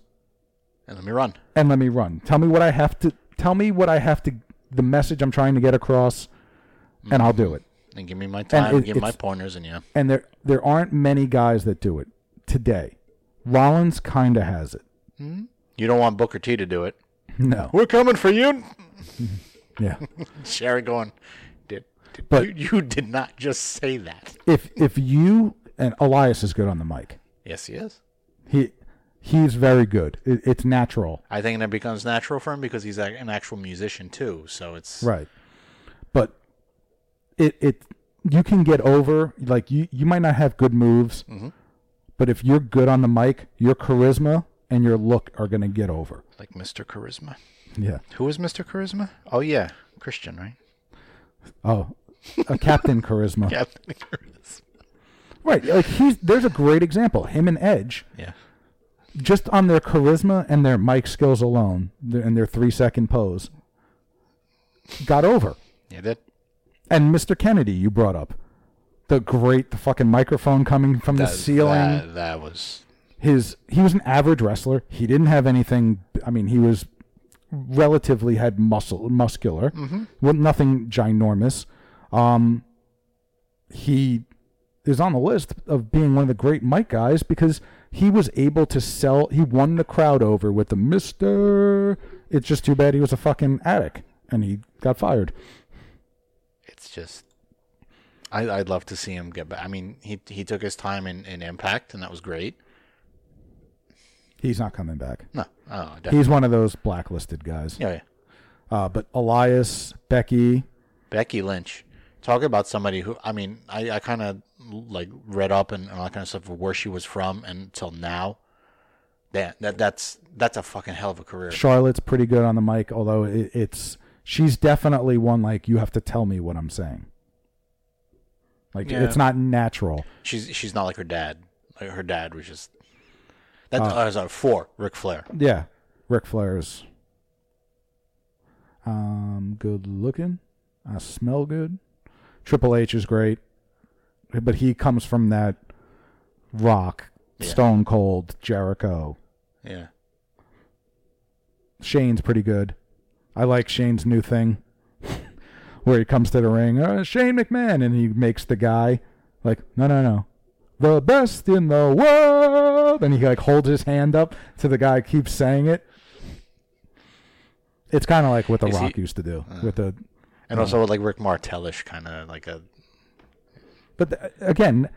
And let me run. and let me run. Tell me what I have to tell me what I have to the message I'm trying to get across and I'll do it. And give me my time, it- give my pointers, and yeah. And there there aren't many guys that do it today. Rollins kind of has it. Hmm? You don't want Booker T to do it. No. We're coming for you. [LAUGHS] Yeah. [LAUGHS] Sherry going, But- you, you did not just say that. if if you and Elias is good on the mic. Yes, he is. He he's very good. It, it's natural. I think that becomes natural for him because he's an actual musician too. So it's Right. But it it you can get over like you you might not have good moves, mm-hmm. but if you're good on the mic, your charisma and your look are going to get over. like Mr. Charisma. Yeah. Who is Mr. Charisma? Oh yeah, Christian, right? Oh, a captain charisma. [LAUGHS] Captain Charisma. Right. Like he's there's a great example. Him and Edge, Yeah. just on their charisma and their mic skills alone, and their three second pose, got over. You did. And Mr. Kennedy, you brought up the great the fucking microphone coming from the ceiling. That, that was his he was an average wrestler. He didn't have anything. I mean, he was relatively had muscle muscular, Mm-hmm. well, nothing ginormous. Um, he is on the list of being one of the great mic guys because he was able to sell. He won the crowd over with the Mister. It's just too bad he was a fucking addict and he got fired. it's just I, I'd love to see him get back. I mean, he he took his time in, in Impact, and that was great. He's not coming back. No, oh, definitely. He's one of those blacklisted guys. yeah, yeah. Uh, but Elias, Becky, Becky Lynch. Talk about somebody who I mean, I, I kind of like read up and, and all that kind of stuff of where she was from until now. That that that's that's a fucking hell of a career. Charlotte's pretty good on the mic, although it, it's she's definitely one like you have to tell me what I'm saying. Like Yeah. it's not natural. She's she's not like her dad. Like her dad was just that uh, sorry, four Ric Flair. Yeah, Ric Flair's um good looking. I smell good. Triple H is great, but he comes from that rock, Yeah. Stone Cold, Jericho. Yeah. Shane's pretty good. I like Shane's new thing [LAUGHS] where he comes to the ring, uh, Shane McMahon, and he makes the guy like, no, no, no, the best in the world, and he like holds his hand up to the guy, keeps saying it. It's kind of like what The Is he- Rock used to do with the, And also like Rick Martellish kind of like a but th- again,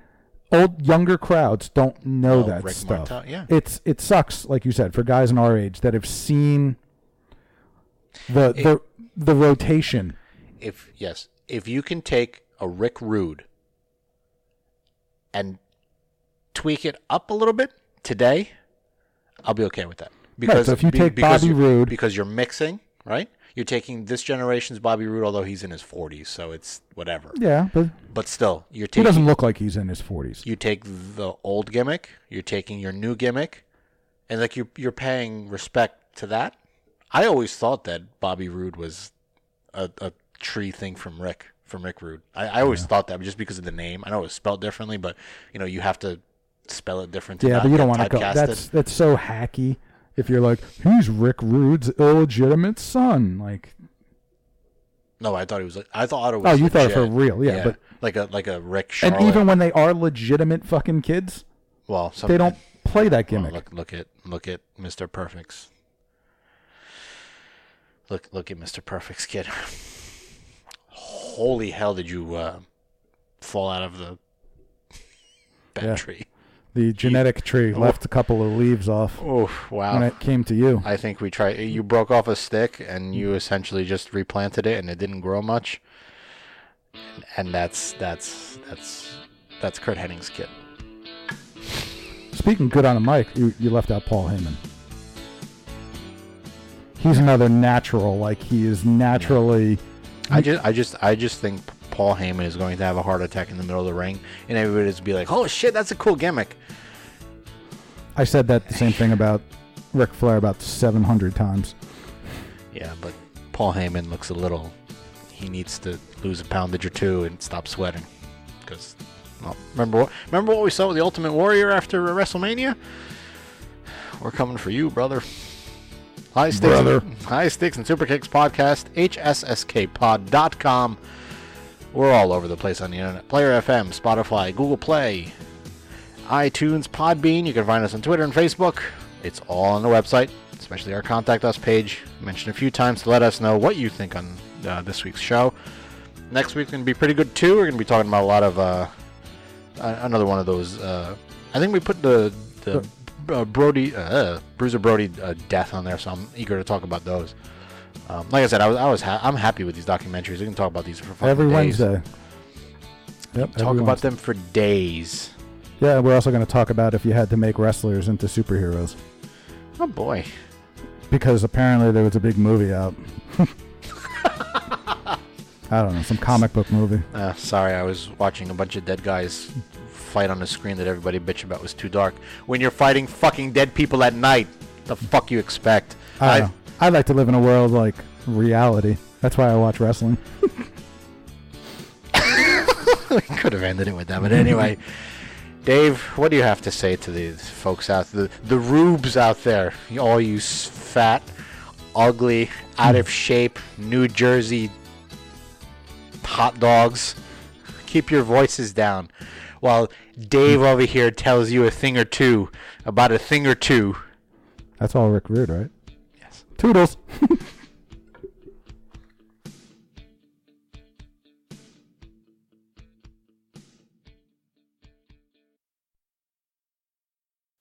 old younger crowds don't know Oh, that Rick stuff. Martel- yeah. It's it sucks, like you said, for guys in our age that have seen the the the rotation. if yes, if you can take a Rick Rude and tweak it up a little bit today, I'll be okay with that. Because so if you be- take because Bobby you- Roode- because you're mixing, right? You're taking this generation's Bobby Roode, although he's in his 40s, so it's whatever. Yeah, but But still, you're taking. he doesn't look like he's in his forties. you take the old gimmick, you're taking your new gimmick, and like you're you're paying respect to that. I always thought that Bobby Roode was a, a tree thing from Rick from Rick Rude. I, I always thought that just because of the name. I know it was spelled differently, but you know you have to spell it different. To Yeah, but you don't want to go. That's that's so hacky. If you're like, he's Rick Rude's illegitimate son, like, no. I thought he was. like I thought it was. Oh, you thought it for real, yeah, but- like a like a Rick Charlotte. and even when they are legitimate fucking kids, well, some, they don't play that Well, gimmick. look, look at look at Mr. Perfect's. Look, look at Mr. Perfect's kid. Holy hell! Did you uh, fall out of the bat Yeah. tree? The genetic tree oh. left a couple of leaves off Oh wow! when it came to you. I think we tried. You broke off a stick and you essentially just replanted it, and it didn't grow much. And that's that's that's that's Curt Hennig's kid. Speaking good on the mic, you, you left out Paul Heyman. He's another natural. Like he is naturally. I just, I just, I just think Paul Heyman is going to have a heart attack in the middle of the ring, and everybody's be like, "Oh shit, that's a cool gimmick." I said that the same thing about Ric Flair about seven hundred times. Yeah, but Paul Heyman looks a little. he needs to lose a poundage or two and stop sweating. Because, well, remember what remember what we saw with the Ultimate Warrior after WrestleMania? We're coming for you, brother. High stakes, Brother. high stakes and super kicks podcast. HSSKpod.com. We're all over the place on the internet. Player FM, Spotify, Google Play, iTunes, Podbean. You can find us on Twitter and Facebook. It's all on the website, especially our contact us page. Mentioned a few times to let us know what you think on uh, this week's show. Next week's going to be pretty good too. We're going to be talking about a lot of uh, another one of those. Uh, I think we put the the uh, Brody uh, Bruiser Brody uh, death on there, so I'm eager to talk about those. Um, like I said, I was I was ha- I'm happy with these documentaries. We can talk about these for fucking Every days. Wednesday. Yep. Talk every about Wednesday. them for days. Yeah, we're also going to talk about if you had to make wrestlers into superheroes. Oh boy. Because apparently there was a big movie out. [LAUGHS] I don't know, some comic book movie. Uh, sorry, I was watching a bunch of dead guys fight on a screen that everybody bitch about was too dark. When you're fighting fucking dead people at night, the fuck you expect? I know. I'd like to live in a world like reality. That's why I watch wrestling. [LAUGHS] we could have ended it with that, but anyway. [LAUGHS] Dave, what do you have to say to these folks out the the rubes out there? All you fat, ugly, out of hmm. shape New Jersey hot dogs. Keep your voices down, while Dave hmm. over here tells you a thing or two about a thing or two. That's all Rick Rude, right? Yes. Toodles. [LAUGHS]